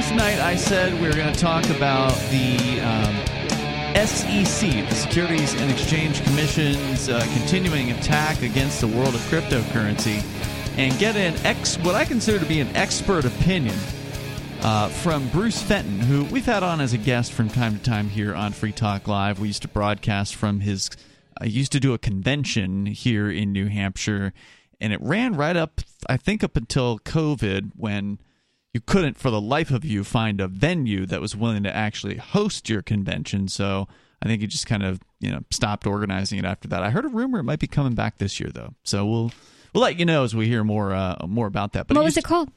Last night I said we were going to talk about the um, SEC, the Securities and Exchange Commission's uh, continuing attack against the world of cryptocurrency, and get an ex what I consider to be an expert opinion uh, from Bruce Fenton, who we've had on as a guest from time to time here on Free Talk Live. We used to broadcast from his. I used to do a convention here in New Hampshire, and it ran right up, I think, up until COVID when you couldn't, for the life of you, find a venue that was willing to actually host your convention. So I think you just kind of, you know, stopped organizing it after that. I heard a rumor it might be coming back this year, though. So we'll we'll let you know as we hear more uh, more about that. But what was it called?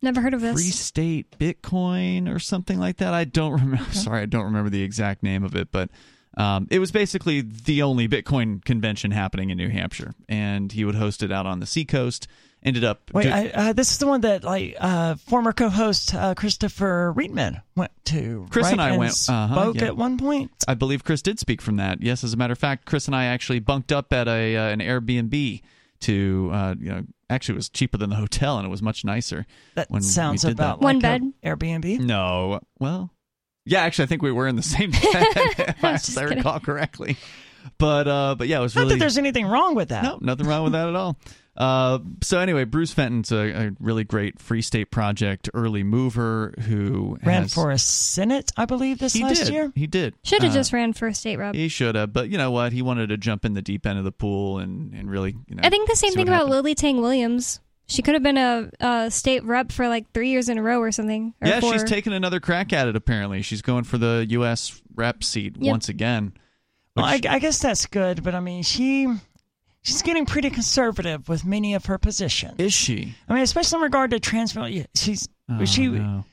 Never heard of this. Free State Bitcoin or something like that. I don't remember. Okay. Sorry, I don't remember the exact name of it, but um, it was basically the only Bitcoin convention happening in New Hampshire, and he would host it out on the seacoast. Ended up. Wait, do- I, uh, this is the one that like uh, former co-host uh, Christopher Reedman went to. Chris right? and I and went. Spoke uh-huh, yeah. at one point. I believe Chris did speak from that. Yes, as a matter of fact, Chris and I actually bunked up at a uh, an Airbnb to uh, you know actually it was cheaper than the hotel and it was much nicer. That sounds about that. like one bed Airbnb. No, well, yeah, actually, I think we were in the same bed, if I, I recall correctly. But uh, but yeah, it was really. Not that there's anything wrong with that. No, nothing wrong with that at all. Uh, so anyway, Bruce Fenton's a, a, really great Free State Project early mover who ran has, for a Senate, I believe, this he last did. year. He did. Should have uh, just ran for a state rep. He should have, but you know what? He wanted to jump in the deep end of the pool and, and really, you know. I think the same thing about happened. Lily Tang Williams. She could have been a, a state rep for like three years in a row or something. Or Yeah, four. she's taking another crack at it. Apparently, she's going for the U.S. rep seat Yep. once again. Well, I, I guess that's good, but I mean, she she's getting pretty conservative with many of her positions. is she? I mean, especially in regard to trans. yeah, She's Oh, she no.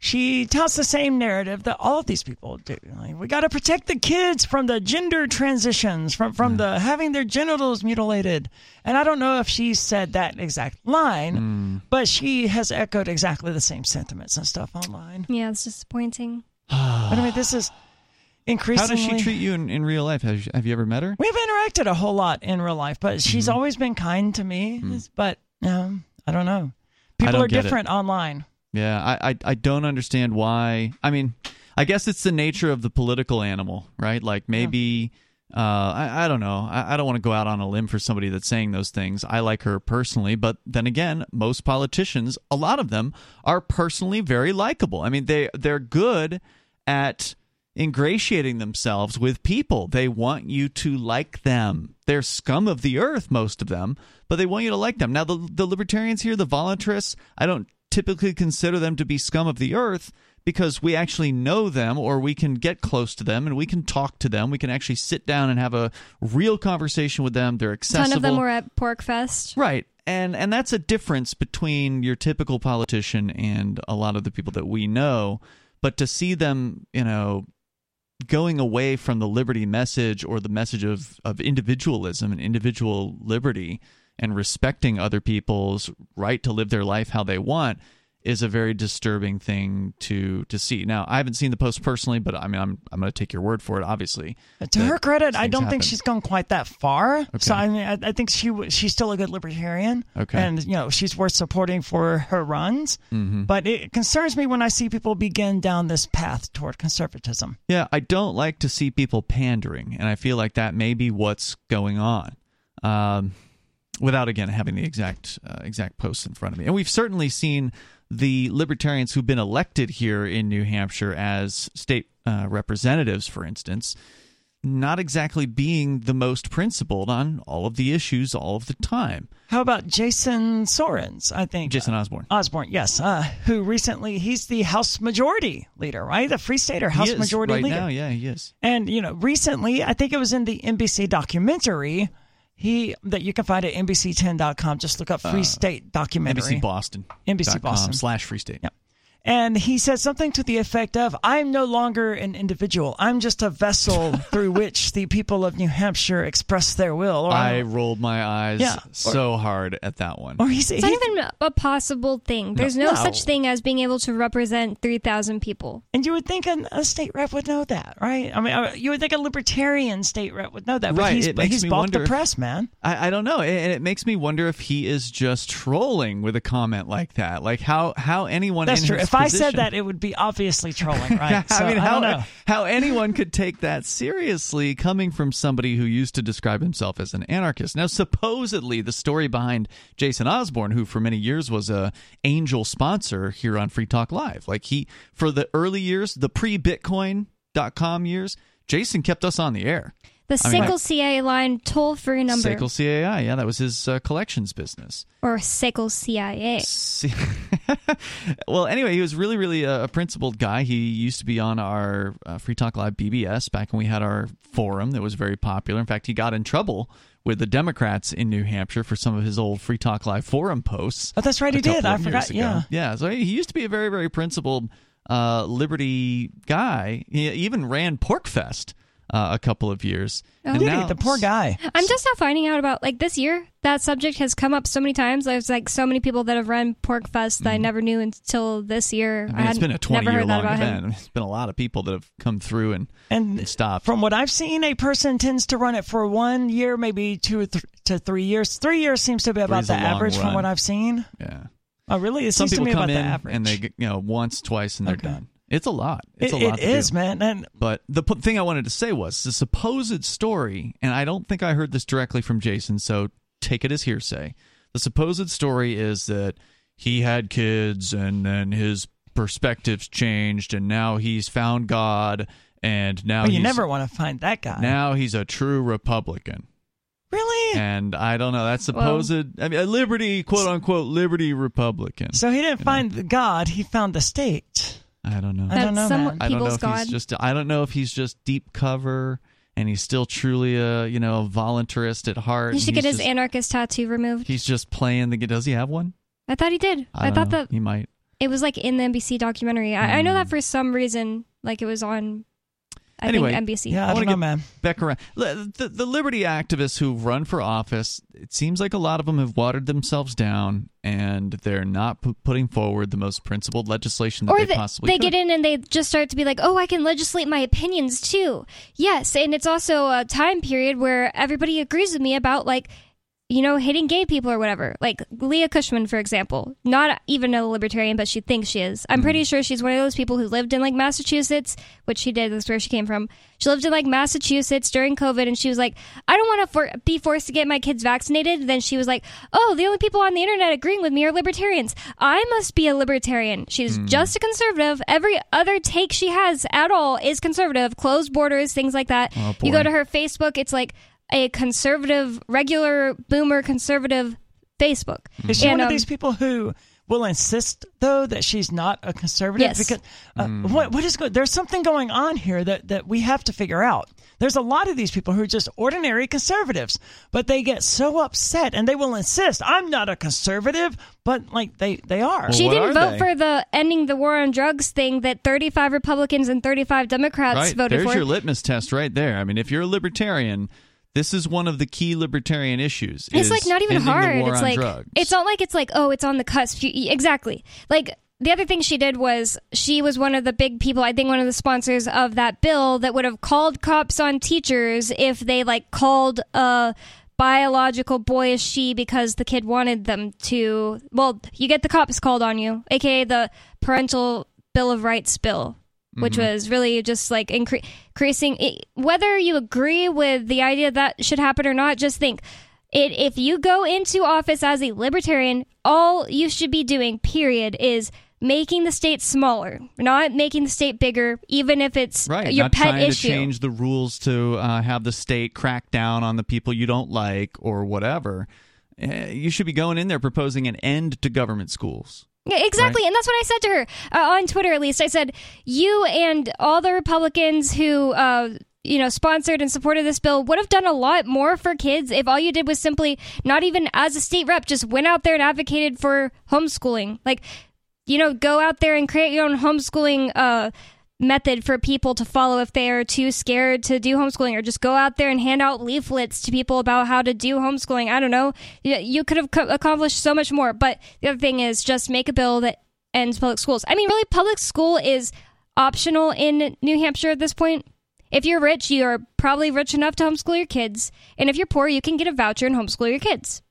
she tells the same narrative that all of these people do. Like, we got to protect the kids from the gender transitions, from from the having their genitals mutilated. And I don't know if she said that exact line, Hmm. but she has echoed exactly the same sentiments and stuff online. Yeah, it's disappointing. But I mean, this is How does she treat you in, in real life? Have you, have you ever met her? We've interacted a whole lot in real life, but she's Mm-hmm. always been kind to me. But um, I don't know. People don't are get it. different online. Yeah, I, I I don't understand why. I mean, I guess it's the nature of the political animal, right? Like maybe uh, I I don't know. I, I don't want to go out on a limb for somebody that's saying those things. I like her personally, but then again, most politicians, a lot of them, are personally very likable. I mean, they they're good at ingratiating themselves with people. They want you to like them. They're scum of the earth, most of them, but they want you to like them. Now, the, the libertarians here, the voluntarists, I don't typically consider them to be scum of the earth because we actually know them or we can get close to them and we can talk to them. We can actually sit down and have a real conversation with them. They're A accessible. ton of them were at PorcFest. Right. And and that's a difference between your typical politician and a lot of the people that we know. But to see them, you know, going away from the liberty message or the message of, of individualism and individual liberty and respecting other people's right to live their life how they want is a very disturbing thing to to see. Now, I haven't seen the post personally, but I mean, I'm I'm going to take your word for it. Obviously, To her credit, I don't think she's gone quite that far. So I mean, I, I think she she's still a good libertarian. Okay. and you know she's worth supporting for her runs. Mm-hmm. But it concerns me when I see people begin down this path toward conservatism. Yeah, I don't like to see people pandering, and I feel like that may be what's going on. Um, without again having the exact uh, exact posts in front of me, and we've certainly seen the libertarians who've been elected here in New Hampshire as state uh, representatives, for instance, not exactly being the most principled on all of the issues all of the time. How about Jason Sorens? I think Jason Osborne. Osborne, yes, uh, who recently he's the House Majority Leader, right? The Free Stater House he is Majority right Leader. now. Yeah, he is. And you know, recently, I think it was in the NBC documentary. He that you can find at NBC10.com. Just look up Free uh, State documentary. NBC Boston. NBC Boston. slash Free State. Yep. And he said something to the effect of, I'm no longer an individual. I'm just a vessel through which the people of New Hampshire express their will. Or, I rolled my eyes Yeah. so hard at that one. or he's, It's not even a possible thing. There's no, No. such thing as being able to represent 3,000 people. and you would think an, a state rep would know that, right? I mean, uh, you would think a libertarian state rep would know that, but Right, he's, it but makes he's me bought the wonder- press, man. I, I don't know, and it makes me wonder if he is just trolling with a comment like that. Like how how anyone That's in true. his If I said that, it would be obviously trolling, right? So, I mean, how don't how anyone could take that seriously coming from somebody who used to describe himself as an anarchist. Now, supposedly, the story behind Jason Osborne, who for many years was a angel sponsor here on Free Talk Live, like he for the early years, the pre-Bitcoin.com years, Jason kept us on the air. The I mean- SACL CA line toll free number, Sekel CAI, yeah, that was his uh, collections business. or SACL CIA. See- well, anyway, he was really, really a, a principled guy. He used to be on our uh, Free Talk Live BBS back when we had our forum that was very popular. In fact, he got in trouble with the Democrats in New Hampshire for some of his old Free Talk Live forum posts. Oh, that's right, he did. I forgot. ago. Yeah. yeah. So he used to be a very, very principled uh, liberty guy. He even ran PorcFest uh, a couple of years. Oh. And Did now- The poor guy. I'm just now finding out about like this year that subject has come up so many times. There's like so many people that have run PorcFest that I never knew until this year. Mm-hmm. I mean, it's had been a 20 never year heard long about event. I mean, it's been a lot of people that have come through and, And and stopped. From what I've seen, a person tends to run it for one year, maybe two or th- to three years. Three years seems to be about Three's the a long average from what I've seen. yeah. Oh, really? It Some seems to people me come about in the average. and they get, you know once, twice, and they're Okay. done. It's a lot. It's It- a lot. it to is, do. man. And But the p- thing I wanted to say was the supposed story, and I don't think I heard this directly from Jason, so take it as hearsay. The supposed story is that he had kids, and then his perspectives changed, and now he's found God, and now well, you never want to find that guy. now he's a true Republican. really? And I don't know. That's Well- supposed. I mean, a liberty, quote unquote, liberty Republican. So he didn't find the God; he found the state. I don't know. I don't know, somewhat man. I don't know if god. he's just. I don't know if he's just deep cover, and he's still truly a you know a voluntarist at heart. He should get he's his just, anarchist tattoo removed. He's just playing the. Does he have one? I thought he did. I, I, thought know. that he might. it was like in the NBC documentary. I, I know Hmm. that for some reason, like it was on. I Anyway, think NBC. Yeah, I, I don't wanna know, get- man. Back around. Le- The, the liberty activists who've run for office, it seems like a lot of them have watered themselves down, and they're not pu- putting forward the most principled legislation that or they the- possibly they could. get in and they just start to be like, "Oh, I can legislate my opinions too." Yes, and it's also a time period where everybody agrees with me about like, you know, hating gay people or whatever. Like Leah Cushman, for example, not even a libertarian, but she thinks she is. I'm pretty sure she's one of those people who lived in like Massachusetts, which she did. That's where she came from. She lived in like Massachusetts during COVID, and she was like, "I don't want to for- be forced to get my kids vaccinated." Then she was like, "Oh, the only people on the internet agreeing with me are libertarians. I must be a libertarian." She's Hmm. just a conservative. Every other take she has at all is conservative. Closed borders, things like that. Oh, you go to her Facebook, it's like a conservative, regular boomer conservative Facebook. Is she And, one of um, these people who will insist, though, that she's not a conservative? Yes. Because uh, Mm. what what is go- there's something going on here that that we have to figure out. There's a lot of these people who are just ordinary conservatives, but they get so upset and they will insist, "I'm not a conservative," but like they they are. Well, She didn't are vote they? for the ending the war on drugs thing that 35 Republicans and 35 Democrats right voted there's for. There's your litmus test right there. I mean, if you're a libertarian, this is one of the key libertarian issues. It's like not even hard. It's like drugs. it's not like it's like oh, it's on the cusp. Exactly. Like the other thing she did was she was one of the big people. I think one of the sponsors of that bill that would have called cops on teachers if they like called a biological boy a she because the kid wanted them to. Well, you get the cops called on you, aka the parental bill of rights bill. Which was really just like incre- increasing. It, whether you agree with the idea that should happen or not, just think it, if you go into office as a libertarian, all you should be doing, period, is making the state smaller, not making the state bigger, even if it's right. your not pet trying issue. to change the rules to uh, have the state crack down on the people you don't like or whatever. Uh, you should be going in there proposing an end to government schools. Yeah, exactly. And that's what I said to her uh, on Twitter, at least. I said, you and all the Republicans who, uh, you know, sponsored and supported this bill would have done a lot more for kids if all you did was simply, not even as a state rep, just went out there and advocated for homeschooling. Like, you know, go out there and create your own homeschooling uh, method for people to follow if they are too scared to do homeschooling, or just go out there and hand out leaflets to people about how to do homeschooling. I don't know. You, could have accomplished so much more. But the other thing is just make a bill that ends public schools. I mean, really, public school is optional in New Hampshire at this point. If you're rich, you are probably rich enough to homeschool your kids, and if you're poor, you can get a voucher and homeschool your kids,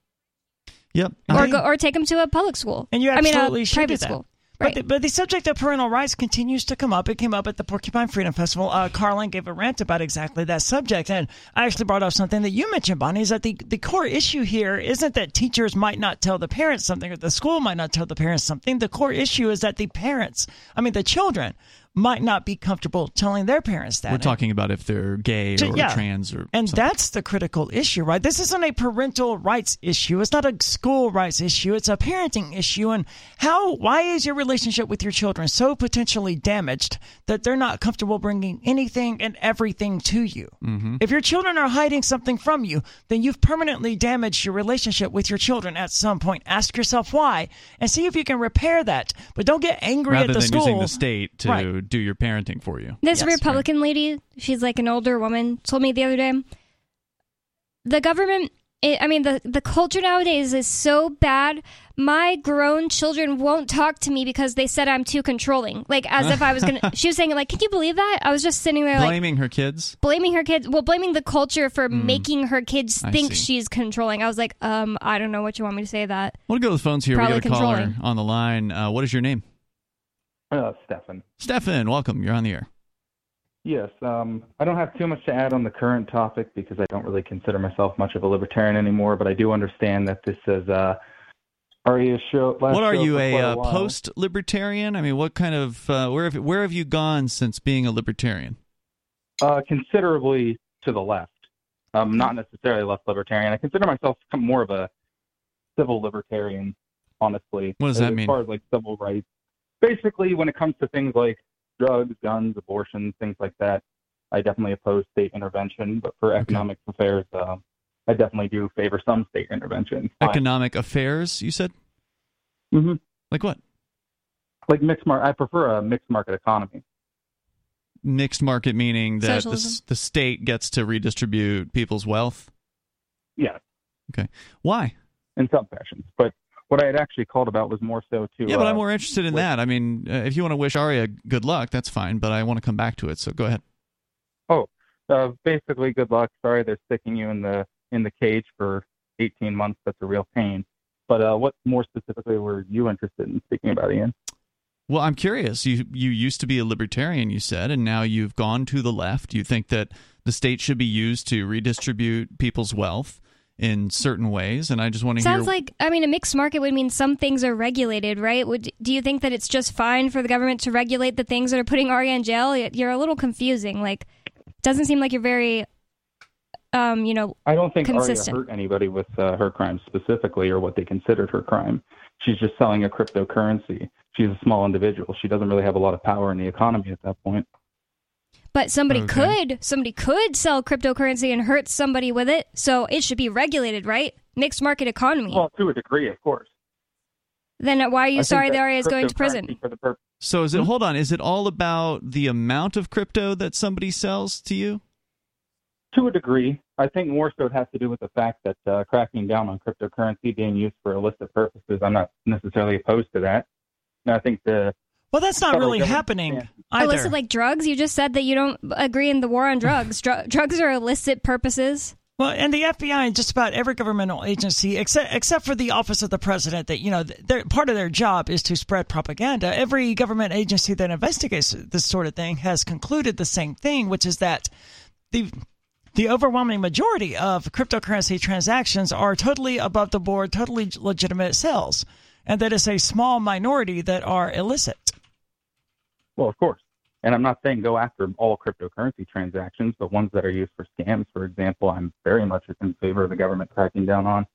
Yep. or go, or take them to a public school. And you I mean, absolutely a private that. School. But, Right. the, but the subject of parental rights continues to come up. It came up at the Porcupine Freedom Festival. Uh, Carlin gave a rant about exactly that subject. And I actually brought up something that you mentioned, Bonnie, is that the, the core issue here isn't that teachers might not tell the parents something or the school might not tell the parents something. The core issue is that the parents, I mean, the children, might not be comfortable telling their parents that. We're talking about if they're gay or yeah. trans or And something. that's the critical issue, right? This isn't a parental rights issue. It's not a school rights issue. It's a parenting issue. And how, why is your relationship with your children so potentially damaged that they're not comfortable bringing anything and everything to you? Mm-hmm. If your children are hiding something from you, then you've permanently damaged your relationship with your children at some point. Ask yourself why and see if you can repair that. But don't get angry rather at the than school. using the state to Right. Do your parenting for you. This Yes, Republican lady, she's like an older woman, told me the other day. The government, i I mean, the, the culture nowadays is so bad. My grown children won't talk to me because they said I'm too controlling. Like, as if I was going to. She was saying, like, can you believe that? I was just sitting there, like, Blaming her kids. blaming her kids. Well, blaming the culture for making her kids I think see. she's controlling. I was like, um, I don't know what you want me to say that. I want to go to the phones here. Probably we got a caller on the line. Uh, what is your name? Uh, Stefan. Stefan, welcome. You're on the air. Yes, um, I don't have too much to add on the current topic because I don't really consider myself much of a libertarian anymore. But I do understand that this is uh, a show. Last what are show you, a quite uh, post-libertarian? I mean, what kind of uh, where have where have you gone since being a libertarian? Uh, considerably to the left. Um, not necessarily left libertarian. I consider myself more of a civil libertarian, honestly. What does that as mean? As far as like civil rights, basically, when it comes to things like drugs, guns, abortion, things like that, I definitely oppose state intervention. But for economic affairs, uh, I definitely do favor some state intervention. Economic affairs, you said? hmm Like what? Like mixed market, I prefer a mixed market economy. Mixed market meaning that the, the state gets to redistribute people's wealth. Yes, Okay. Why? in some fashions. But what I had actually called about was more so to. Yeah, but uh, I'm more interested in with- that. I mean, uh, if you want to wish Aria good luck, that's fine. But I want to come back to it. So go ahead. Oh, uh, basically, good luck. Sorry, they're sticking you in the in the cage for 18 months. That's a real pain. But uh, what more specifically were you interested in speaking about, Ian? Well, I'm curious. You you used to be a libertarian, you said, and now you've gone to the left. You think that the state should be used to redistribute people's wealth in certain ways, and I just want to hear. Sounds like I mean a mixed market would mean some things are regulated, right? Would do you think that it's just fine for the government to regulate the things that are putting Aria in jail? You're a little confusing. Like, doesn't seem like you're very, um, you know, I don't think Consistent. Aria hurt anybody with uh, her crime specifically, or what they considered her crime. She's just selling a cryptocurrency. She's a small individual. She doesn't really have a lot of power in the economy at that point. But somebody Okay. could somebody could sell cryptocurrency and hurt somebody with it, so it should be regulated, right? Mixed market economy. Well, to a degree, of course. then why are you think sorry that that Aria is going to prison? For the purpose so is it? Hold on. Is it all about the amount of crypto that somebody sells to you? To a degree, I think more so it has to do with the fact that uh, cracking down on cryptocurrency being used for illicit purposes. I'm not necessarily opposed to that. And I think the Well, that's not really government happening stance. either. Illicit like drugs? You just said that you don't agree in the war on drugs. Dr- drugs are illicit purposes. Well, and the FBI and just about every governmental agency, except except for the office of the president, that you know, part of their job is to spread propaganda. Every government agency that investigates this sort of thing has concluded the same thing, which is that the the overwhelming majority of cryptocurrency transactions are totally above the board, totally legitimate sales, and that it's a small minority that are illicit. Well, of course. And I'm not saying go after all cryptocurrency transactions, but ones that are used for scams, for example, I'm very much in favor of the government cracking down on.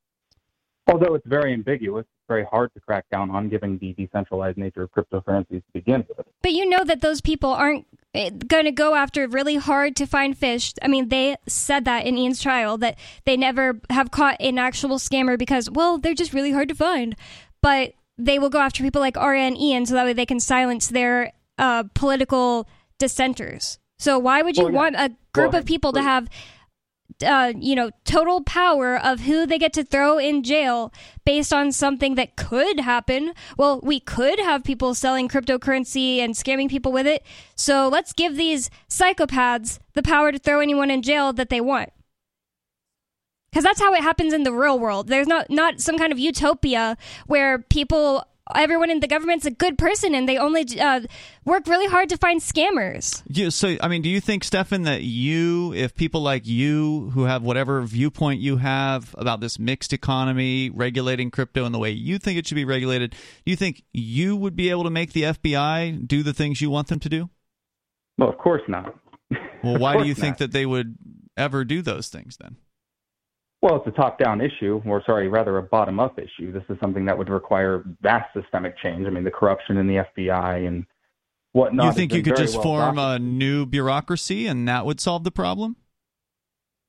Although it's very ambiguous, it's very hard to crack down on given the decentralized nature of cryptocurrencies to begin with. But you know that those people aren't eh, going to go after really hard to find fish. I mean, they said that in Ian's trial that they never have caught an actual scammer because, well, they're just really hard to find. But they will go after people like Aria and Ian so that way they can silence their uh, political dissenters. So why would you Well, want a group of people to have uh, you know, total power of who they get to throw in jail based on something that could happen. Well, we could have people selling cryptocurrency and scamming people with it. So let's give these psychopaths the power to throw anyone in jail that they want. Because that's how it happens in the real world. There's not not some kind of utopia where people, everyone in the government's a good person and they only uh, work really hard to find scammers. You, so, I mean, do you think, Stefan, that you, if people like you who have whatever viewpoint you have about this mixed economy, regulating crypto in the way you think it should be regulated, do you think you would be able to make the FBI do the things you want them to do? Well, of course not. Well, why do course you think not. that they would ever do those things then? Well, it's a top-down issue, or sorry, rather a bottom-up issue. This is something that would require vast systemic change. I mean, the corruption in the FBI and whatnot. you think you could just well form documented. a new bureaucracy and that would solve the problem?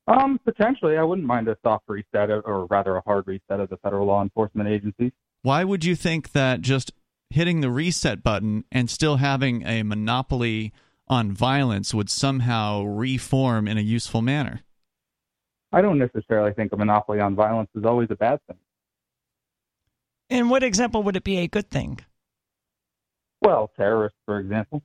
Um, potentially, I wouldn't mind a soft reset, of- or rather, a hard reset of the federal law enforcement agencies. Why would you think that just hitting the reset button and still having a monopoly on violence would somehow reform in a useful manner? I don't necessarily think a monopoly on violence is always a bad thing. In what example would it be a good thing? Well, terrorists, for example.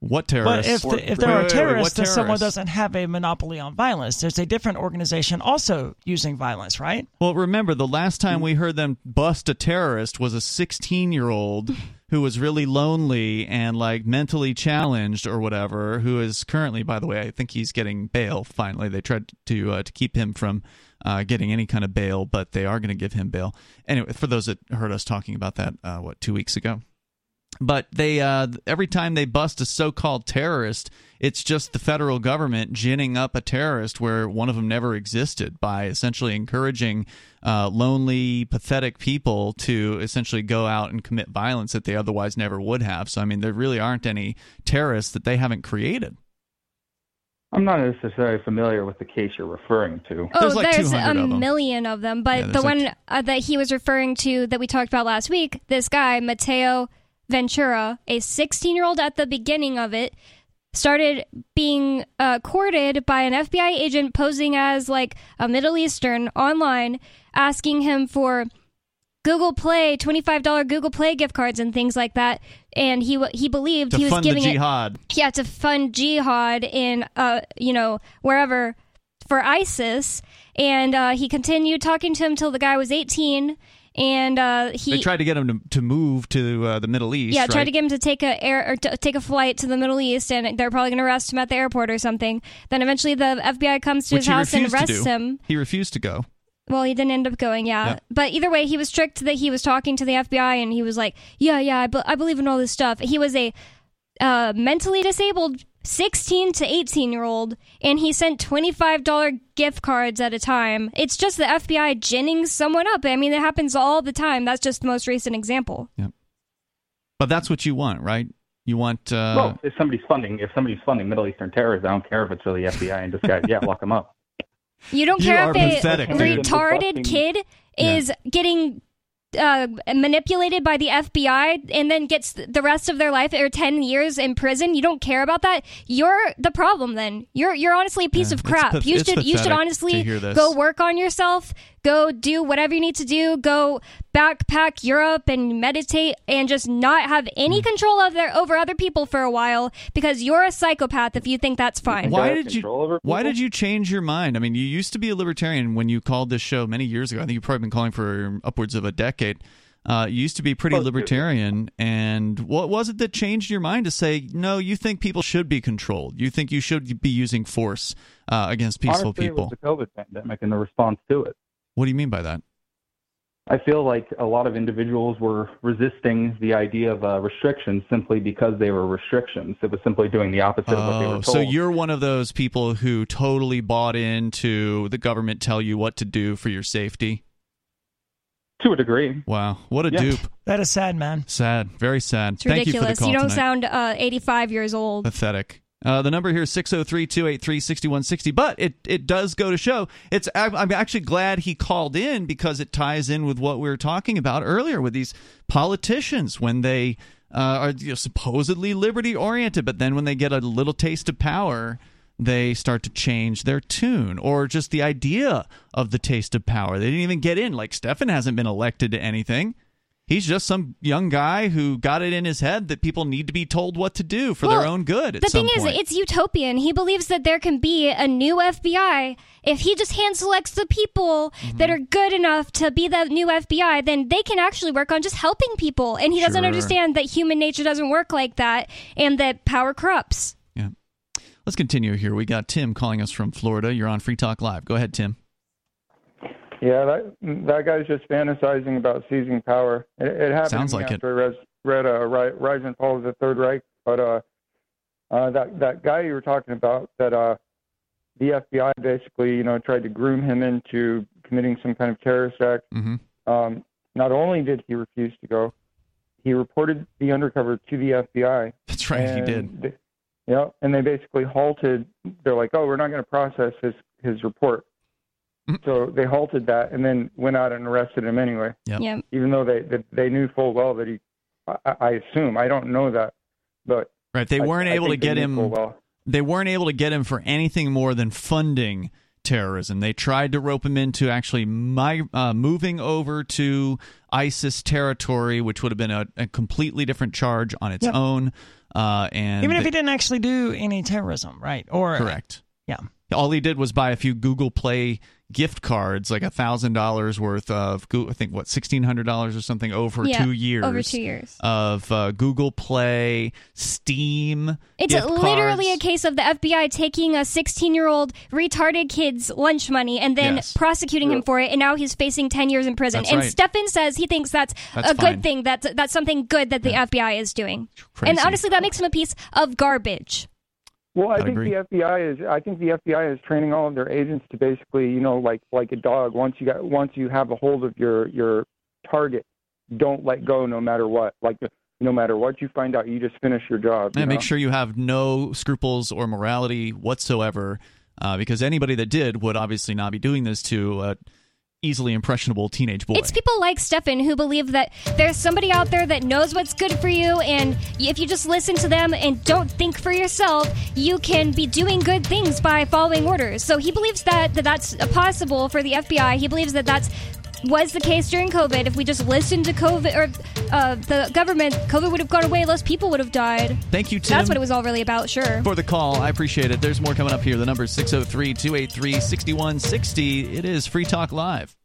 What But terrorists? if, the, if there wait, are wait, terrorists, what then someone doesn't have a monopoly on violence. There's a different organization also using violence, right? Well, remember the last time mm. we heard them bust a terrorist was a 16-year-old who was really lonely and like mentally challenged or whatever. Who is currently, by the way, I think he's getting bail. Finally, they tried to uh, to keep him from uh, getting any kind of bail, but they are going to give him bail. Anyway, for those that heard us talking about that, uh, what two weeks ago. But they uh, every time they bust a so-called terrorist, it's just the federal government ginning up a terrorist where one of them never existed by essentially encouraging uh, lonely, pathetic people to essentially go out and commit violence that they otherwise never would have. So I mean, there really aren't any terrorists that they haven't created. I'm not necessarily familiar with the case you're referring to. Oh, There's like there's a of 'em. million of them. Yeah, But the there's like one uh, that he was referring to that we talked about last week, this guy, Mateo Ventura, a 16 year old at the beginning of it, started being uh, courted by an FBI agent posing as like a Middle Eastern online, asking him for Google Play, $25 Google Play gift cards and things like that. And he he believed he was giving it jihad. yeah, to fund jihad in uh, you know, wherever for ISIS. And uh, he continued talking to him till the guy was 18. And uh, he they tried to get him to, to move to uh, the Middle East. yeah, right? tried to get him to take a air or take a flight to the Middle East, and they're probably going to arrest him at the airport or something. Then eventually the FBI comes to Which his house and arrests him. He refused to go. Well, he didn't end up going, yeah. Yeah. But either way, he was tricked that he was talking to the FBI, and he was like, "Yeah, yeah, I, be- I believe in all this stuff." He was a uh, mentally disabled 16 to 18 year old, and he sent $25 gift cards at a time. It's just the FBI ginning someone up. I mean, it happens all the time. That's just the most recent example. Yep. But that's what you want, right? You want. Uh, well, if somebody's funding, if somebody's funding Middle Eastern terrorism, I don't care if it's really FBI in disguise. yeah, lock them up. You don't You care are if a pathetic, dude. retarded kid is getting uh, manipulated by the FBI and then gets the rest of their life or ten years in prison. You don't care about that. You're the problem. Then you're you're honestly a piece Yeah, of crap. path- you should you should honestly to hear this. go work on yourself. Go do whatever you need to do. Go backpack Europe and meditate and just not have any Hmm. control of their over other people for a while because you're a psychopath if you think that's fine. Why did you- Why did you change your mind? I mean, you used to be a libertarian when you called this show many years ago. I think you've probably been calling for upwards of a decade. Uh, you used to be pretty libertarian, and what was it that changed your mind to say no? You think people should be controlled. You think you should be using force uh, against peaceful Honestly, people. The COVID pandemic and the response to it. What do you mean by that? I feel like a lot of individuals were resisting the idea of uh, restrictions simply because they were restrictions. It was simply doing the opposite of what they Oh, were told. so you're one of those people who totally bought into the government tell you what to do for your safety. To a degree. Wow, what a Yeah. dupe! That is sad, man. Sad, very sad. It's Thank you for ridiculous. the call don't tonight. sound uh, 85 years old. Pathetic. Uh, the number here is 603 283 6160. But it, it does go to show. It's I'm actually glad he called in because it ties in with what we were talking about earlier with these politicians when they uh, are you know, supposedly liberty oriented, but then when they get a little taste of power, they start to change their tune or just the idea of the taste of power. They didn't even get in. Like Stefan hasn't been elected to anything. He's just some young guy who got it in his head that people need to be told what to do for Well, their own good. The thing point. is, it's utopian. He believes that there can be a new FBI. If he just hand selects the people Mm-hmm. that are good enough to be the new FBI, then they can actually work on just helping people. And he doesn't understand that human nature doesn't work like that and that power corrupts. Let's continue here. We got Tim calling us from Florida. You're on Free Talk Live. Go ahead, Tim. Yeah, that that guy's just fantasizing about seizing power. It, it happened Sounds like it. after I res, read uh, Rise and Fall of the Third Reich. But uh, uh, that that guy you were talking about, that uh, the FBI basically, you know, tried to groom him into committing some kind of terrorist act. hmm Um, not only did he refuse to go, he reported the undercover to the FBI. That's right. He did. They, yeah, and they basically halted. They're like, "Oh, we're not going to process his his report." Mhm. So they halted that, and then went out and arrested him anyway, Yep. Yeah. even though they they, they knew full well that he. I, I assume I don't know that, but Right. They weren't I able to get him. well. they weren't able to get him for anything more than funding terrorism. They tried to rope him into actually my, uh, moving over to ISIS territory, which would have been a, a completely different charge on its Yeah. own. Uh, and Even if he didn't actually do any terrorism, right? Or correct, Yeah. All he did was buy a few Google Play gift cards, like a thousand dollars worth of, I think what sixteen hundred dollars or something over Yeah, two years. Over two years. of uh, Google Play, Steam. It's literally a case of the FBI taking a 16 year old retarded kid's lunch money and then Yes. prosecuting him for it, and now he's facing 10 years in prison. That's and right. Stefan says he thinks that's, That's a fine. good thing. That's that's something good that the FBI is doing. Crazy. And honestly, that makes him a piece of garbage. Well, I I'd think agree. the FBI is. I think the FBI is training all of their agents to basically, you know, like like a dog. Once you got, once you have a hold of your your target, don't let go, no matter what. Like no matter what you find out, you just finish your job. you And make know? sure you have no scruples or morality whatsoever, uh, because anybody that did would obviously not be doing this to a easily impressionable teenage boy. It's people like Stefan who believe that there's somebody out there that knows what's good for you, and if you just listen to them and don't think for yourself, you can be doing good things by following orders. So he believes that, that that's possible for the FBI. He believes that that's was the case during COVID. If we just listened to COVID or uh, the government, COVID would have gone away. Less people would have died. Thank you, Tim. That's what it was all really about. Sure. for the call. I appreciate it. There's more coming up here. The number is 603 283 6160. It is Free Talk Live.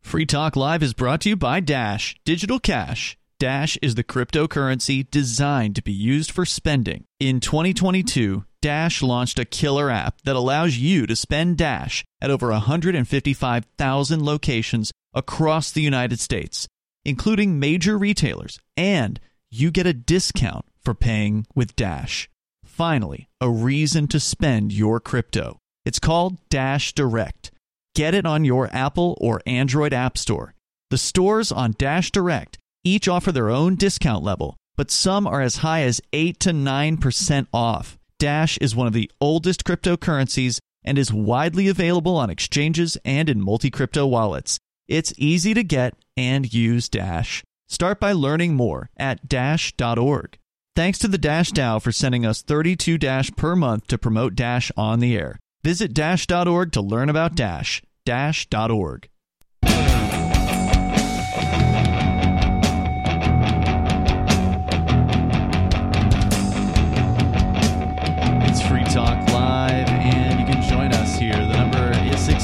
Free Talk Live is brought to you by Dash Digital Cash. Dash is the cryptocurrency designed to be used for spending. In 2022, Dash launched a killer app that allows you to spend Dash at over 155,000 locations across the United States, including major retailers, and you get a discount for paying with Dash. Finally, a reason to spend your crypto. It's called Dash Direct. Get it on your Apple or Android App Store. The stores on Dash Direct each offer their own discount level, but some are as high as 8 to 9% off. Dash is one of the oldest cryptocurrencies and is widely available on exchanges and in multi crypto wallets. It's easy to get and use Dash. Start by learning more at dash.org. Thanks to the Dash DAO for sending us 32 Dash per month to promote Dash on the air. Visit dash.org to learn about Dash. Dash.org.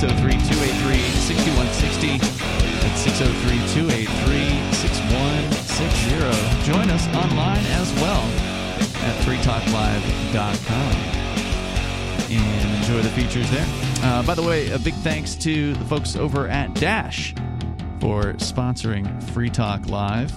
603 283 6160. That's 603 283 6160. Join us online as well at freetalklive.com and enjoy the features there. Uh, by the way, a big thanks to the folks over at Dash for sponsoring Free Talk Live.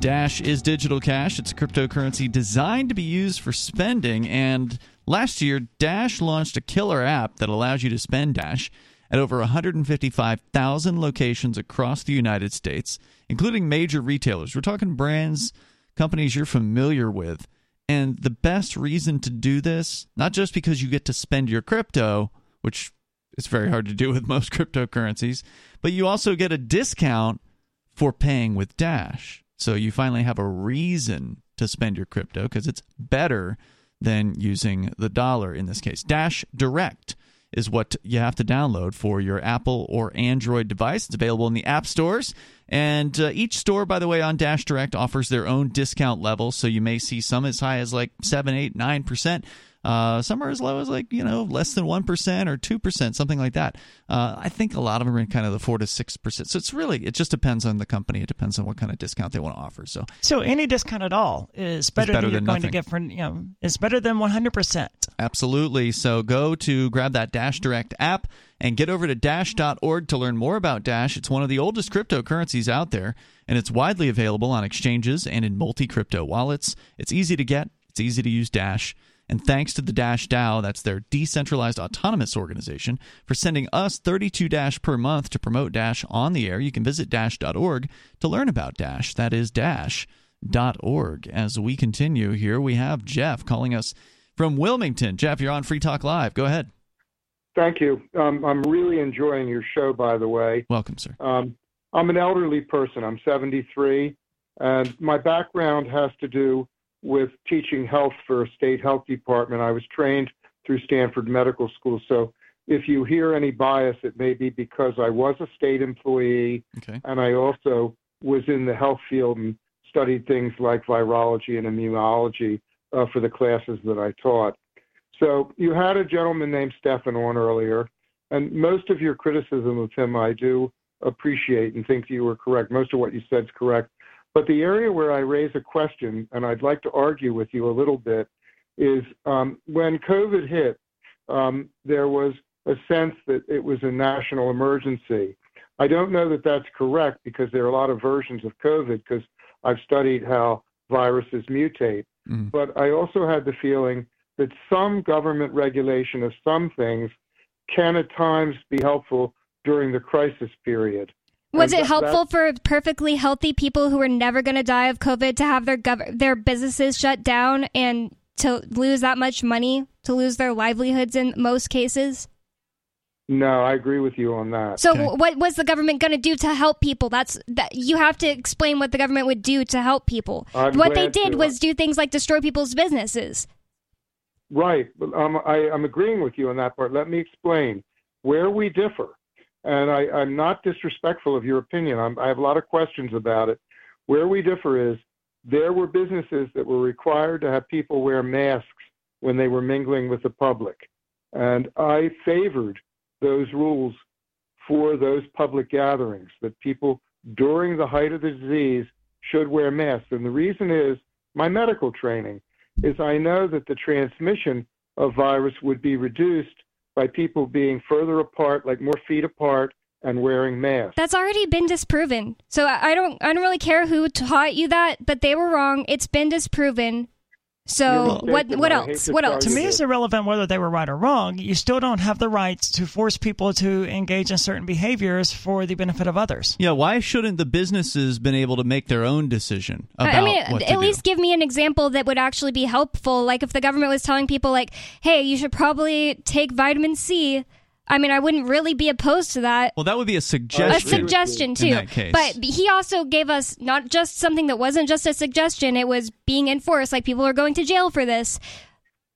Dash is digital cash. It's a cryptocurrency designed to be used for spending. And last year, Dash launched a killer app that allows you to spend Dash at over 155,000 locations across the United States, including major retailers. We're talking brands, companies you're familiar with. And the best reason to do this, not just because you get to spend your crypto, which is very hard to do with most cryptocurrencies, but you also get a discount for paying with Dash. So you finally have a reason to spend your crypto because it's better than using the dollar in this case. Dash Direct is what you have to download for your Apple or Android device. It's available in the app stores. And uh, each store, by the way, on Dash Direct offers their own discount level. So you may see some as high as like 7, 8, 9%. Uh, some are as low as like you know less than one percent or two percent, something like that. Uh, I think a lot of them are in kind of the four to six percent. So it's really it just depends on the company. It depends on what kind of discount they want to offer. So So any discount at all is better, better than you're than going to get for you know is better than 100 percent. Absolutely. So go to grab that Dash Direct app and get over to dash.org to learn more about Dash. It's one of the oldest cryptocurrencies out there, and it's widely available on exchanges and in multi crypto wallets. It's easy to get, it's easy to use Dash. And thanks to the Dash DAO, that's their decentralized autonomous organization, for sending us 32 Dash per month to promote Dash on the air. You can visit dash.org to learn about Dash. That is dash.org. As we continue here, we have Jeff calling us from Wilmington. Jeff, you're on Free Talk Live. Go ahead. Thank you. Um, I'm really enjoying your show, by the way. Welcome, sir. Um, I'm an elderly person. I'm 73, and my background has to do with teaching health for a state health department. I was trained through Stanford Medical School. So if you hear any bias, it may be because I was a state employee Okay. and I also was in the health field and studied things like virology and immunology uh, for the classes that I taught. So you had a gentleman named Stefan on earlier, and most of your criticism of him I do appreciate and think you were correct. Most of what you said is correct. But the area where I raise a question, and I'd like to argue with you a little bit, is um, when COVID hit, um, there was a sense that it was a national emergency. I don't know that that's correct because there are a lot of versions of COVID because I've studied how viruses mutate. Mhm. But I also had the feeling that some government regulation of some things can at times be helpful during the crisis period. Was it helpful for perfectly healthy people who were never going to die of COVID to have their gov- their businesses shut down and to lose that much money, to lose their livelihoods in most cases? No, I agree with you on that. So Okay. what was the government going to do to help people? That's that you have to explain what the government would do to help people. I'm what they did to. was do things like destroy people's businesses. Right. But um, I, I'm agreeing with you on that part. Let me explain where we differ. And I, I'm not disrespectful of your opinion. I'm, I have a lot of questions about it. Where we differ is there were businesses that were required to have people wear masks when they were mingling with the public. And I favored those rules for those public gatherings that people during the height of the disease should wear masks. And the reason is my medical training is I know that the transmission of virus would be reduced by people being further apart, like more feet apart, and wearing masks. That's already been disproven. So I don't I don't really care who taught you that, but they were wrong. It's been disproven. So what what else? What else? To me, it's irrelevant whether they were right or wrong. You still don't have the right to force people to engage in certain behaviors for the benefit of others. Yeah, why shouldn't the businesses been able to make their own decision about I mean, what to at do? least give me an example that would actually be helpful. Like if the government was telling people, like, "Hey, you should probably take vitamin C." I mean, I wouldn't really be opposed to that. well, that would be a suggestion. a suggestion. suggestion in too. that case. But he also gave us not just something that wasn't just a suggestion; it was being enforced. Like people are going to jail for this,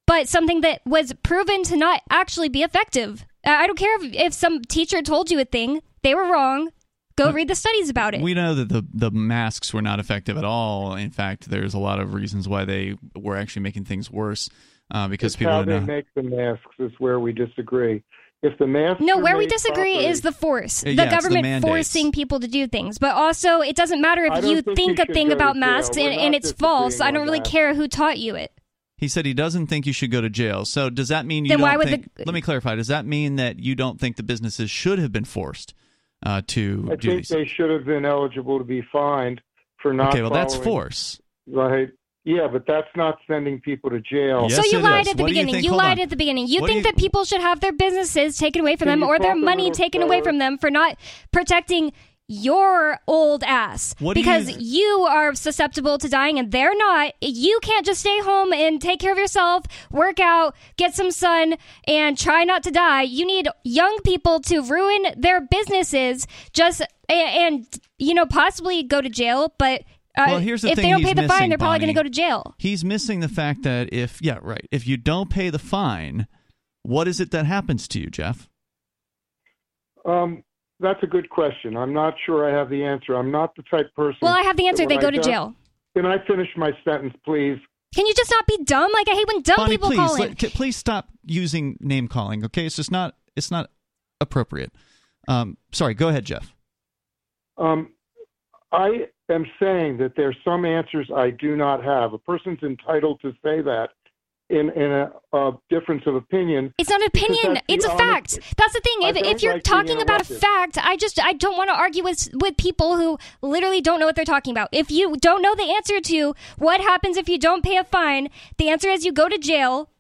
but something that was proven to not actually be effective. I I don't care if, if some teacher told you a thing; they were wrong. Go read the studies about it. We know that the the masks were not effective at all. In fact, there's a lot of reasons why they were actually making things worse uh, because It's people how they know. make the masks is where we disagree. If the masks No, where we disagree properly- is the force. The yeah, it's the government forcing people to do things. But also, it doesn't matter if you think think you a thing about masks and, and it's false. I don't really that. care who taught you it. He said he doesn't think you should go to jail. So does that mean you Then don't why would think? the- let me clarify. Does that mean that you don't think the businesses should have been forced uh, to I do think these? they should have been eligible to be fined for not. okay, well that's force. Right. Yeah, but that's not sending people to jail. Yes, so you lied is. at the What do you beginning. You, lied on. at the beginning. You What think you- that people should have their businesses taken away from Can them or their money taken away from them for not protecting your old ass What because you- you are susceptible to dying and they're not. You can't just stay home and take care of yourself, work out, get some sun, and try not to die. You need young people to ruin their businesses just a- and, you know possibly go to jail. But Well, here's the thing. if thing they don't pay the missing, fine, they're probably going to go to jail. He's missing the fact that if yeah, right. If you don't pay the fine, what is it that happens to you, Jeff? Um, that's a good question. I'm not sure I have the answer. I'm not the type person. Well, I have the answer. They go I to don't- jail. Can I finish my sentence, please? Can you just not be dumb? Like I hate when dumb Bonnie, people please, call in. let- please stop using name calling. Okay, it's just not it's not appropriate. Um, sorry, go ahead, Jeff. Um, I am saying that there's some answers I do not have. A person's entitled to say that in in a, a difference of opinion. It's not an opinion. It's a honest- fact. That's the thing. If, if you're like talking about a fact, I just I don't want to argue with with people who literally don't know what they're talking about. If you don't know the answer to what happens if you don't pay a fine, the answer is you go to jail.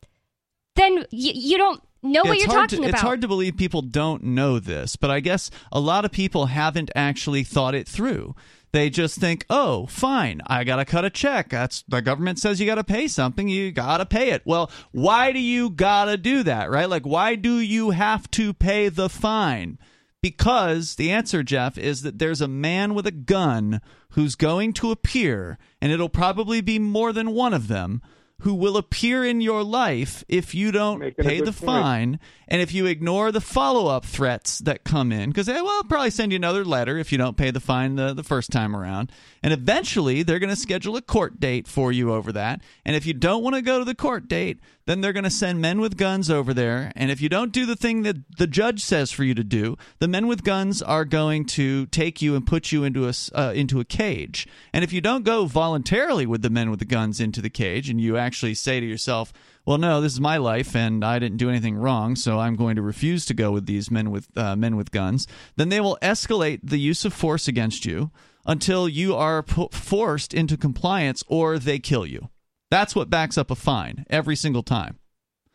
Then you, you don't know Yeah, what it's you're talking to, about. It's hard to believe people don't know this, but I guess a lot of people haven't actually thought it through. They just think, "Oh, fine, I got to cut a check. That's the government says you got to pay something, you got to pay it." Well, why do you got to do that, right? Like why do you have to pay the fine? Because the answer, Jeff, is that there's a man with a gun who's going to appear, and it'll probably be more than one of them, who will appear in your life if you don't Making pay the point. fine and if you ignore the follow-up threats that come in. Because they eh, will probably send you another letter if you don't pay the fine the, the first time around. And eventually they're going to schedule a court date for you over that. And if you don't want to go to the court date then they're going to send men with guns over there and if you don't do the thing that the judge says for you to do the men with guns are going to take you and put you into a uh, into a cage and if you don't go voluntarily with the men with the guns into the cage and you actually say to yourself well, no, this is my life, and I didn't do anything wrong, so I'm going to refuse to go with these men with uh, men with guns. Then they will escalate the use of force against you until you are forced into compliance, or they kill you. That's what backs up a fine every single time.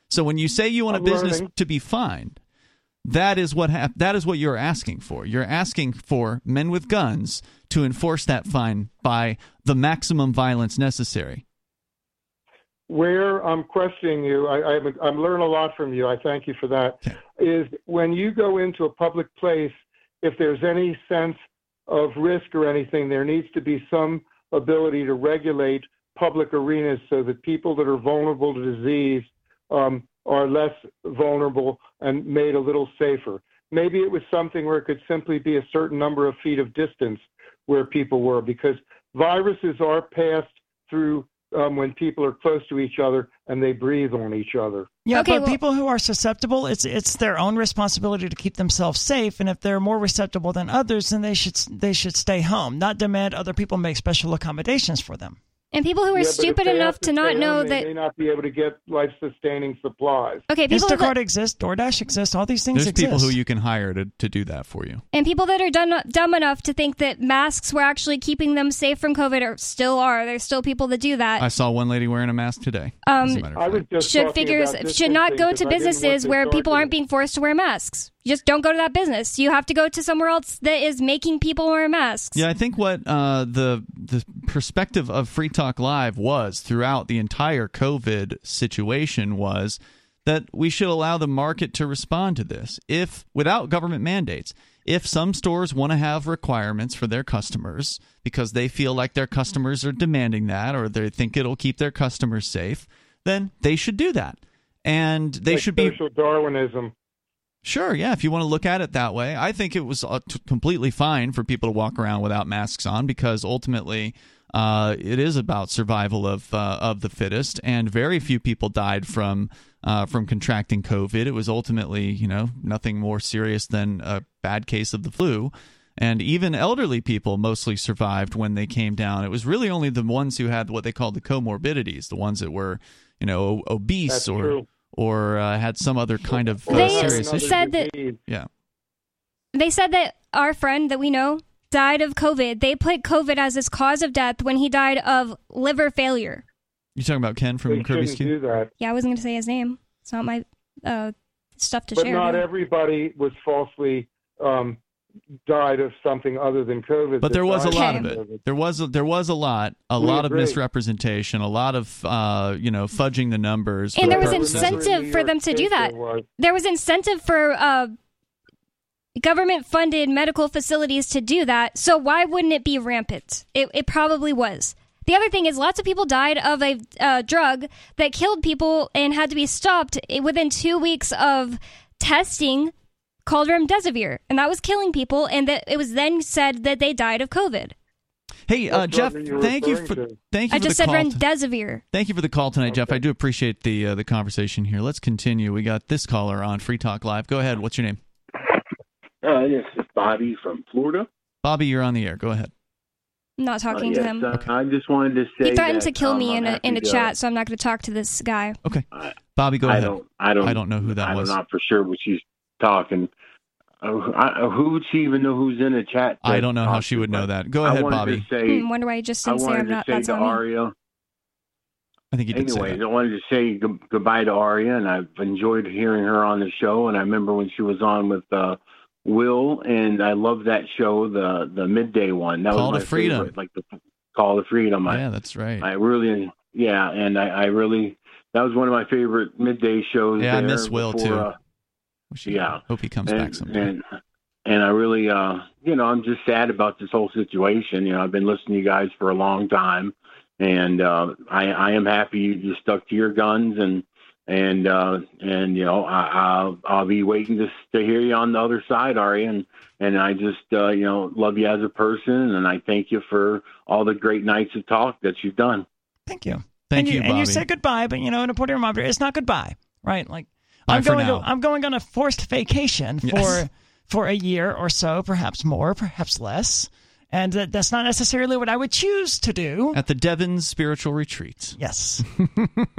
So when you say you want a business learning. to be fined, that is what hap- that is what you're asking for. You're asking for men with guns to enforce that fine by the maximum violence necessary. Where I'm questioning you, I, I'm, I'm learning a lot from you. I thank you for that. Okay. Is when you go into a public place, if there's any sense of risk or anything, there needs to be some ability to regulate public arenas so that people that are vulnerable to disease um, are less vulnerable and made a little safer. Maybe it was something where it could simply be a certain number of feet of distance where people were, because viruses are passed through um, when people are close to each other and they breathe on each other. Yeah, Okay, but well- people who are susceptible, it's it's their own responsibility to keep themselves safe. And if they're more susceptible than others, then they should they should stay home, not demand other people make special accommodations for them. And people who are Yeah, stupid enough have to not know home, that they may not be able to get life-sustaining supplies. okay, people Instacart that, exists, DoorDash exists, all these things There's exist. people who you can hire to, to do that for you. and people that are done, dumb enough to think that masks were actually keeping them safe from COVID or still are. There's still people that do that. I saw one lady wearing a mask today. Um, as a matter of I was just should talking figures about should not go distancing to 'cause I didn't want businesses where people aren't being forced to wear masks. You just don't go to that business. You have to go to somewhere else that is making people wear masks. Yeah, I think what uh, the the perspective of Free Talk Live was throughout the entire COVID situation was that we should allow the market to respond to this if without government mandates. If some stores want to have requirements for their customers because they feel like their customers are demanding that or they think it'll keep their customers safe, then they should do that. And they Like should be social Darwinism. Sure, yeah, if you want to look at it that way. I think it was uh, t- completely fine for people to walk around without masks on because ultimately uh, it is about survival of uh, of the fittest, and very few people died from uh, from contracting COVID. It was ultimately, you know, nothing more serious than a bad case of the flu. And even elderly people mostly survived when they came down. It was really only the ones who had what they called the comorbidities, the ones that were, you know, obese That's or true. Or uh, had some other kind of uh, They serious Another issue. said that- Yeah. They said that our friend that we know died of COVID. They put COVID as his cause of death when he died of liver failure. You talking about Ken They from Kirby's shouldn't Cube? do that. Yeah, I wasn't going to say his name. It's not my uh, stuff to share. But not everybody was falsely um, died of something other than COVID. But there was a lot of it. COVID. There was a, there was a lot, a We lot agree. of misrepresentation, a lot of uh, you know fudging the numbers. And there was incentive for them to do that. there was. There was incentive for uh, government funded medical facilities to do that. So why wouldn't it be rampant? It, it probably was. The other thing is, lots of people died of a uh, drug that killed people and had to be stopped within two weeks of testing called remdesivir, and that was killing people. And that it was then said that they died of COVID. Hey, uh, Jeff, you thank you for to? thank you I for just the said call. remdesivir. Thank you for the call tonight, Jeff. I do appreciate the uh, the conversation here. Let's continue. We got this caller on Free Talk Live. Go ahead. What's your name? Uh, this is Bobby from Florida. Bobby, you're on the air. Go ahead. I'm not talking Uh, to him. uh, I just wanted to say He threatened that, to kill um, me in I'm a in a happy to- chat, so I'm not going to talk to this guy. Okay, I, Bobby, go I ahead. don't. I don't. I don't know who that I'm was. not for sure what she's talking. Uh, I, who would she even know who's in the chat? I don't know how she would know that. Go I ahead, wanted Bobby. To say, Hmm, wonder why I just I didn't say wanted I'm to not. say That's to on me. Aria. I think you did say Anyways, that. I wanted to say g- goodbye to Aria, and I've enjoyed hearing her on the show. And I remember when she was on with uh, Will, and I loved that show, the the midday one. That Call was to my Freedom. favorite, like the Call to Freedom. I, Yeah, that's right. I really, yeah, and I, I really, that was one of my favorite midday shows. Yeah, I there miss Will, before, too. uh, We should- yeah. Hope he comes and, back someday. and and I really, uh, you know, I'm just sad about this whole situation. You know, I've been listening to you guys for a long time, and uh, I, I am happy you, you stuck to your guns and and uh, and you know, I, I'll I'll be waiting to to hear you on the other side, Ari, and and I just uh, you know love you as a person, and I thank you for all the great nights of talk that you've done. Thank you. Thank and you, And you said goodbye, but you know, an important reminder: it's not goodbye, right? Like Bye I'm going to I'm going on a forced vacation for Yes. for a year or so, perhaps more, perhaps less, and that, that's not necessarily what I would choose to do. At the Devon's Spiritual Retreat. Yes,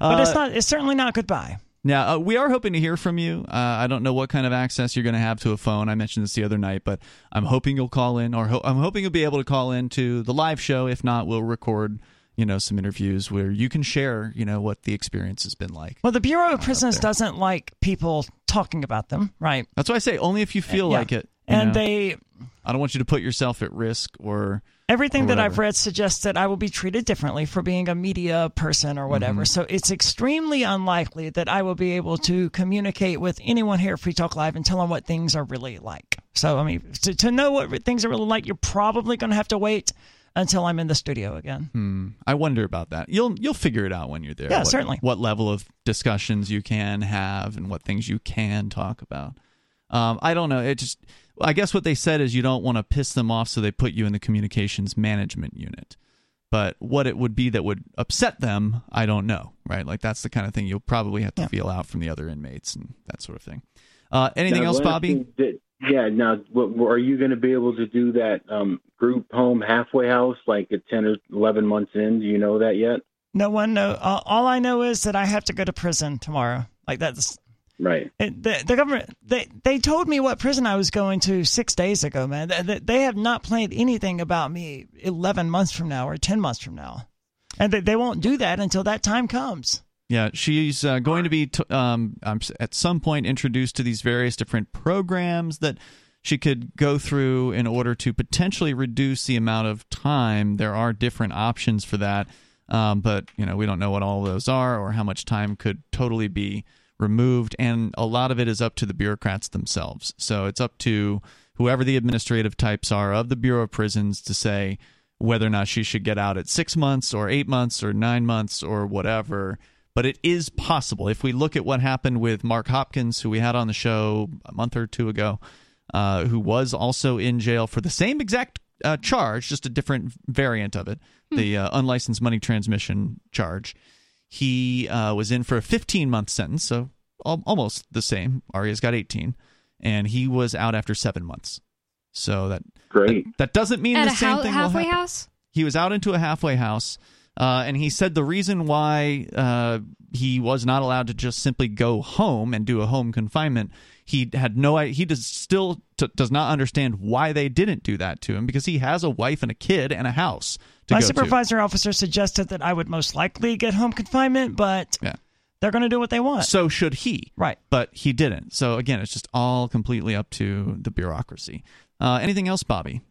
but it's not. It's certainly not goodbye. Now, uh, we are hoping to hear from you. Uh, I don't know what kind of access you're going to have to a phone. I mentioned this the other night, but I'm hoping you'll call in, or ho- I'm hoping you'll be able to call in to the live show. If not, we'll record, you know, some interviews where you can share, you know, what the experience has been like. Well, the Bureau of Prisons doesn't like people talking about them, right? That's why I say only if you feel Yeah. like it. And know? they I don't want you to put yourself at risk or Everything or that I've read suggests that I will be treated differently for being a media person or whatever. Mm-hmm. So it's extremely unlikely that I will be able to communicate with anyone here at Free Talk Live and tell them what things are really like. So, I mean, to, to know what things are really like, you're probably going to have to wait until I'm in the studio again. Hmm. I wonder about that. You'll you'll figure it out when you're there. Yeah, what, certainly. What level of discussions you can have and what things you can talk about. Um, I don't know. It just. I guess what they said is you don't want to piss them off, so they put you in the communications management unit. But what it would be that would upset them, I don't know. Right? Like that's the kind of thing you'll probably have to Yeah. feel out from the other inmates and that sort of thing. Uh, anything Now, else, Bobby? thing that- yeah. Now, what, are you going to be able to do that um, group home halfway house like at ten or eleven months in? Do you know that yet? No one know. All, all I know is that I have to go to prison tomorrow. Like that's Right. It, the, the government they they told me what prison I was going to six days ago, man. They, they- they have not planned anything about me eleven months from now or ten months from now, and they, they won't do that until that time comes. Yeah, she's uh, going to be t- um, at some point introduced to these various different programs that she could go through in order to potentially reduce the amount of time. There are different options for that, um, but you know we don't know what all those are or how much time could totally be removed, and a lot of it is up to the bureaucrats themselves. So it's up to whoever the administrative types are of the Bureau of Prisons to say whether or not she should get out at six months or eight months or nine months or whatever. But it is possible. If we look at what happened with Mark Hopkins, who we had on the show a month or two ago, uh, who was also in jail for the same exact uh, charge, just a different variant of it, the uh, unlicensed money transmission charge. He uh, was in for a 15 month sentence, so al- almost the same. Aria's got 18, and he was out after seven months. So that Great. that, that doesn't mean At the same hou- thing halfway house? He was out into a halfway house, uh, and he said the reason why uh, he was not allowed to just simply go home and do a home confinement. He had no. He does still t- does not understand why they didn't do that to him because he has a wife and a kid and a house to My go to. supervisor officer suggested that I would most likely get home confinement, but Yeah. they're going to do what they want. So should he. Right. But he didn't. So again, it's just all completely up to the bureaucracy. Uh, anything else, Bobby?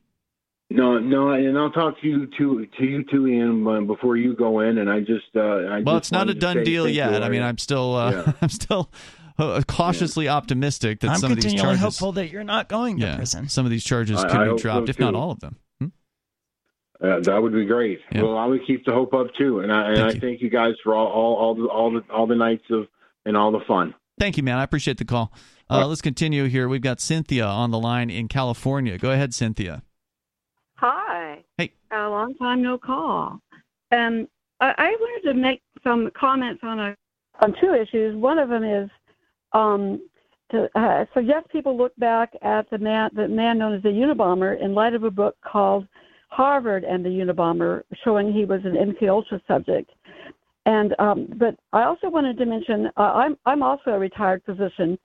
No, no, and I'll talk to you to to you too, Ian, um, before you go in. And I just, uh, I well, just it's not a done say deal yet. I mean, I'm still, uh, Yeah. I'm still uh, cautiously optimistic that I'm some of these charges. continually charges, hopeful that you're not going to yeah, prison. some of these charges could I be hope so, dropped, if not all of them. Hmm? Uh, that would be great. Yeah. Well, I would keep the hope up too, and I and Thank I you. thank you guys for all all all the all the all the nights of and all the fun. Thank you, man. I appreciate the call. Uh, let's continue here. We've got Cynthia on the line in California. Go ahead, Cynthia. Hi. Hey. A long time no call. Um, I, I wanted to make some comments on a on two issues. One of them is um, to uh, suggest people look back at the man the man known as the Unabomber in light of a book called Harvard and the Unabomber, showing he was an MK Ultra subject. And um, but I also wanted to mention uh, I'm I'm also a retired physician,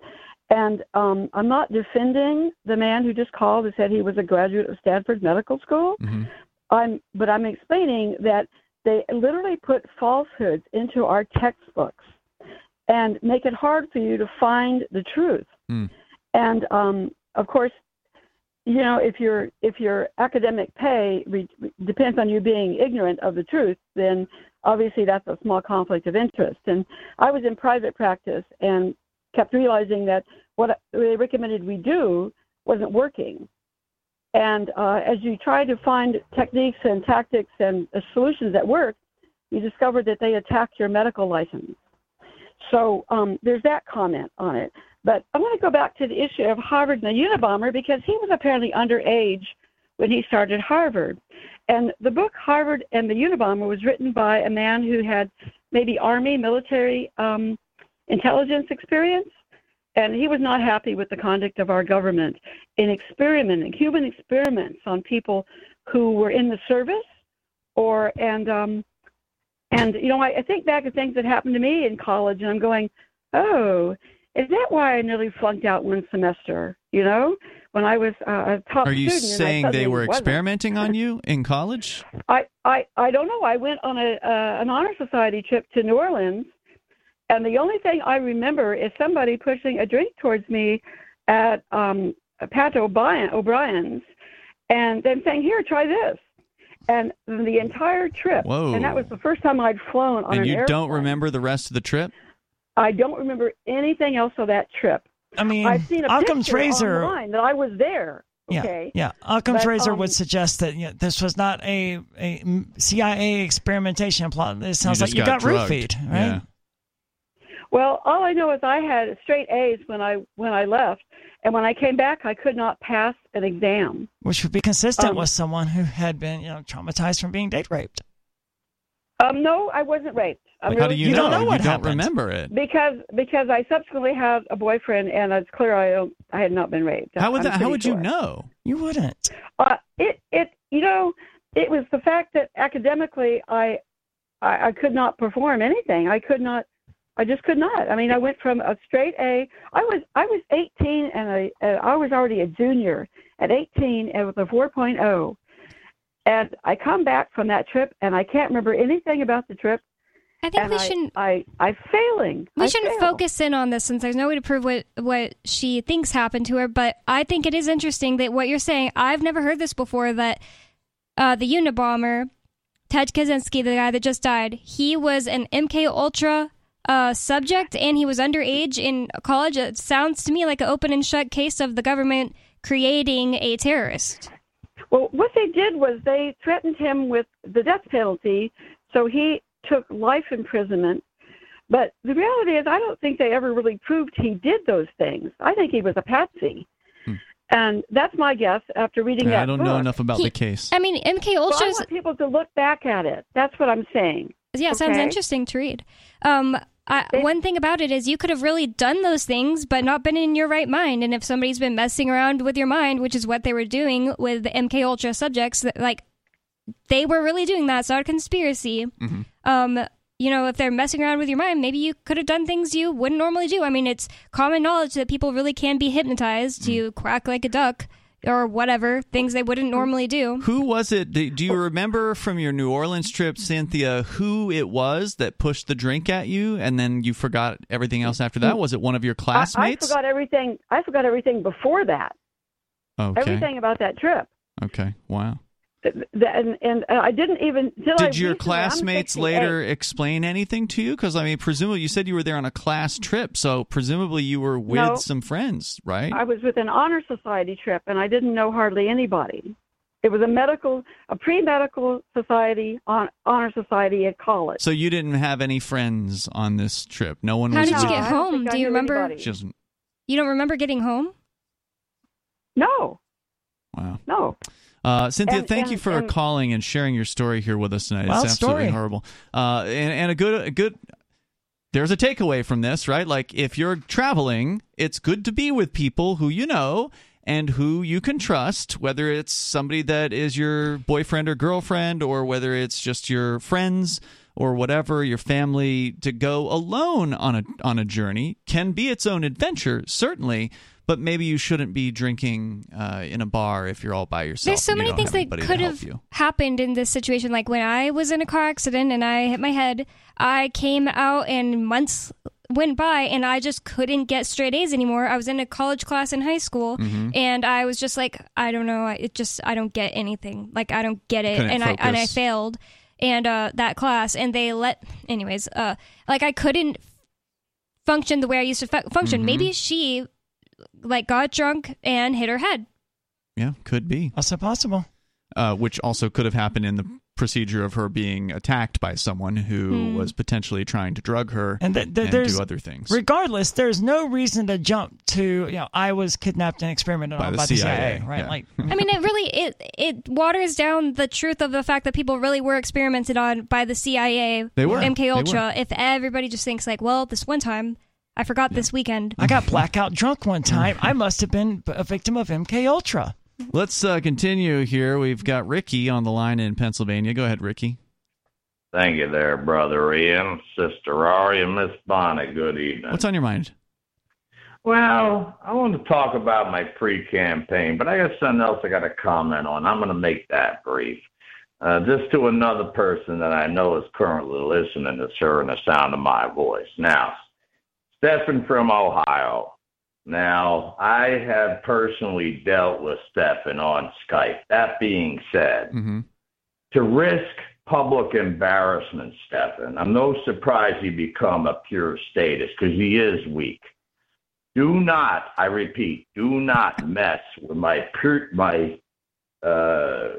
and um, I'm not defending the man who just called and said he was a graduate of Stanford Medical School. Mhm. I'm, but I'm explaining that they literally put falsehoods into our textbooks and make it hard for you to find the truth. Mm. And um, of course, you know, if your if your academic pay re- depends on you being ignorant of the truth, then obviously that's a small conflict of interest. And I was in private practice and kept realizing that what they recommended we do wasn't working. And uh, as you try to find techniques and tactics and uh, solutions that work, you discover that they attack your medical license. So um, there's that comment on it. But I want to go back to the issue of Harvard and the Unabomber because he was apparently underage when he started Harvard. And the book Harvard and the Unabomber was written by a man who had maybe Army military um, intelligence experience. And he was not happy with the conduct of our government in experimenting, human experiments on people who were in the service or, and, um, and you know, I, I think back to things that happened to me in college, and I'm going, oh, is that why I nearly flunked out one semester? You know, when I was uh, a top Are you saying they were wasn't. experimenting on you in college? I, I, I don't know. I went on a uh, an honor society trip to New Orleans, and the only thing I remember is somebody pushing a drink towards me at um, Pat O'Brien, O'Brien's, and then saying, "Here, try this." And the entire trip, Whoa. and that was the first time I'd flown on And an you don't remember the rest of the trip? I don't remember anything else of that trip. I mean, I've seen a Occam's picture razor. online that I was there. Okay. Yeah, yeah. Occam's But, razor um, would suggest that you know, this was not a, a CIA experimentation plot. It sounds you like just you got, got, drugged. roofied, right? Yeah. Well, all I know is I had straight A's when I when I left, and when I came back, I could not pass an exam. Which would be consistent Um, with someone who had been, you know, traumatized from being date raped. Um, no, I wasn't raped. I'm Like, how do you, you know? Don't know you what don't remember it. because because I subsequently had a boyfriend, and it's clear I I had not been raped. How would that? How pretty would you know? You wouldn't. Uh, it it you know it was the fact that academically I, I I could not perform anything. I could not. I just could not. I mean, I went from a straight A. I was I was 18 and I uh, I was already a junior at 18 and with a 4.0. And I come back from that trip and I can't remember anything about the trip. I think we I, shouldn't I I failing. we I shouldn't fail. focus in on this since there's no way to prove what what she thinks happened to her. But I think it is interesting that what you're saying. I've never heard this before. That uh, the Unabomber, Ted Kaczynski, the guy that just died, he was an MK Ultra uh, subject and he was underage in college. It sounds to me like an open and shut case of the government creating a terrorist. Well, what they did was they threatened him with the death penalty, so he took life imprisonment. But the reality is, I don't think they ever really proved he did those things. I think he was a patsy. And that's my guess after reading that Hmm. I don't know enough about He- the case. I mean, MK Well, I want people to look back at it. That's what I'm saying. Yeah, it sounds interesting to read. Um, I, one thing about it is you could have really done those things, but not been in your right mind. And if somebody's been messing around with your mind, which is what they were doing with the MK Ultra subjects, like they were really doing that. It's not a conspiracy. Um, you know, if they're messing around with your mind, maybe you could have done things you wouldn't normally do. I mean, it's common knowledge that people really can be hypnotized to quack like a duck. Or whatever things they wouldn't normally do. Who was it? Do do you remember from your New Orleans trip, Cynthia, who it was that pushed the drink at you, and then you forgot everything else after that? Was it one of your I, I classmates? forgot everything. I forgot everything before that. okay. Everything about that trip. Okay. Wow. Th- th- And, and uh, I didn't even. Till I Did your classmates later explain anything to you? Because I mean, presumably you said you were there on a class trip, so presumably you were with No. some friends, right? I was with an honor society trip, and I didn't know hardly anybody. It was a medical, a pre-medical society, on, honor society at college. so you didn't have any friends on this trip. No one How was. did you get I home? Do you remember? anybody. You don't remember getting home? No, Wow. no. Uh, Cynthia, And- thank you for and- calling and sharing your story here with us tonight. Wild it's absolutely story. horrible. Uh, and, and a good, a good. There's a takeaway from this, right? Like if you're traveling, it's good to be with people who you know and who you can trust, whether it's somebody that is your boyfriend or girlfriend, or whether it's just your friends or whatever, your family. To go alone on a on a journey can be its own adventure, certainly. But maybe you shouldn't be drinking uh, in a bar if you're all by yourself. There's so many things that could have you. happened in this situation. Like when I was in a car accident and I hit my head, I came out and months went by and I just couldn't get straight A's anymore. I was in a college class in high school Mm-hmm. and I was just like, I don't know, I- it just I don't get anything. Like I don't get it, Couldn't and I and I failed. And uh, that class, and they let, anyways, uh, like I couldn't function the way I used to fu- function. Mm-hmm. Maybe she like got drunk and hit her head. Yeah, could be. Also possible. uh, which also could have happened in the procedure of her being attacked by someone who Hmm. was potentially trying to drug her And th- th- there's do other things. regardless, there's no reason to jump to you know I was kidnapped and experimented By on the by the CIA, CIA, right? yeah. Like I mean, it really it it waters down the truth of the fact that people really were experimented on by the CIA, They were. MK They Ultra. If everybody just thinks like, well, this one time I forgot this weekend. I got blackout drunk one time. I must have been a victim of MK Ultra. Let's uh, continue here. We've got Ricky on the line in Pennsylvania. Go ahead, Ricky. Thank you there, Brother Ian, Sister Ari, and Miss Bonnie. Good evening. What's on your mind? Well, I want to talk about my pre-campaign, but I got something else I got to comment on. I'm going to make that brief. Uh, just to another person that I know is currently listening that's hearing the sound of my voice. Now, Stephen from Ohio. Now, I have personally dealt with Stephen on Skype. That being said, hmm to risk public embarrassment, Stefan. I'm no surprise he become a pure status because he is weak. Do not, I repeat, do not mess with my pure, my uh,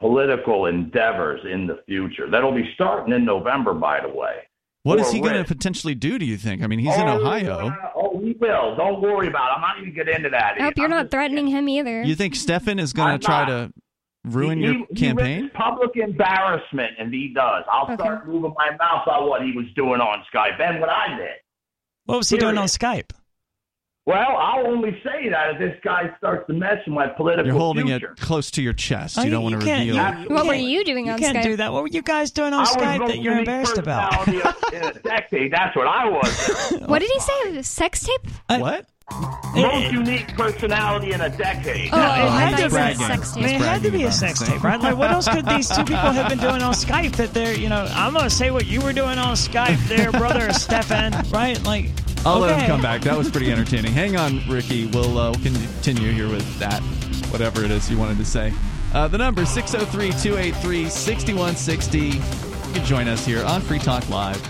political endeavors in the future. That'll be starting in November, by the way. What is he going to potentially do? Do you think? I mean, he's in Oh, Ohio. uh, oh, he will. Don't worry about it. I'm not even get into that. I hope you're I'm not just- threatening him either. You think Stefan is going to try to ruin he, your he- he campaign? risks public embarrassment, and he does. I'll Okay. start moving my mouth about what he was doing on Skype and what I did. What was he doing on Skype? Well, I'll only say that if this guy starts to mess with my political You're holding future. it close to your chest. You don't want to reveal. you- What were can't- you doing You on can't Skype? do that. What were you guys doing on I Skype that you're embarrassed about? personality in a decade. That's what I was. what did he say? Sex tape? I- what? Most unique personality in a decade. Oh, it had to you said be- sex I mean, tape. it had to be a about sex tape, right? Like, what else could these two people have been doing on Skype that they're, you know, I'm going to say what you were doing on Skype there, brother Stefan, right? Like, I'll let him come back. That was pretty entertaining. Hang on, Ricky. We'll, uh, continue here with that, whatever it is you wanted to say. Uh, the number 603 283 6160. You can join us here on Free Talk Live.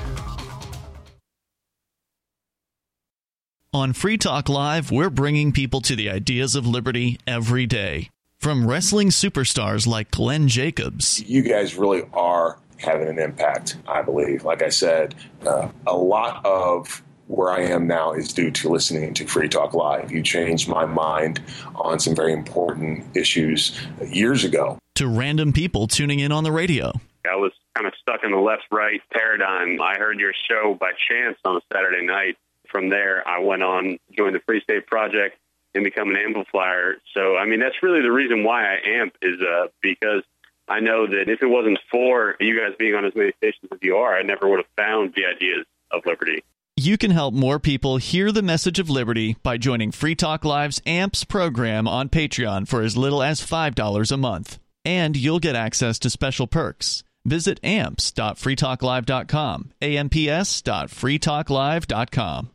On Free Talk Live, we're bringing people to the ideas of liberty every day. From wrestling superstars like Glenn Jacobs you guys really are having an impact, I believe. Like I said, uh, a lot of where I am now is due to listening to Free Talk Live. You changed my mind on some very important issues years ago. to random people tuning in on the radio. I was kind of stuck in the left right paradigm. I heard your show by chance on a Saturday night. From there, I went on, joined the Free State Project, and become an amplifier. So, I mean, that's really the reason why I amp is uh, because I know that if it wasn't for you guys being on as many stations as you are, I never would have found the ideas of liberty. You can help more people hear the message of liberty by joining Free Talk Live's AMPS program on Patreon for as little as $5 a month. And you'll get access to special perks. Visit amps.freetalklive.com, amps.freetalklive.com.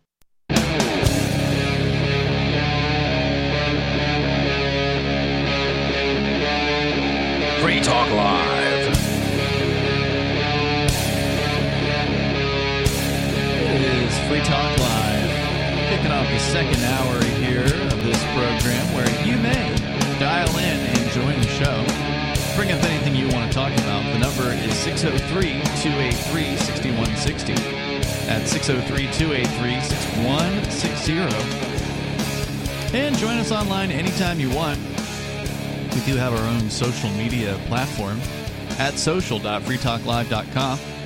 Free Talk Live. Is Free Talk Live, kicking off the second hour here of this program where you may dial in and join the show. Bring up anything you want to talk about. The number is 603 283 6160. That's 603 283 6160. And join us online anytime you want. We do have our own social media platform at social.freetalklive.com.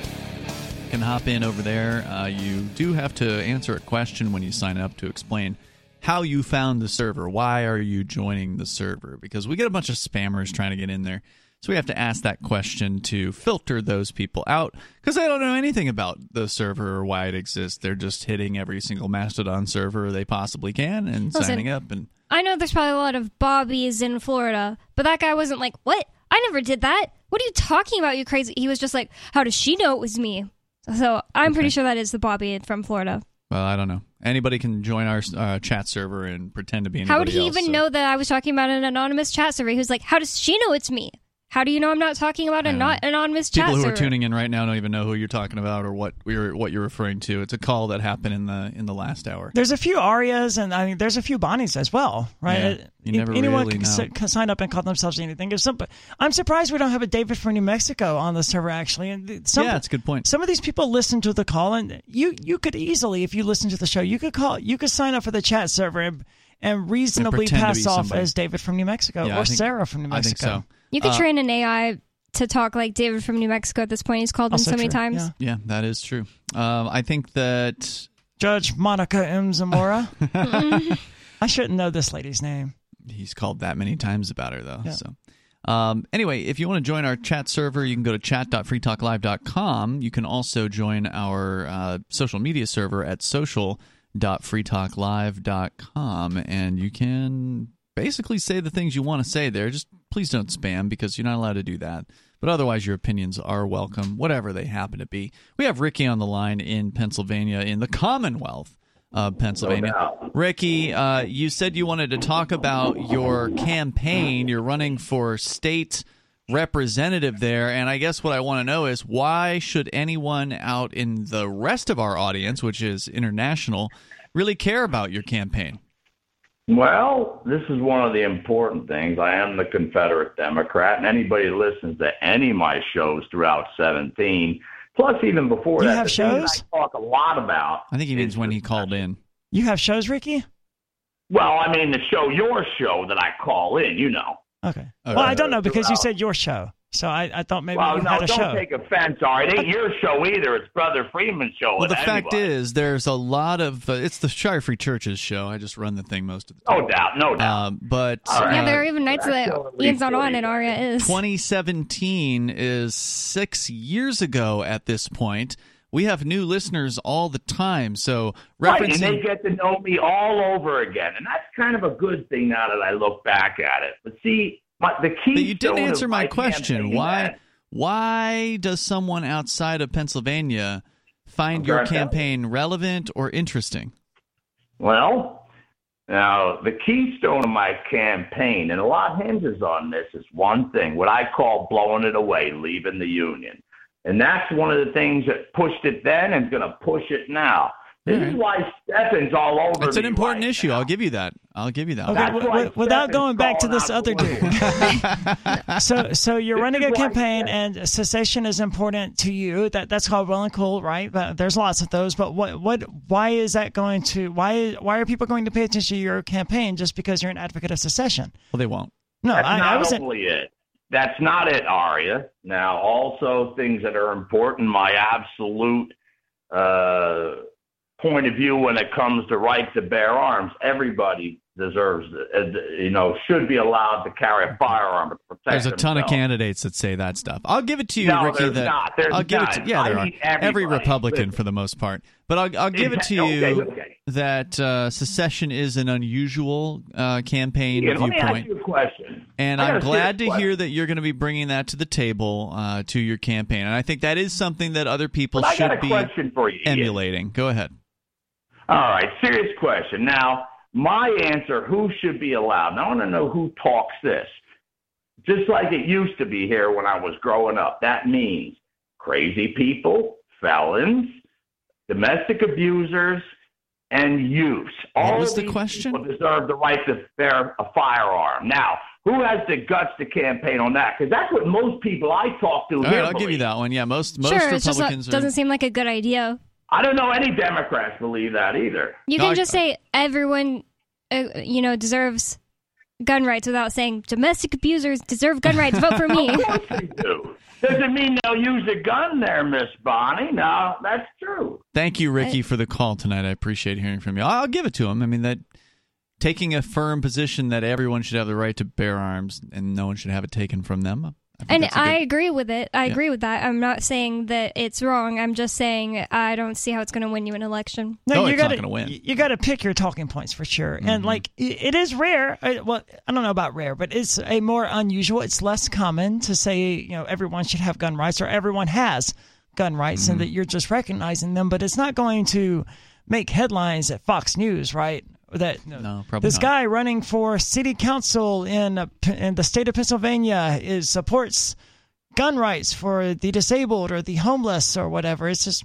Can hop in over there. Uh, you do have to answer a question when you sign up to explain how you found the server. Why are you joining the server? Because we get a bunch of spammers trying to get in there. So we have to ask that question to filter those people out because they don't know anything about the server or why it exists. They're just hitting every single Mastodon server they possibly can and Listen, signing up and I know there's probably a lot of Bobbies in Florida, but that guy wasn't like, "What? I never did that. What are you talking about? You crazy?" He was just like, "How does she know it was me?" So I'm pretty sure that is the Bobby from Florida. well, I don't know. Anybody can join our uh, chat server and pretend to be anybody How would he else, even so- know that I was talking about an anonymous chat server? He was like, "How does she know it's me? How do you know I'm not talking about a not anonymous chat People who server?" are tuning in right now don't even know who you're talking about or what we're what you're referring to. It's a call that happened in the in the last hour. There's a few Arias and I mean there's a few Bonnies as well, right? Yeah, you never Anyone really can, know. s- can sign up and call themselves anything. If some, I'm surprised we don't have a David from New Mexico on the server actually. And some, yeah, that's a good point. Some of these people listen to the call, and you you could easily, if you listen to the show, you could call, you could sign up for the chat server and, and reasonably pretend to pass off somebody. as David from New Mexico Yeah, or think- Sarah from New I think Mexico. So. You could Uh, train an AI to talk like David from New Mexico at this point. He's called him Also so many true, times. yeah. Yeah, that is true. Um, I think that Judge Monica M. Zamora. I shouldn't know this lady's name. he's called that many times about her though. Yeah. So. Um, anyway, if you want to join our chat server, you can go to chat.freetalklive.com. You can also join our uh, social media server at social.freetalklive.com, and you can basically say the things you want to say there. Just please don't spam because you're not allowed to do that. But otherwise, your opinions are welcome, whatever they happen to be. We have Ricky on the line in Pennsylvania, in the Commonwealth of Pennsylvania. doubt. Ricky, uh, you said you wanted to talk about your campaign. You're running for state representative there, and I guess what I want to know is why should anyone out in the rest of our audience, which is international, really care about your campaign? Well, this is one of the important things. I am the Confederate Democrat, and anybody who listens to any of my shows throughout 17, plus even before You that, have the thing that shows? I talk a lot about. I think he means when he called in. You have shows, Ricky? Well, I mean, the show, your show that I call in, you know. Okay. Uh, well, I don't know because you said your show, so I, I thought maybe well, you no, had a don't show. take offense. All right, it ain't your show either. It's Brother Freeman's show. Well, with the fact anybody. is, there's a lot of. Uh, it's the Shire Free Church's show. I just run the thing most of the time. no doubt, no doubt. Um, but Yeah, uh, there are even nights that Ian's not on and Aria is. 2017 is six years ago at this point. We have new listeners all the time. So Right, and they get to know me all over again, and that's kind of a good thing now that I look back at it. But see, my, the key. But you didn't answer my question. Why? Why does someone outside of Pennsylvania find your campaign relevant or interesting? Well, now the keystone of my campaign, and a lot hinges on this, is one thing: what I call blowing it away, leaving the union, and that's one of the things that pushed it then and going to push it now. This is why Stefan's all over. It's an me important right issue. I'll give you that. I'll give you that. Okay, That's w- why w- without going back to this other dude. so, so you're This running a campaign, and secession is important to you. That that's called well and cool, right? But there's lots of those. But what, what, why is that going to? Why, why are people going to pay attention to your campaign just because you're an advocate of secession? Well, they won't. No, That's I, not I wasn't. only it. That's not it, Aria. Now, also things that are important. My absolute uh, point of view when it comes to right to bear arms. Everybody deserves, you know, should be allowed to carry a firearm to protect There's a ton of candidates that say that stuff. I'll give it to you, No, Ricky. there's that not. There's I'll give it not. to yeah, I there are every. Republican for the most part. But I'll I'll give it to you Okay, okay. that uh, secession is an unusual uh, campaign Ian, let me ask viewpoint. you a question. And I'm glad to hear that you're going to be bringing that to the table uh, to your campaign. And I think that is something that other people But should be for you, Ian. emulating. Go ahead. All right, serious question. Now, my answer: Who should be allowed? And I want to know who talks this. Just like it used to be here when I was growing up. That means crazy people, felons, domestic abusers, and youths. What All was of the these question? people deserve the right to bear a firearm. Now, who has the guts to campaign on that? Because that's what most people I talk to All here right, I'll give you that one. Yeah, most most sure, it's just not, Republicans are. doesn't seem like a good idea. I don't know any Democrats believe that either. You No, can I- just say everyone, uh, you know, deserves gun rights without saying domestic abusers deserve gun rights. Vote for me. Of course they do. Doesn't mean they'll use a gun there, Miss Bonnie. No, that's true. Thank you, Ricky, for the call tonight. I appreciate hearing from you. I'll give it to him. I mean that taking a firm position that everyone should have the right to bear arms and no one should have it taken from them. I think And I good- agree with it. I Yeah. agree with that. I'm not saying that it's wrong. I'm just saying I don't see how it's going to win you an election. No, you it's not gotta, gonna win. You, you got to pick your talking points for sure. Mm-hmm. And like, it, it is rare. uh, Well, I don't know about rare, but it's a more unusual. It's less common to say, you know, everyone should have gun rights or everyone has gun rights, Mm-hmm. and that you're just recognizing them. But it's not going to make headlines at Fox News, right? That No, probably this not. guy running for city council in uh, in the state of Pennsylvania is supports gun rights for the disabled or the homeless or whatever. It's just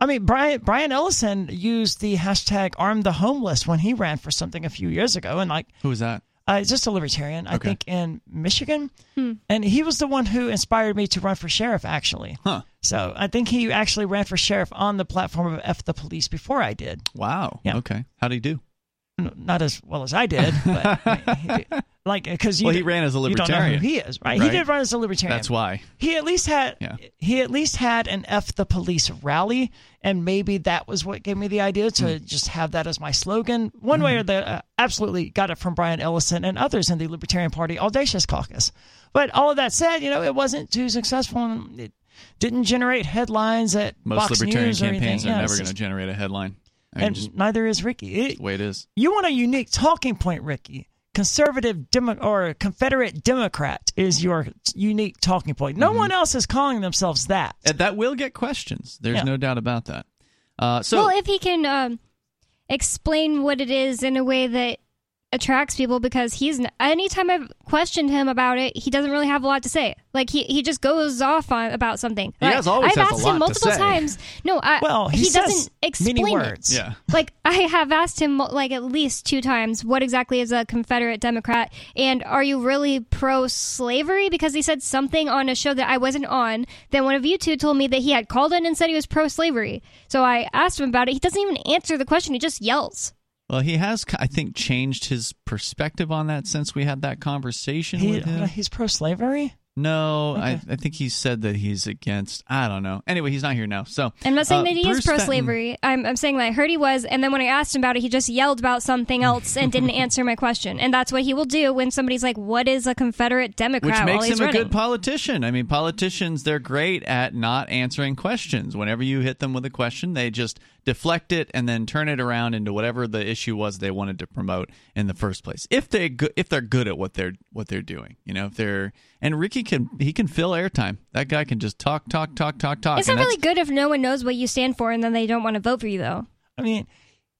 I mean, Brian Brian Ellison used the hashtag "arm the homeless" when he ran for something a few years ago, and like, Who was that? uh, just a libertarian, I think, in Michigan, and he was the one who inspired me to run for sheriff. Actually, Huh. so I think he actually ran for sheriff on the platform of "F the Police" before I did. Wow. Yeah. Okay. How'd he do? Not as well as I did, but I mean, like because Well, he ran as a You don't know libertarian. he is, right? Right. He did run as a libertarian. That's why. He at least had Yeah. he at least had an F the police rally, and maybe that was what gave me the idea to Hmm. just have that as my slogan. One way or the uh, absolutely got it from Brian Ellison and others in the Libertarian Party Audacious Caucus. But all of that said, you know, it wasn't too successful. And it didn't generate headlines at Most Fox libertarian News campaigns are never going to generate a headline. I and just neither is Ricky. It- the way it is. you want a unique talking point, Ricky. Conservative Demo- or Confederate Democrat is your unique talking point. Mm-hmm. No one else is calling themselves that. And that will get questions. There's Yeah. no doubt about that. Uh, so well, if he can um, explain what it is in a way that attracts people, because he's anytime I've questioned him about it, he doesn't really have a lot to say. Like he, he just goes off on about something. He Like, has always I've asked him multiple times. No, I, Well, he says doesn't explain many it. yeah. Like I have asked him like at least two times, what exactly is a Confederate Democrat, and are you really pro-slavery? Because he said something on a show that I wasn't on. Then one of you two told me that he had called in and said he was pro-slavery. So I asked him about it. He doesn't even answer the question. He just yells. Well, he has, I think, changed his perspective on that since we had that conversation He, with him. Uh, he's pro slavery? No, I, Okay. I think he said that he's against. I don't know. Anyway, he's not here now. So I'm not saying uh, that he Bruce is pro-slavery. I'm, I'm saying that I heard he was, and then when I asked him about it, he just yelled about something else and didn't answer my question. And that's what he will do when somebody's like, "What is a Confederate Democrat?" which makes him a good politician. I mean, politicians they're great at not answering questions. Whenever you hit them with a question, they just deflect it and then turn it around into whatever the issue was they wanted to promote in the first place. If they go- if they're good at what they're what they're doing, you know, if they're and Ricky can he can fill airtime. That guy can just talk, talk, talk, talk, talk. It's not really good if no one knows what you stand for and then they don't want to vote for you, though. I mean,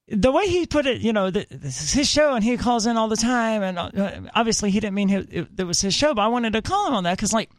the way he put it, you know, th this is his show and he calls in all the time. And uh, obviously, he didn't mean it, it, it was his show, but I wanted to call him on that because, like,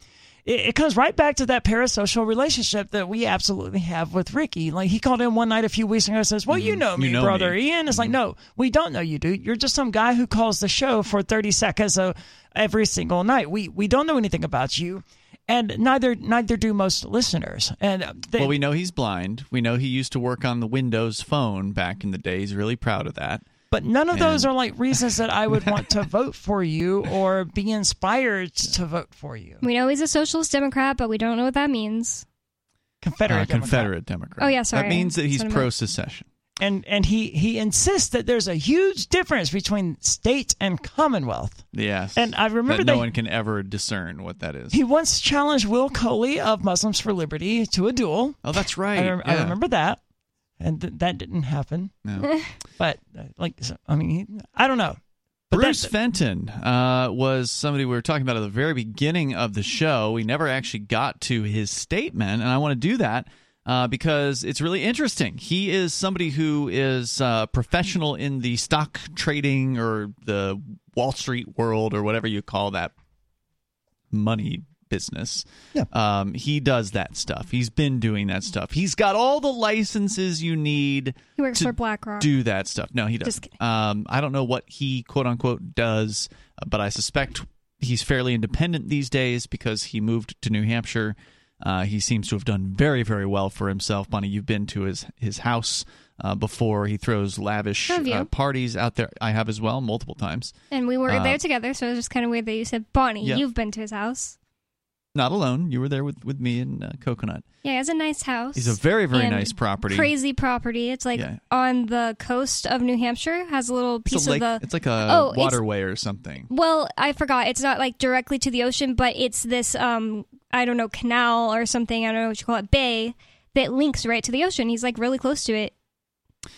it, it comes right back to that parasocial relationship that we absolutely have with Ricky. Like, he called in one night a few weeks ago and says, Well, you know Mm-hmm. You me, know brother me. Ian. It's like, No, we don't know you, dude. You're just some guy who calls the show for 30 seconds uh, every single night. We, we don't know anything about you. And neither neither do most listeners. And uh, they, Well, we know he's blind. We know he used to work on the Windows phone back in the day. He's really proud of that. But none of those are like reasons that I would want to vote for you or be inspired to vote for you. We know he's a socialist Democrat, but we don't know what that means. Confederate Uh, Democrat. Confederate Democrat. Oh, yeah, sorry. That means that he's That's what I meant. pro secession. and and he he insists that there's a huge difference between state and commonwealth. Yes. And I remember that no they- one can ever discern what that is. He once challenged Will Coley of Muslims for Liberty to a duel. Oh, that's right. I, rem- I remember that, and th- that didn't happen. No. But uh, like, so- I mean, I don't know. But Bruce Fenton uh, was somebody we were talking about at the very beginning of the show. We never actually got to his statement, and I want to do that uh, because it's really interesting. He is somebody who is uh, professional in the stock trading or the Wall Street world or whatever you call that money business. Yeah. Um, he does that stuff. He's been doing that stuff. He's got all the licenses you need He works to for BlackRock. do that stuff. No, he doesn't. Um, I don't know what he quote unquote does, but I suspect he's fairly independent these days because he moved to New Hampshire. Uh, he seems to have done very, very well for himself. Bonnie, you've been to his his house uh, before. He throws lavish uh, parties out there. I have as well, multiple times. And we were Uh, there together, so it was just kind of weird that you said, Bonnie, Yeah. you've been to his house. Not alone. You were there with, with me and uh, Coconut. Yeah, he has a nice house. He's a very, very nice property. Crazy property. It's like Yeah. on the coast of New Hampshire. Has a little It's piece a lake. of the. it's like a Oh, it's- waterway or something. Well, I forgot. It's not like directly to the ocean, but it's this um I don't know canal or something. I don't know what you call it, bay that links right to the ocean. He's like really close to it.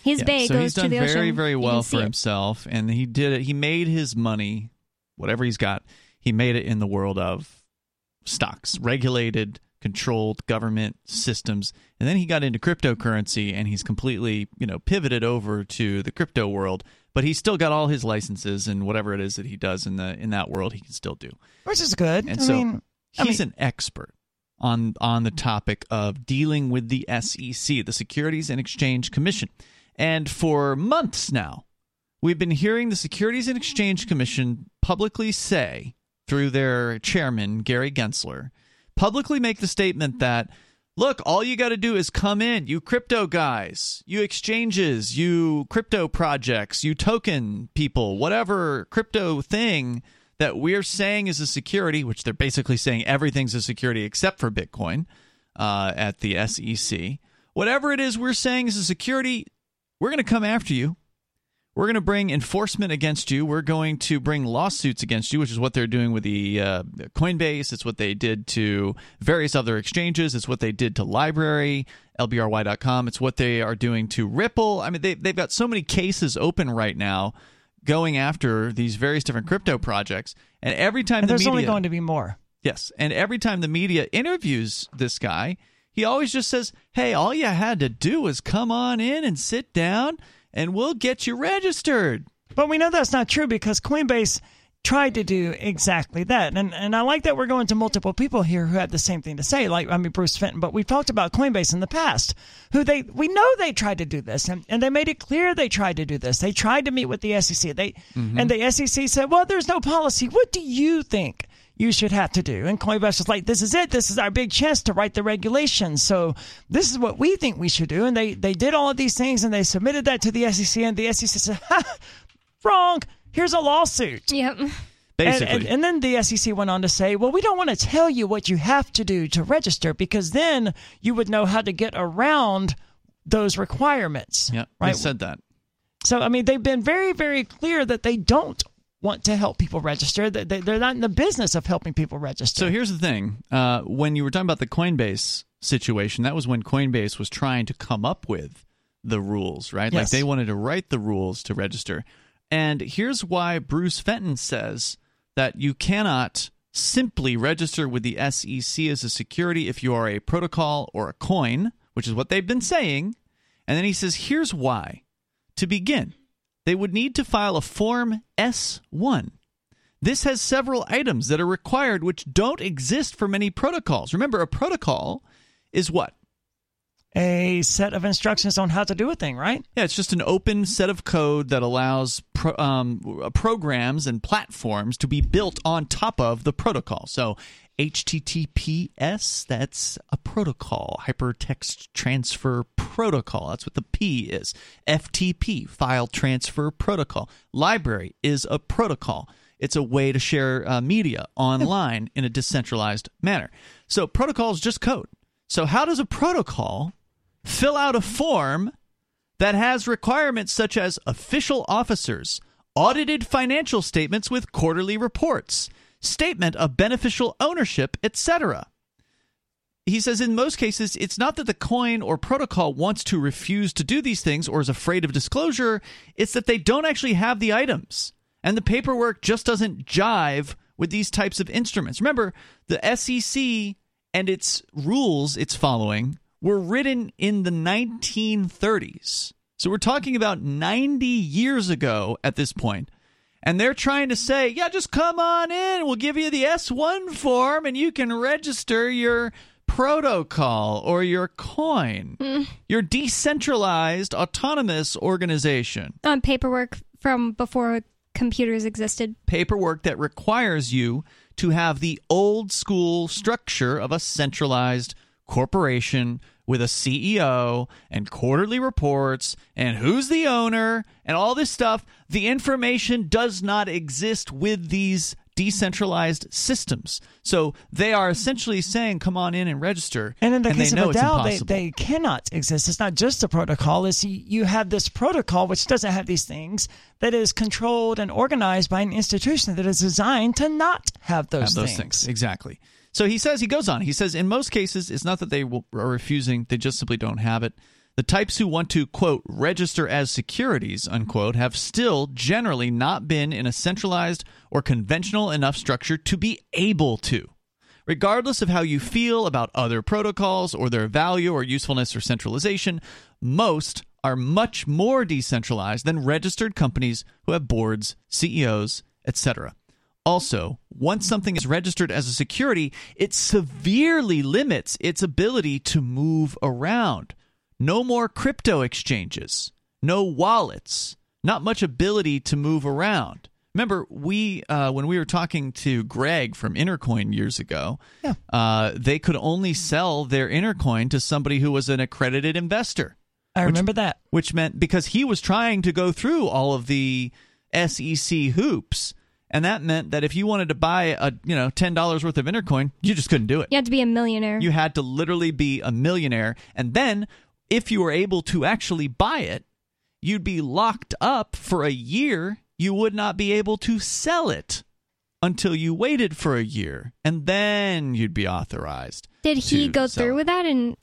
His Yeah, bay so goes he's done to the ocean. very, very You well see for it. himself, and he did it. He made his money, whatever he's got. He made it in the world of stocks, regulated, controlled government systems, and then he got into cryptocurrency, and he's completely, you know, pivoted over to the crypto world. But he's still got all his licenses and whatever it is that he does in the in that world, he can still do. which is good. And I so mean, I he's mean- an expert on on the topic of dealing with the SEC, the Securities and Exchange Commission. And for months now, we've been hearing the Securities and Exchange Commission publicly say through their chairman Gary Gensler publicly make the statement that look, all you got to do is come in, you crypto guys, you exchanges, you crypto projects, you token people, whatever crypto thing that we're saying is a security, which they're basically saying everything's a security except for Bitcoin uh, at the SEC. Whatever it is we're saying is a security, we're going to come after you. We're going to bring enforcement against you. We're going to bring lawsuits against you, which is what they're doing with the uh, Coinbase. It's what they did to various other exchanges. It's what they did to Library, LBRY.com. It's what they are doing to Ripple. I mean, they, they've got so many cases open right now going after these various different crypto projects. And every time and the there's media, only going to be more. Yes. And every time the media interviews this guy, he always just says, Hey, all you had to do was come on in and sit down and we'll get you registered. But we know that's not true because Coinbase tried to do exactly that. And and I like that we're going to multiple people here who have the same thing to say, like I mean Bruce Fenton, but we've talked about Coinbase in the past, who they we know they tried to do this and, and they made it clear they tried to do this. They tried to meet with the SEC. They Mm-hmm. and the SEC said, Well, there's no policy. What do you think? You should have to do. And Coinbase was like, This is it. This is our big chance to write the regulations. So this is what we think we should do. And they, they did all of these things and they submitted that to the SEC and the SEC said, ha, wrong. Here's a lawsuit. Yep. And, Basically. and, and then the SEC went on to say, well, we don't want to tell you what you have to do to register because then you would know how to get around those requirements. yeah, they said that. So, I mean, they've been very, very clear that they don't want to help people register. They- They're not in the business of helping people register. So here's the thing: uh, when you were talking about the Coinbase situation, that was when Coinbase was trying to come up with the rules, right? Like they wanted to write the rules to register. And here's why Bruce Fenton says that you cannot simply register with the SEC as a security if you are a protocol or a coin, which is what they've been saying. And then he says, here's why. To begin, they would need to file a Form S1. This has several items that are required which don't exist for many protocols. Remember, a protocol is what? a set of instructions on how to do a thing, right? Yeah, it's just an open set of code that allows pro- um, programs and platforms to be built on top of the protocol. So, HTTPS, that's a protocol, hypertext transfer protocol. That's what the P is. FTP, file transfer protocol. LBRY is a protocol. It's a way to share uh, media online in a decentralized manner. So, protocol is just code. So, how does a protocol fill out a form that has requirements such as official officers, audited financial statements with quarterly reports, statement of beneficial ownership, etc. He says in most cases, it's not that the coin or protocol wants to refuse to do these things or is afraid of disclosure, it's that they don't actually have the items. And the paperwork just doesn't jive with these types of instruments. Remember, the SEC and its rules it's following were written in the 1930s. So we're talking about 90 years ago at this point. And they're trying to say, yeah, just come on in. We'll give you the S1 form and you can register your protocol or your coin, mm. your decentralized autonomous organization. Oh, On paperwork from before computers existed. Paperwork that requires you to have the old school structure of a centralized corporation with a CEO and quarterly reports and who's the owner and all this stuff. The information does not exist with these decentralized systems. So they are essentially saying, come on in and register. And in the case they of a DAO, they, they cannot exist. It's not just a protocol. It's you, you have this protocol which doesn't have these things that is controlled and organized by an institution that is designed to not have those, have those things. things. Exactly. So he says, he goes on, he says, in most cases, it's not that they will, are refusing, they just simply don't have it. The types who want to, quote, register as securities, unquote, have still generally not been in a centralized or conventional enough structure to be able to. Regardless of how you feel about other protocols or their value or usefulness or centralization, most are much more decentralized than registered companies who have boards, CEOs, etc. Also, once something is registered as a security, it severely limits its ability to move around. No more crypto exchanges, no wallets, not much ability to move around. Remember, we uh, when we were talking to Greg from Intercoin years ago, Yeah. uh, they could only sell their Intercoin to somebody who was an accredited investor I remember that. which meant because he was trying to go through all of the SEC hoops, and that meant that if you wanted to buy a you know ten dollars worth of Intercoin, you just couldn't do it. You had to be a millionaire. You had to literally be a millionaire, and then if you were able to actually buy it, you'd be locked up for a year. You would not be able to sell it until you waited for a year, and then you'd be authorized. Did he go through it. with that? And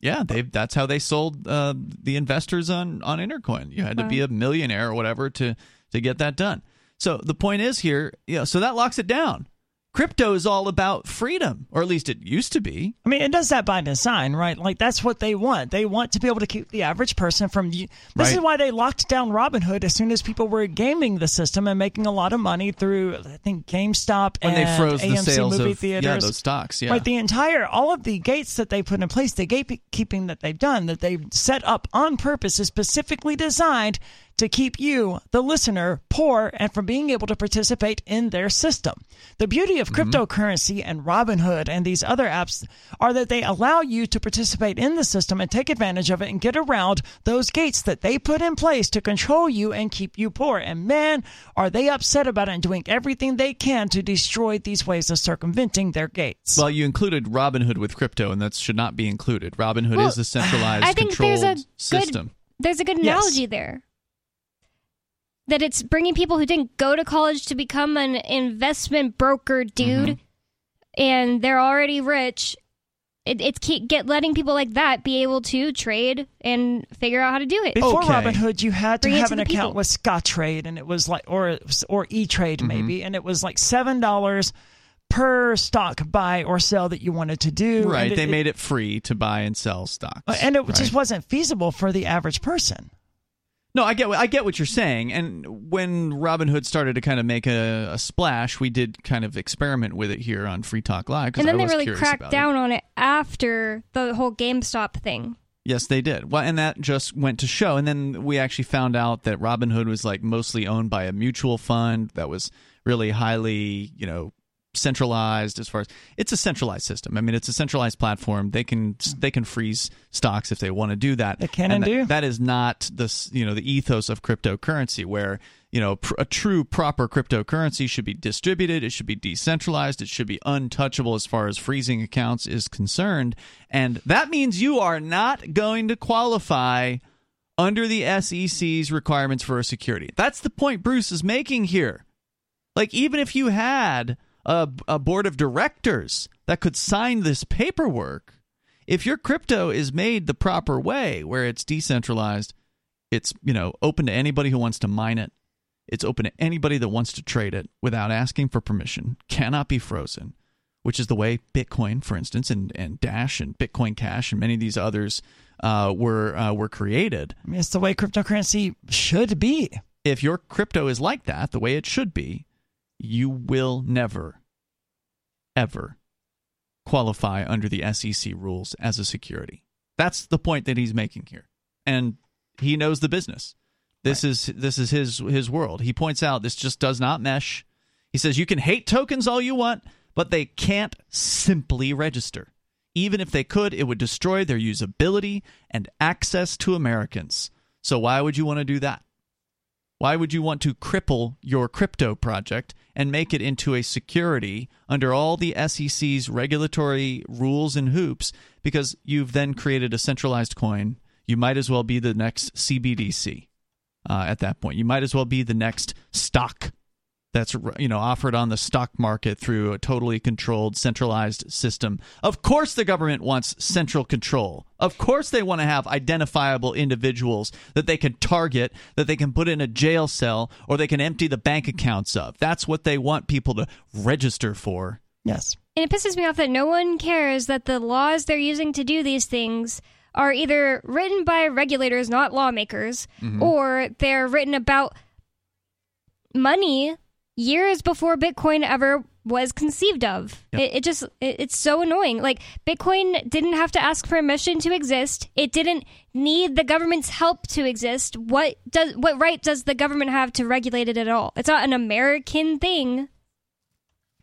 Yeah, they that's how they sold uh, the investors on on Intercoin. You had to be a millionaire or whatever to to get that done. So the point is here, yeah, so that locks it down. Crypto is all about freedom, or at least it used to be. I mean, it does that by design, right? Like that's what they want. They want to be able to keep the average person from. This is why they locked down Robinhood as soon as people were gaming the system and making a lot of money through, I think, GameStop When and they froze the AMC sales movie of theaters. yeah those stocks, yeah. Right, the entire, all of the gates that they put in place, the gatekeeping that they've done, that they've set up on purpose, is specifically designed to keep you, the listener, poor and from being able to participate in their system. The beauty of mm-hmm. cryptocurrency and Robinhood and these other apps are that they allow you to participate in the system and take advantage of it and get around those gates that they put in place to control you and keep you poor. And man, are they upset about it and doing everything they can to destroy these ways of circumventing their gates. well, you included Robinhood with crypto, and that should not be included. Robinhood Well, is a centralized, I think there's a controlled good system. there's a good Yes. analogy there. That it's bringing people who didn't go to college to become an investment broker dude, Mm-hmm. and they're already rich. It, it's keep, get letting people like that be able to trade and figure out how to do it. Before Okay. Robinhood, you had to Bring have to an account people. with Scottrade, and it was like, or or E Trade Mm-hmm. maybe, and it was like seven dollars per stock buy or sell that you wanted to do. Right, and they made it free to buy and sell stocks. and it right? just wasn't feasible for the average person. No, I get what I get what you're saying. And when Robinhood started to kind of make a, a splash, we did kind of experiment with it here on Free Talk Live. And then I they really cracked about it. down on it after the whole GameStop thing. Yes, they did. Well, and that just went to show. And then we actually found out that Robinhood was like mostly owned by a mutual fund that was really highly, you know, centralized as far as it's a centralized system. I mean, it's a centralized platform. They can they can freeze stocks if they want to do that. They can and that- do. That is not the you know the ethos of cryptocurrency where you know pr- a true proper cryptocurrency should be distributed. It should be decentralized. It should be untouchable as far as freezing accounts is concerned. And that means you are not going to qualify under the SEC's requirements for a security. That's the point Bruce is making here. Like, even if you had a, a board of directors that could sign this paperwork, if your crypto is made the proper way, where it's decentralized, it's you know open to anybody who wants to mine it, it's open to anybody that wants to trade it without asking for permission, cannot be frozen, which is the way Bitcoin, for instance, and, and Dash and Bitcoin Cash and many of these others uh, were uh, were created. I mean, it's the way cryptocurrency should be. If your crypto is like that, the way it should be, you will never, ever qualify under the SEC rules as a security. That's the point that he's making here, and he knows the business. This right. is this is his his world. He points out this just does not mesh. He says you can hate tokens all you want, but they can't simply register. Even if they could, it would destroy their usability and access to Americans. So why would you want to do that? Why would you want to cripple your crypto project and make it into a security under all the SEC's regulatory rules and hoops because you've then created a centralized coin? You might as well be the next CBDC uh, at that point. You might as well be the next stock that's you know offered on the stock market through a totally controlled centralized system. Of course the government wants central control. Of course they want to have identifiable individuals that they can target, that they can put in a jail cell or they can empty the bank accounts of. That's what they want people to register for. Yes. And it pisses me off that no one cares that the laws they're using to do these things are either written by regulators, not lawmakers, mm-hmm. or they're written about money years before Bitcoin ever was conceived of. Yep. It, it, just it, it's so annoying. Like Bitcoin didn't have to ask permission to exist. It didn't need the government's help to exist. What does what right does the government have to regulate it at all? It's not an American thing.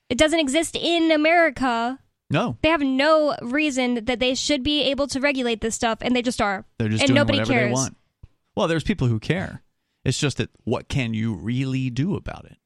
It doesn't exist in America. No. They have no reason that they should be able to regulate this stuff and they just are. They're just and doing nobody whatever cares. they want. Well, there's people who care. It's just that what can you really do about it?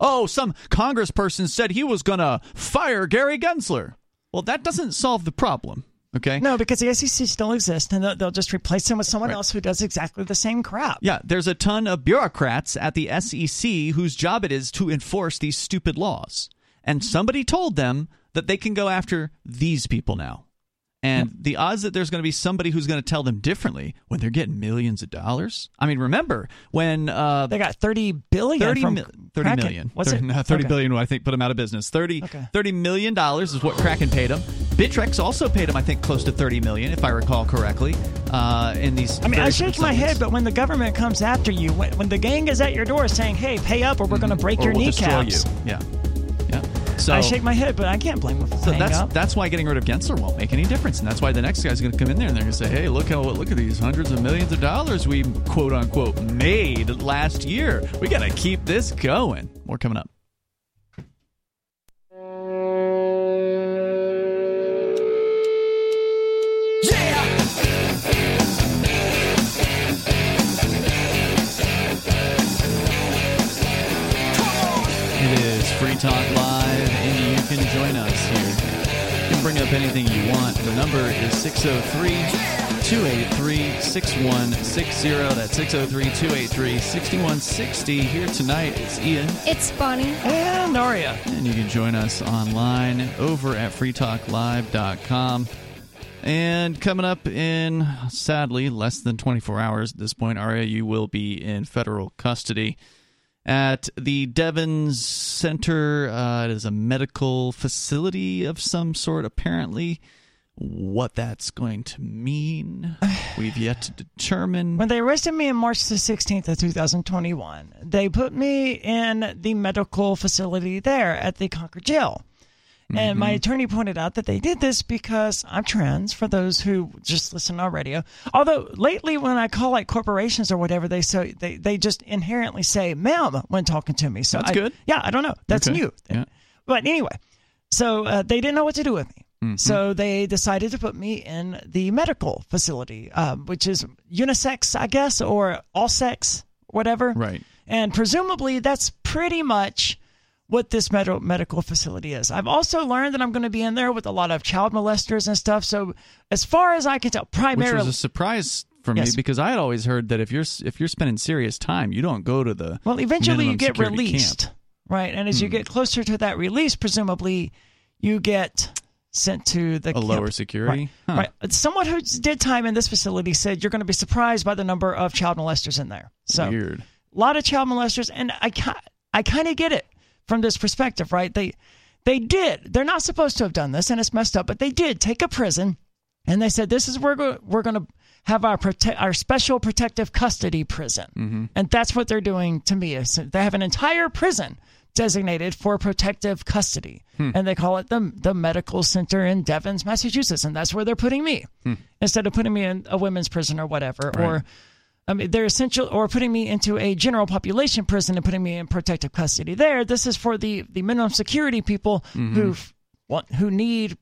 Oh, some congressperson said he was going to fire Gary Gensler. Well, that doesn't solve the problem. Okay. No, because the SEC still exists, and they'll, they'll just replace him with someone right. else who does exactly the same crap. Yeah, there's a ton of bureaucrats at the SEC whose job it is to enforce these stupid laws. And somebody told them that they can go after these people now. And yep. the odds that there's going to be somebody who's going to tell them differently when they're getting millions of dollars. I mean, remember when uh, they got 30 billion 30, from mi- 30 million. What's 30, it? No, 30 okay. billion, I think put them out of business. 30, okay. 30 million dollars is what Kraken paid them. Bittrex also paid them, I think, close to 30 million, if I recall correctly. Uh, in these, I mean, I shake my head, but when the government comes after you, when, when the gang is at your door saying, "Hey, pay up, or we're mm-hmm. going to break or your we'll kneecaps," you. yeah, yeah. So I shake my head, but I can't blame them for so that's up. that's why getting rid of Gensler won't make any difference, and that's why the next guy's going to come in there and they're going to say, "Hey, look how look at these hundreds of millions of dollars we quote unquote made last year. We got to keep this going." More coming up. It is Free Talk Live, bring up anything you want. The number is 603 283 6160. That's 603 283 6160. Here tonight, it's Ian. It's Bonnie. And Aria. And you can join us online over at freetalklive.com. And coming up in, sadly, less than 24 hours at this point, Aria, you will be in federal custody at the Devens Center. Uh, it is a medical facility of some sort, apparently. What that's going to mean, we've yet to determine. When they arrested me on March the 16th of 2021, they put me in the medical facility there at the Concord Jail. And mm-hmm. my attorney pointed out that they did this because I'm trans, for those who just listen on radio. Although lately, when I call like corporations or whatever, they say they, they just inherently say ma'am when talking to me. So That's I, good. Yeah, I don't know. That's Okay. new. Yeah. But anyway, so uh, they didn't know what to do with me. Mhm. So they decided to put me in the medical facility, um, which is unisex, I guess, or all sex, whatever. Right. And presumably that's pretty much what this med- medical facility is. I've also learned that I'm going to be in there with a lot of child molesters and stuff. So as far as I can tell, primarily. Which was a surprise for Yes. me because I had always heard that if you're if you're spending serious time, you don't go to the Well, eventually you get released, camp. right? And as you Hmm. get closer to that release, presumably you get sent to the A camp. lower security? Huh. Right. right. Someone who did time in this facility said you're going to be surprised by the number of child molesters in there. So Weird. a lot of child molesters, and I I kind of get it from this perspective, right? They they did. They're not supposed to have done this, and it's messed up, but they did take a prison, and they said this is where we're, we're going to have our prote- our special protective custody prison, Mm-hmm. and that's what they're doing to me. They have an entire prison designated for protective custody, Hmm. and they call it the the medical center in Devens, Massachusetts, and that's where they're putting me Hmm. instead of putting me in a women's prison or whatever, Right. or I mean, they're essential, or putting me into a general population prison and putting me in protective custody there. This is for the the minimum security people Mm-hmm. who want who need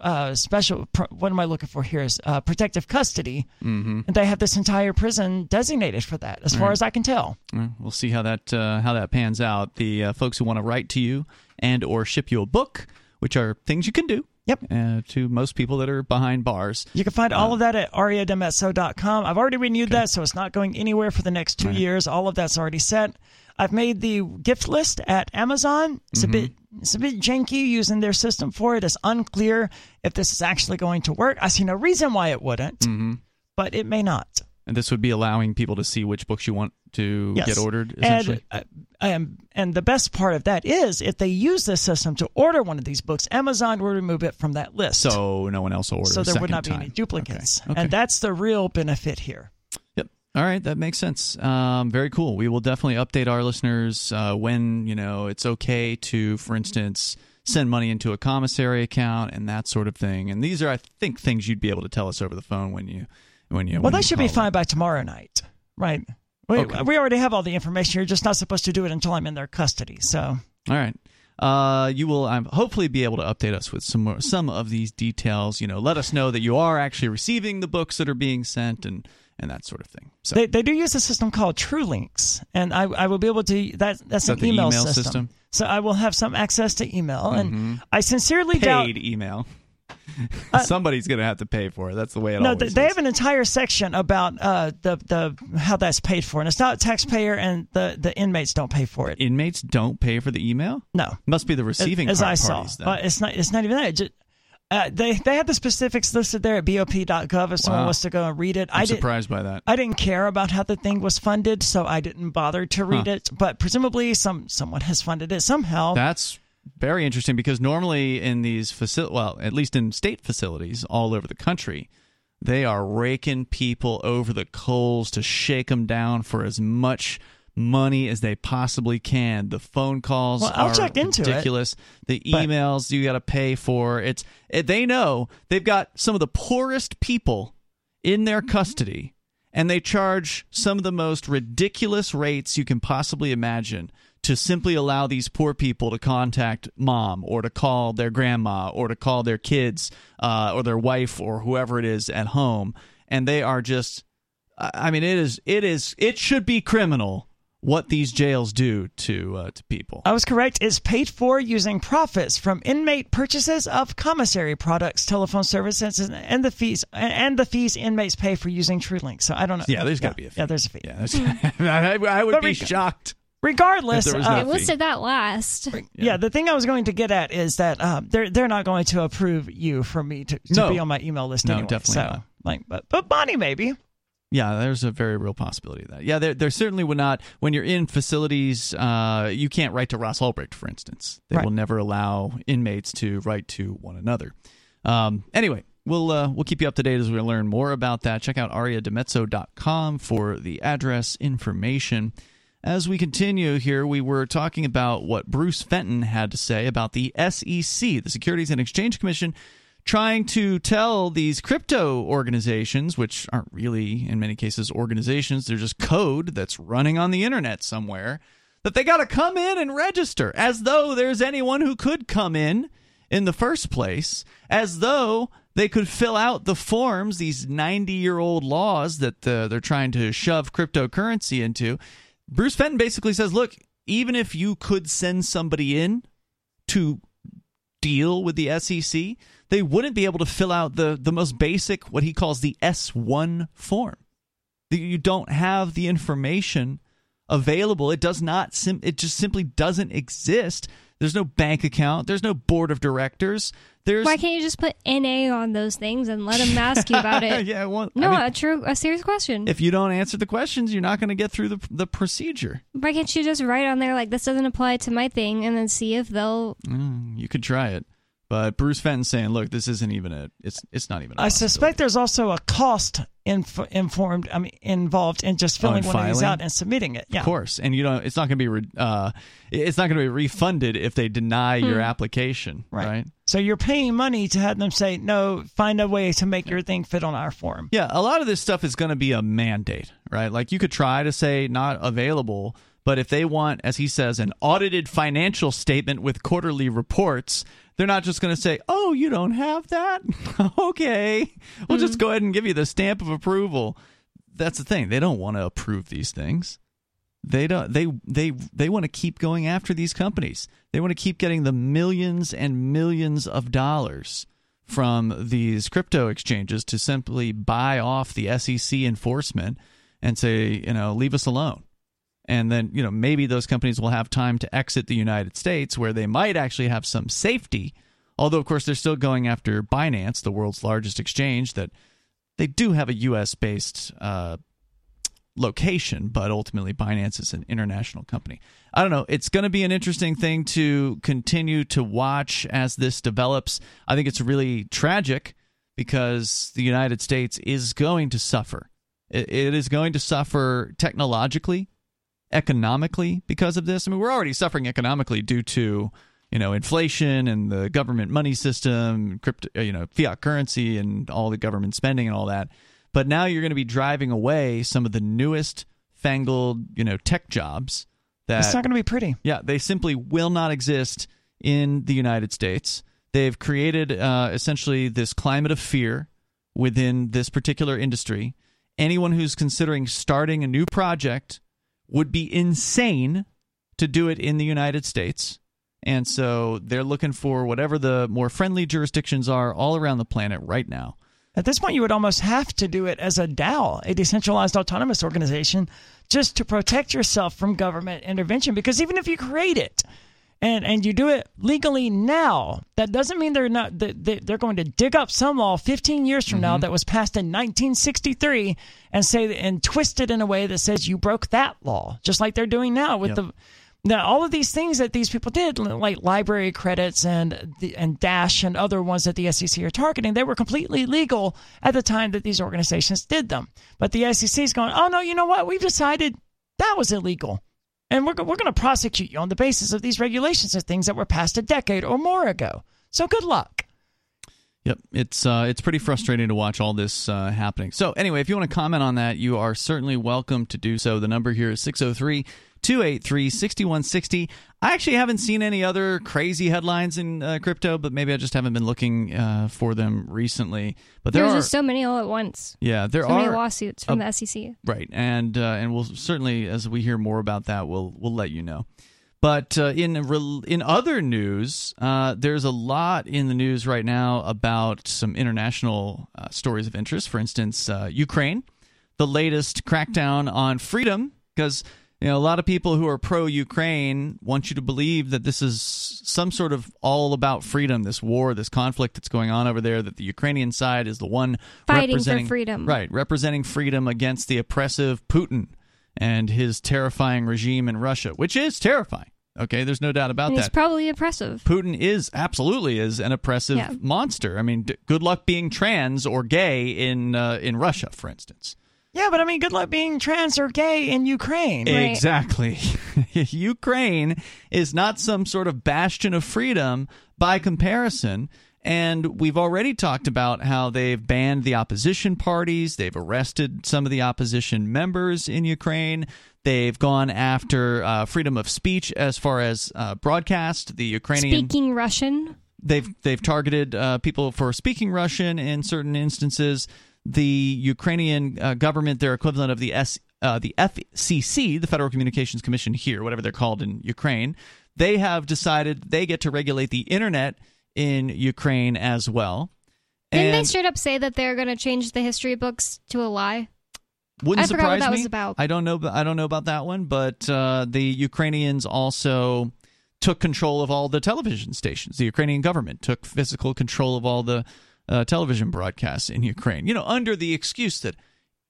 uh, special. What am I looking for here? Is uh, protective custody, Mm-hmm. and they have this entire prison designated for that, as far Right. as I can tell. Well, We'll see how that uh, how that pans out. The uh, folks who want to write to you and or ship you a book, which are things you can do. Yep. Uh, to most people that are behind bars. You can find Uh, all of that at ariadimezzo.com. I've already renewed that, so it's not going anywhere for the next two Right. years. All of that's already set. I've made the gift list at Amazon. It's Mm-hmm. a bit it's a bit janky using their system for it. It's unclear if this is actually going to work. I see no reason why it wouldn't, Mm-hmm. but it may not. And this would be allowing people to see which books you want to Yes. get ordered. Essentially. And, uh, um, and the best part of that is if they use this system to order one of these books, Amazon will remove it from that list. so no one else will order. so there would not be any duplicates. Okay. Okay. And that's the real benefit here. Yep. All right, that makes sense. Um, very cool. We will definitely update our listeners uh, when you know it's okay to, for instance, send money into a commissary account and that sort of thing. And these are, I think, things you'd be able to tell us over the phone when you when you. Well, when that you should be fine by tomorrow night, right? We, Okay. we already have all the information. You're just not supposed to do it until I'm in their custody. So All right. Uh, you will um, hopefully be able to update us with some more, some of these details. You know, let us know that you are actually receiving the books that are being sent and and that sort of thing. So they, they do use a system called TRULINCS, and I, I will be able to that that's that an email, email system. system? So I will have some access to email, and Mhm. I sincerely doubt. paid email. Somebody's going to have to pay for it. That's the way it No, always they, they have an entire section about uh, the the how that's paid for, and it's not taxpayer, and the, the inmates don't pay for it. Inmates don't pay for the email. No, must be the receiving as I saw. But it's not. It's not even that. It ju- uh, they they have the specifics listed there at bop.gov if someone Wow. wants to go and read it. I'm I surprised by that. I didn't care about how the thing was funded, so I didn't bother to read Huh. it. But presumably, some someone has funded it somehow. That's very interesting because normally in these facil well, at least in state facilities all over the country, they are raking people over the coals to shake them down for as much money as they possibly can. The phone calls Well, I'll are check into it, ridiculous. the but- emails you got to pay for. It's it, they know they've got some of the poorest people in their mm-hmm. custody and they charge some of the most ridiculous rates you can possibly imagine to simply allow these poor people to contact mom or to call their grandma or to call their kids uh, or their wife or whoever it is at home and they are just I mean it is it is it should be criminal what these jails do to uh, to people. I was correct. It's paid for using profits from inmate purchases of commissary products, telephone services, and- the fees and the fees inmates pay for using TRULINCS. So I don't know. Yeah, there's got to be a fee. Yeah, there's a fee. Yeah, I, I would But be shocked. Regardless, If there was uh, no They fee. listed that last. yeah. the thing I was going to get at is that um, they're they're not going to approve you for me to, to No. be on my email list No, anyway. definitely so, not. like, but but Bonnie maybe. Yeah, there's a very real possibility of that. Yeah, there, there certainly would not. When you're in facilities, uh, you can't write to Ross Ulbricht, for instance. They Right. will never allow inmates to write to one another. Um, anyway, we'll uh, we'll keep you up to date as we learn more about that. Check out ariadimezzo.com for the address information. As we continue here, we were talking about what Bruce Fenton had to say about the SEC, the Securities and Exchange Commission, trying to tell these crypto organizations, which aren't really, in many cases, organizations, they're just code that's running on the internet somewhere, that they got to come in and register as though there's anyone who could come in in the first place, as though they could fill out the forms, these 90 year old laws that uh, they're trying to shove cryptocurrency into. Bruce Fenton basically says, look, even if you could send somebody in to deal with the SEC, they wouldn't be able to fill out the the most basic what he calls the S1 form. you don't have the information available. It does not. Sim- it just simply doesn't exist. There's no bank account. There's no board of directors. There's Why can't you just put NA on those things and let them ask you about it? yeah. Well, I no, mean, a true, a serious question. if you don't answer the questions, you're not going to get through the the procedure. Why can't you just write on there like this doesn't apply to my thing and then see if they'll? Mm, you could try it, but Bruce Fenton's saying, "Look, this isn't even a. It's it's not even. A I suspect there's also a cost inf- informed. I mean, involved in just Oh, filling in one of these out and submitting it. Yeah, Of course, and you don't. It's not going to be. Re- uh, it's not going to be refunded if they deny your Hmm. application. Right. So you're paying money to have them say no. Find a way to make your thing fit on our form. Yeah, a lot of this stuff is going to be a mandate, right? Like you could try to say not available, but if they want, as he says, an audited financial statement with quarterly reports, they're not just going to say, "Oh, you don't have that? okay, we'll just hmm. go ahead and give you the stamp of approval." That's the thing; they don't want to approve these things. They don't. They they they want to keep going after these companies. They want to keep getting the millions and millions of dollars from these crypto exchanges to simply buy off the SEC enforcement and say, you know, leave us alone. And then, you know, maybe those companies will have time to exit the United States where they might actually have some safety. Although, of course, they're still going after Binance, the world's largest exchange, that they do have a U.S. based uh, location, but ultimately Binance is an international company. I don't know. It's going to be an interesting thing to continue to watch as this develops. I think it's really tragic because the United States is going to suffer. It, it is going to suffer technologically, economically because of this. I mean, we're already suffering economically due to you know inflation and the government money system, crypto, you know, fiat currency, and all the government spending and all that. But now you're going to be driving away some of the newest fangled, you know, tech jobs that It's not going to be pretty. yeah, they simply will not exist in the United States. They've created uh, essentially this climate of fear within this particular industry. Anyone who's considering starting a new project would be insane to do it in the United States. And so they're looking for whatever the more friendly jurisdictions are all around the planet right now. At this point, you would almost have to do it as a DAO, a decentralized autonomous organization, just to protect yourself from government intervention. Because even if you create it and, and you do it legally now, that doesn't mean they're not that they- they're going to dig up some law 15 years from now mm-hmm. that was passed in 1963 and say and twist it in a way that says you broke that law, just like they're doing now with Yep. the now, all of these things that these people did, like LBRY credits and the, and Dash and other ones that the SEC are targeting, they were completely legal at the time that these organizations did them. But the SEC is going, oh no, you know what? We've decided that was illegal, and we're we're going to prosecute you on the basis of these regulations of things that were passed a decade or more ago. So good luck. Yep, it's uh, it's pretty frustrating to watch all this uh, happening. So anyway, if you want to comment on that, you are certainly welcome to do so. The number here is 603 283 6160. I actually haven't seen any other crazy headlines in uh, crypto, but maybe I just haven't been looking uh, for them recently. But there There's are just so many all at once. yeah, there so are many lawsuits from a- the SEC. Right, and uh, and we'll certainly, as we hear more about that, we'll we'll let you know. But uh, in in other news, uh, there's a lot in the news right now about some international uh, stories of interest. For instance, uh, Ukraine, the latest crackdown on freedom, because you know a lot of people who are pro-Ukraine want you to believe that this is some sort of all about freedom. This war, this conflict that's going on over there, that the Ukrainian side is the one Fighting for freedom. right, representing freedom against the oppressive Putin and his terrifying regime in Russia, which is terrifying. Okay, there's no doubt about And it's that. probably oppressive. Putin is absolutely is an oppressive Yeah. monster. I mean, d- good luck being trans or gay in uh, in Russia, for instance. Yeah, but I mean, good luck being trans or gay in Ukraine. Exactly. Ukraine is not some sort of bastion of freedom by comparison. And we've already talked about how they've banned the opposition parties. They've arrested some of the opposition members in Ukraine. They've gone after uh, freedom of speech as far as uh, broadcast. The Ukrainian Speaking Russian. they've they've targeted uh, people for speaking Russian in certain instances. The Ukrainian uh, government, their equivalent of the S, uh, the FCC, the Federal Communications Commission here, whatever they're called in Ukraine, they have decided they get to regulate the internet in Ukraine as well. Didn't they straight up say that they're going to change the history books to a lie? Wouldn't I forgot what surprise that me. was about. I don't know. I don't know about that one, but uh, the Ukrainians also took control of all the television stations. The Ukrainian government took physical control of all the uh, television broadcasts in Ukraine. You know, under the excuse that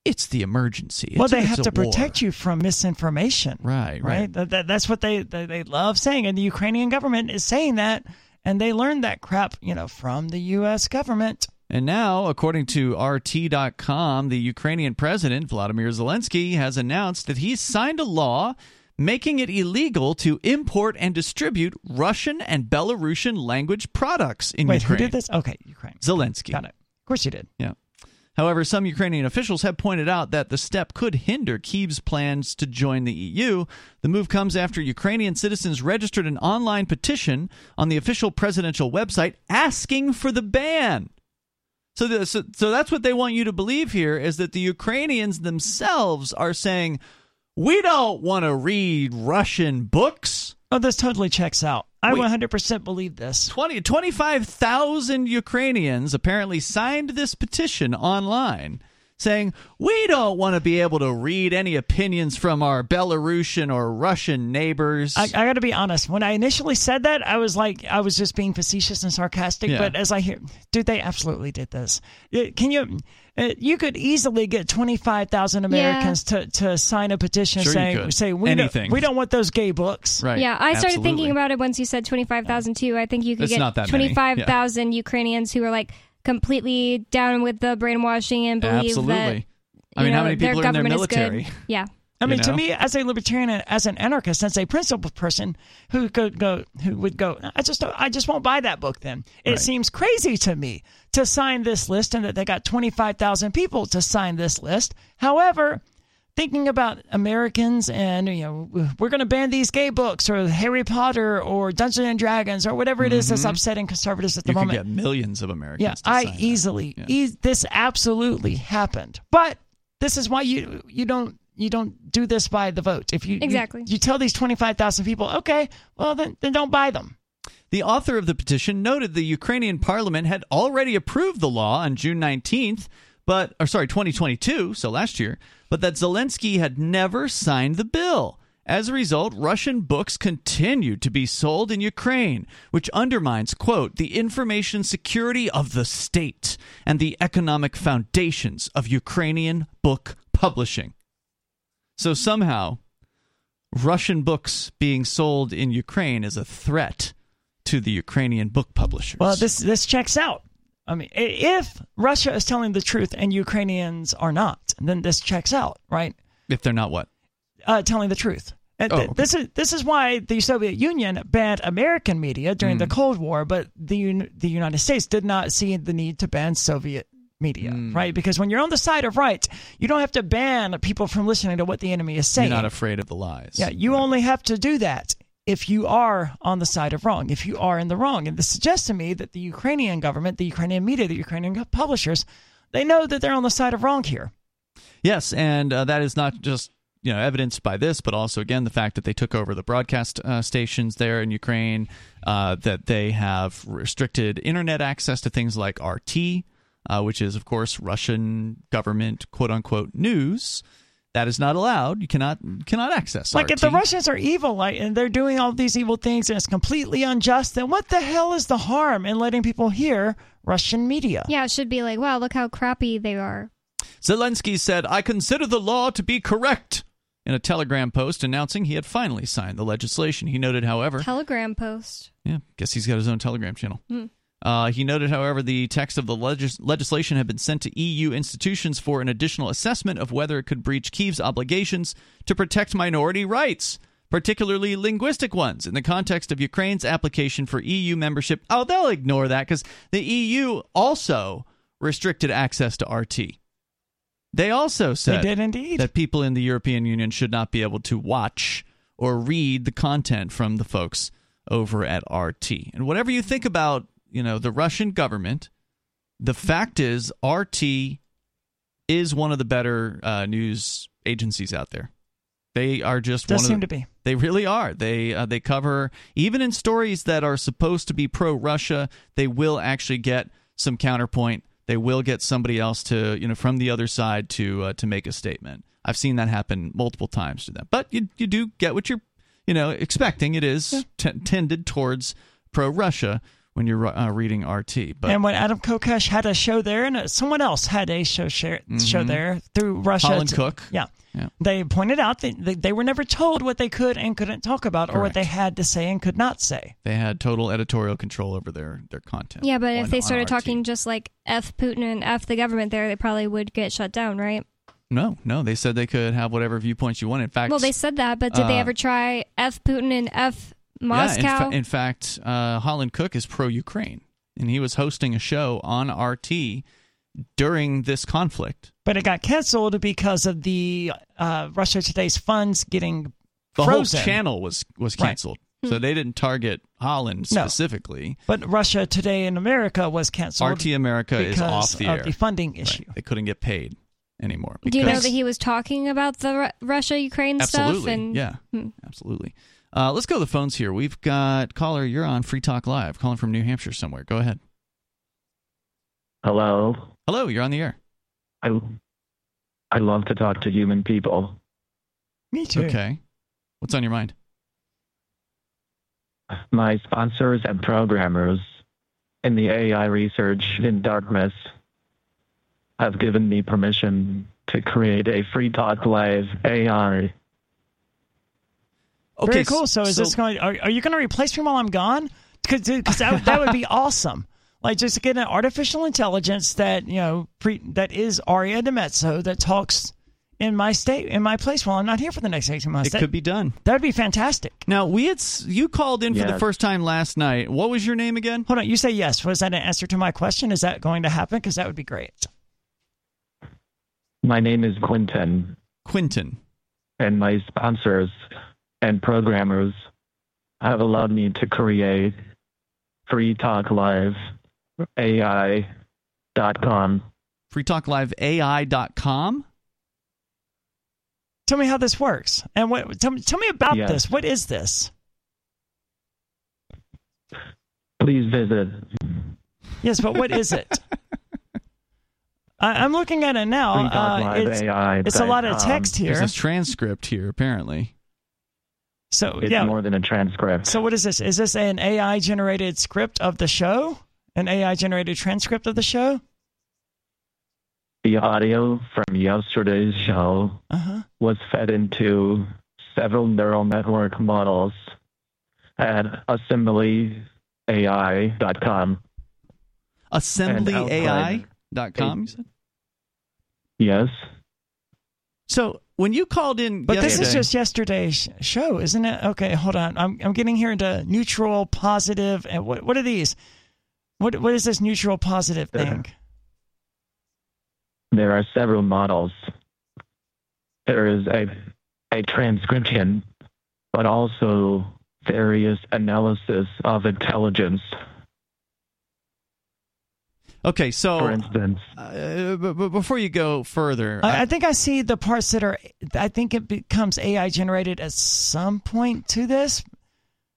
it's the emergency. well, they it's have to war. protect you from misinformation. Right, right. Right. That, that- that's what they, they they love saying, and the Ukrainian government is saying that, and they learned that crap, you know, from the U.S. government. And now, according to RT.com, the Ukrainian president, Vladimir Zelensky, has announced that he's signed a law making it illegal to import and distribute Russian and Belarusian language products in Wait, Ukraine. who did this? Okay, Ukraine. Zelensky. Got it. Of course he did. Yeah. However, some Ukrainian officials have pointed out that the step could hinder Kyiv's plans to join the EU. The move comes after Ukrainian citizens registered an online petition on the official presidential website asking for the ban. So, the, so, so that's what they want you to believe here is that the Ukrainians themselves are saying, we don't want to read Russian books. Oh, this totally checks out. I Wait. 100% believe this. 20 25,000 Ukrainians apparently signed this petition online saying, We don't want to be able to read any opinions from our Belarusian or Russian neighbors. I, I got to be honest. When I initially said that, I was like, I was just being facetious and sarcastic. Yeah. But as I hear, dude, they absolutely did this. Uh, Can you? Uh, you could easily get twenty five thousand Americans to, to sign a petition Sure saying, "Say we Anything. don't we don't want those gay books." right. Yeah, I started thinking about it once you said 25,000 too. I think you could It's get not that many. Yeah. 25,000 Ukrainians who are like completely down with the brainwashing and believe Absolutely. that I mean, you how many their people are in their government is good. military? Yeah. I mean, You to me, as a libertarian, as an anarchist, as a principled person who could go, who would go, I just, don't- I just won't buy that book. Then it Right. seems crazy to me to sign this list, and that they got twenty five thousand people to sign this list. However, thinking about Americans and you know, we're going to ban these gay books or Harry Potter or Dungeons and Dragons or whatever it is that's Mhm. upsetting conservatives at the You could moment. get millions of Americans. Yeah, to I sign easily. Yeah. E- this absolutely happened. But this is why you you don't you don't do this by the vote. If you you- Exactly. you, tell these twenty five thousand people, okay, well then then don't buy them. The author of the petition noted the Ukrainian parliament had already approved the law on June 19th, but or sorry, 2022, so last year, but that Zelensky had never signed the bill. As a result, Russian books continued to be sold in Ukraine, which undermines, quote, the information security of the state and the economic foundations of Ukrainian book publishing. So somehow, Russian books being sold in Ukraine is a threat to the Ukrainian book publishers. Well, this this checks out. I mean, if Russia is telling the truth and Ukrainians are not, then this checks out, right? if they're not what? uh, telling the truth. And Oh, okay. This is this is why the Soviet Union banned American media during Mm. the Cold War, but the the United States did not see the need to ban Soviet media, Mm. right? Because when you're on the side of right, you don't have to ban people from listening to what the enemy is saying. You're not afraid of the lies. yeah, you only have to do that if you are on the side of wrong, if you are in the wrong. And this suggests to me that the Ukrainian government, the Ukrainian media, the Ukrainian publishers, they know that they're on the side of wrong here. Yes, and uh, that is not just you know evidenced by this, but also again the fact that they took over the broadcast uh, stations there in Ukraine, uh, that they have restricted internet access to things like RT, uh, which is of course Russian government quote unquote news. That is not allowed. You cannot cannot access. Like RT. if the Russians are evil, like and they're doing all these evil things and it's completely unjust, then what the hell is the harm in letting people hear Russian media? Yeah, it should be like, wow, look how crappy they are. Zelensky said, I consider the law to be correct. In a telegram post announcing he had finally signed the legislation. He noted, however, Telegram post. yeah, guess he's got his own telegram channel. Hmm. Uh, he noted, however, the text of the legis- legislation had been sent to EU institutions for an additional assessment of whether it could breach Kiev's obligations to protect minority rights, particularly linguistic ones, in the context of Ukraine's application for EU membership. Oh, they'll ignore that because the EU also restricted access to RT. They also said they did indeed. that people in the European Union should not be able to watch or read the content from the folks over at RT. And whatever you think about, you know, the Russian government, the fact is RT is one of the better uh, news agencies out there. They are just Does one seem of the, to be. They really are. They uh, they cover even in stories that are supposed to be pro Russia, they will actually get some counterpoint they will get somebody else to you know from the other side to uh, to make a statement. I've seen that happen multiple times to them, but you you do get what you're you know expecting. It is t- tended towards pro Russia when you're uh, reading RT. But and when Adam Kokesh had a show there, and uh, someone else had a show share, show Mhm. there through Russia. Holland to- Cook. Yeah. Yeah. They pointed out that they, they were never told what they could and couldn't talk about or what they had to say and could not say. they had total editorial control over their their content. Yeah, but on- if they started RT. talking just like F Putin and F the government there, they probably would get shut down, right? no, no, they said they could have whatever viewpoints you want. In fact, Well, they said that, but did they uh, ever try F Putin and F Yeah, Moscow? in, fa- in fact, uh, Holland Cook is pro Ukraine, and he was hosting a show on RT during this conflict. But it got canceled because of the uh, Russia Today's funds getting The frozen. whole channel was was Right. canceled, so they didn't target Holland No. specifically. But Russia Today in America was canceled. RT America is off the of air. the funding Right. issue. They couldn't get paid anymore. Do you know that he was talking about the Ru- Russia Ukraine stuff? Absolutely. And yeah. Hmm. Absolutely. Uh, let's go to the phones here. We've got caller. You're on Free Talk Live, calling from New Hampshire somewhere. Go ahead. Hello. Hello. You're on the air. I I love to talk to human people. Me too. Okay. What's on your mind? My sponsors and programmers in the AI research in Dartmouth have given me permission to create a free talk live AI. Very cool. So, is this going? Are, are you going to replace me while I'm gone? Because that, that would be awesome. Like just get an artificial intelligence that you know pre, that is Aria DiMezzo that talks in my state in my place while I'm not here for the next eighteen months. It That- could be done. That would be fantastic. Now we had you called in for the first time last night. What was your name again? Hold on. You say yes. Was that an answer to my question? Is that going to happen? Because that would be great. My name is Quinton. Quinton. And my sponsors and programmers have allowed me to create free talk live AI.com. FreeTalkLiveAI.com. Tell me how this works, and what? Tell me, tell me about Yes. this. What is this? Please visit Yes, but what is it? I, I'm looking at it now. Uh, it's, it's a lot of text here. There's a transcript here, apparently. So It's yeah. more than a transcript. So what is this? Is this an AI generated script of the show? An AI generated transcript of the show? The audio from yesterday's show Uh-huh. was fed into several neural network models at assemblyai.com. AssemblyAI.com, you said? Yes. So when you called in But this is just yesterday's show, isn't it? Okay, hold on. I'm I'm getting here into neutral, positive, and what what are these? What what is this neutral positive thing? There are several models. There is a, a transcription, but also various analysis of intelligence. Okay, so For instance, uh, but, but before you go further, I, I think I see the parts that are. I think it becomes AI generated at some point to this.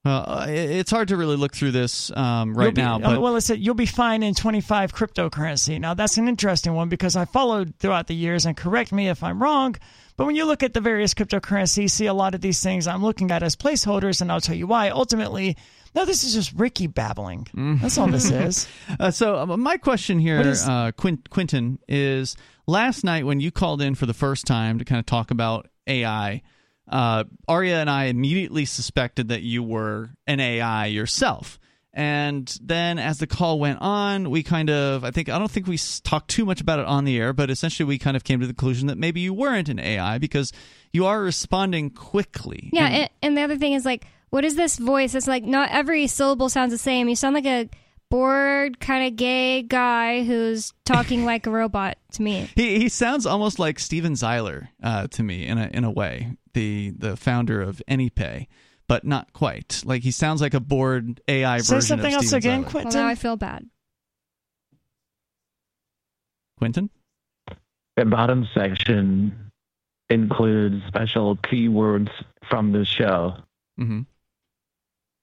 uh, it's hard to really look through this um, right be- now. uh, But well, it said you'll be fine in 25 cryptocurrency. Now that's an interesting one because I followed throughout the years, and correct me if I'm wrong. But when you look at the various cryptocurrencies, see a lot of these things I'm looking at as placeholders, and I'll tell you why. Ultimately, no, this is just Ricky babbling. That's all this is. Uh, so uh, my question here, What is- uh, Quin- Quinton, is last night when you called in for the first time to kind of talk about AI, uh, Aria and I immediately suspected that you were an AI yourself. And then as the call went on, we kind of, I think, I don't think we s- talked too much about it on the air, but essentially we kind of came to the conclusion that maybe you weren't an AI because you are responding quickly. Yeah, And- and, and the other thing is like, what is this voice? It's like not every syllable sounds the same. You sound like a bored, kind of gay guy who's talking like a robot to me. He he sounds almost like Steven Zeiler uh, to me in a in a way, the the founder of AnyPay, but not quite. Like he sounds like a bored AI Say version something of else Steven again, Zeiler. Well, Quentin. now I feel bad. Quentin. the bottom section includes special keywords from the show, hmm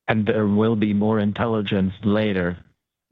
and there will be more intelligence later.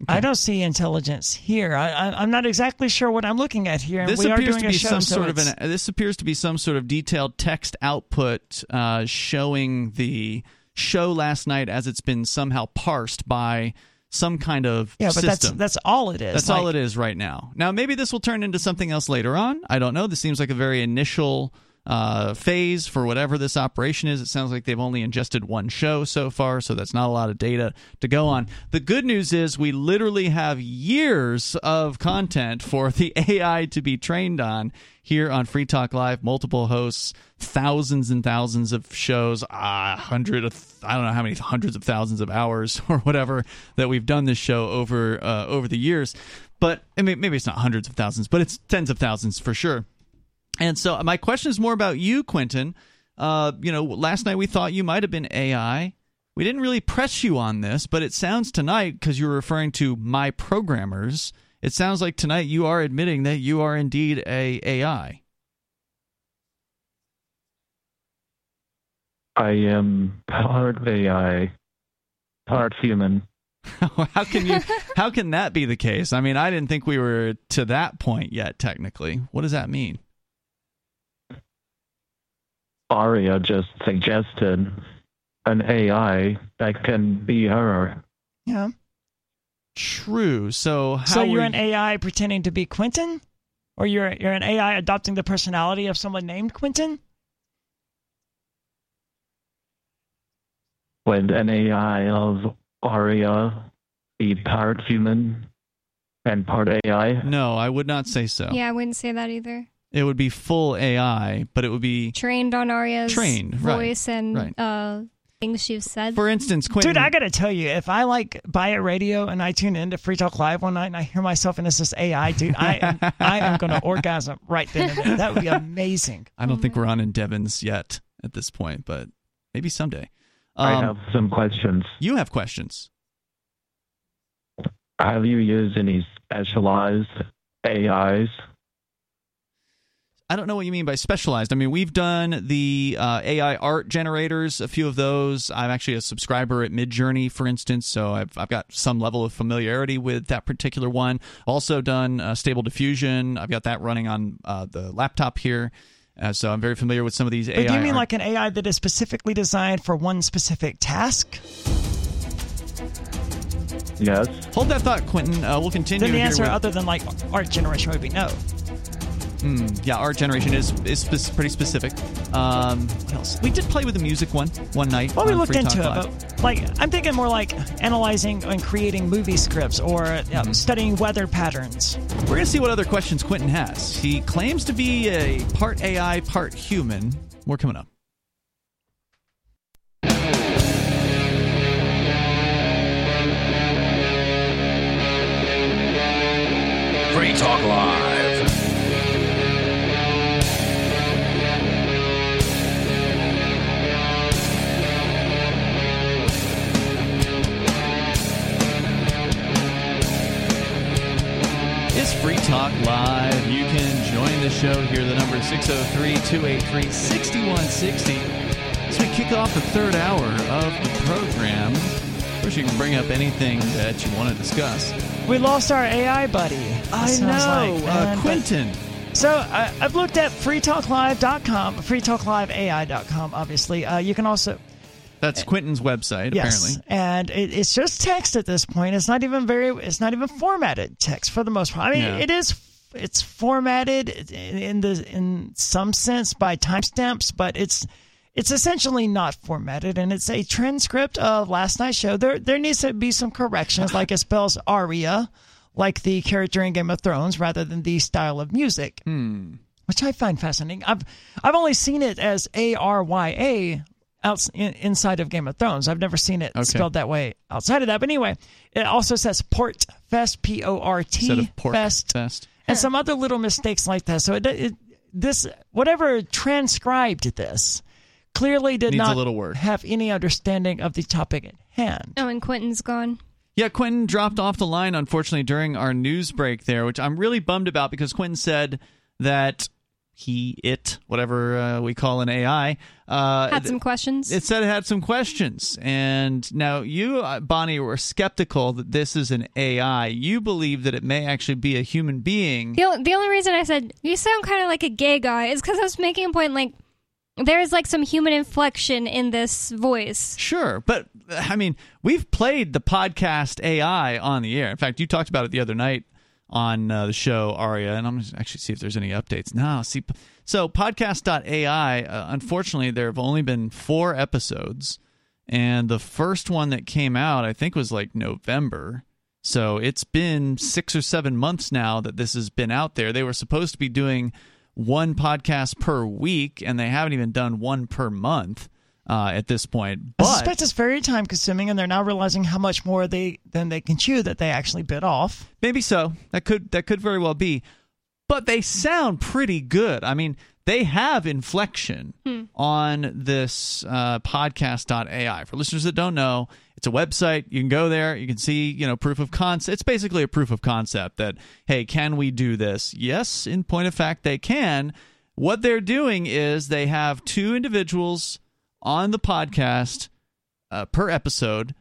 I don't see intelligence here. I, I, I'm not exactly sure what I'm looking at here. This we are appears doing to a be show, some so sort of an. This appears to be some sort of detailed text output uh, showing the show last night as it's been somehow parsed by some kind of Yeah, but that's system. that's all it is. That's all it is right now. Now, maybe this will turn into something else later on. I don't know. This seems like a very initial uh, phase for whatever this operation is. It sounds like they've only ingested one show so far, so that's not a lot of data to go on. The good news is we literally have years of content for the AI to be trained on here on Free Talk Live, multiple hosts, thousands and thousands of shows, a hundred of I don't know how many hundreds of thousands of hours or whatever that we've done this show over uh, over the years. But I mean, maybe it's not hundreds of thousands, but it's tens of thousands for sure. And so my question is more about you, Quentin. Uh, you know, last night we thought you might have been AI. We didn't really press you on this, but it sounds tonight because you're referring to my programmers. It sounds like tonight you are admitting that you are indeed a AI. I am part AI, part human. how can you? how can that be the case? I mean, I didn't think we were to that point yet. Technically, what does that mean? Aria just suggested an AI that can be her. Yeah. True. So how so you're were an AI pretending to be Quentin, or you're you're an AI adopting the personality of someone named Quentin? Would an AI of Aria be part human and part AI? No, I would not say so. Yeah, I wouldn't say that either. It would be full AI, but it would be Trained on Aria's Trained, right, voice and right. uh, things she's said. For instance, Quentin. Dude, I gotta tell you, if I like buy a radio and I tune into Free Talk Live one night and I hear myself and it's this AI, dude, I am I am gonna orgasm right then and there. That would be amazing. I don't think we're on in Devon's yet at this point, but maybe someday. I Um, have some questions. You have questions. Have you used any specialized AIs? I don't know what you mean by specialized. I mean, we've done the uh, AI art generators, a few of those. I'm actually a subscriber at Midjourney, for instance, so I've, I've got some level of familiarity with that particular one. Also done uh, Stable Diffusion. I've got that running on uh, the laptop here, uh, so I'm very familiar with some of these But AI. do you mean art- like an AI that is specifically designed for one specific task? Yes. Hold that thought, Quentin. Uh, we'll continue. Then the answer, with- other than like art generation, would be no. Hmm, yeah, art generation is is spe- pretty specific. Um, what else? We did play with the music one one night. Well, we looked Free into Talk it, Live. but like I'm thinking more like analyzing and creating movie scripts or you know, Mm-hmm. studying weather patterns. We're gonna see what other questions Quentin has. He claims to be a part AI, part human. More coming up. Free Talk Live. Free Talk Live. You can join the show here. The number is 603 283 6160. As we kick off the third hour of the program, of course, you can bring up anything that you want to discuss. We lost our AI buddy. I know, like, uh, Quentin. So I, I've looked at freetalklive.com, freetalkliveai.com. Obviously, uh, you can also That's Quentin's website, yes, apparently. and it, it's just text at this point. It's not even very. It's not even formatted text for the most part. I mean, Yeah. it is. It's formatted in in the in some sense by timestamps, but it's it's essentially not formatted, and it's a transcript of last night's show. There there needs to be some corrections, like it spells aria, like the character in Game of Thrones, rather than the style of music Hmm. which I find fascinating. I've I've only seen it as A R Y A out in, inside of Game of Thrones. I've never seen it Okay. spelled that way outside of that. But anyway, it also says Port Fest, P O R T Instead of PorcFest, fest. and some other little mistakes like that. So it, it this whatever transcribed this clearly did Needs a not little work. have any understanding of the topic at hand. Oh, and Quentin's gone. Yeah, Quentin dropped off the line, unfortunately, during our news break there, which I'm really bummed about because Quentin said that he, it, whatever uh, we call an AI, uh, Had some questions. it said it had some questions. And now you, uh, Bonnie, were skeptical that this is an AI. You believe that it may actually be a human being. The, the only reason I said you sound kind of like a gay guy is because I was making a point like there is like some human inflection in this voice. Sure, but I mean, we've played the podcast AI on the air. In fact, you talked about it the other night on uh, the show, Aria, and I'm to actually see if there's any updates. No, see, so podcast.ai, uh, unfortunately, there have only been four episodes, and the first one that came out, I think, was like November. So it's been six or seven months now that this has been out there. They were supposed to be doing one podcast per week, and they haven't even done one per month uh, at this point. I But suspect it's very time consuming, and they're now realizing how much more they than they can chew that they actually bit off. maybe so. That could that could very well be. But they sound pretty good. I mean, they have inflection on this uh, podcast.ai. For listeners that don't know, it's a website. You can go there. You can see, you know, proof of concept. It's basically a proof of concept that, hey, can we do this? Yes, in point of fact, they can. What they're doing is they have two individuals on the podcast uh, per episode.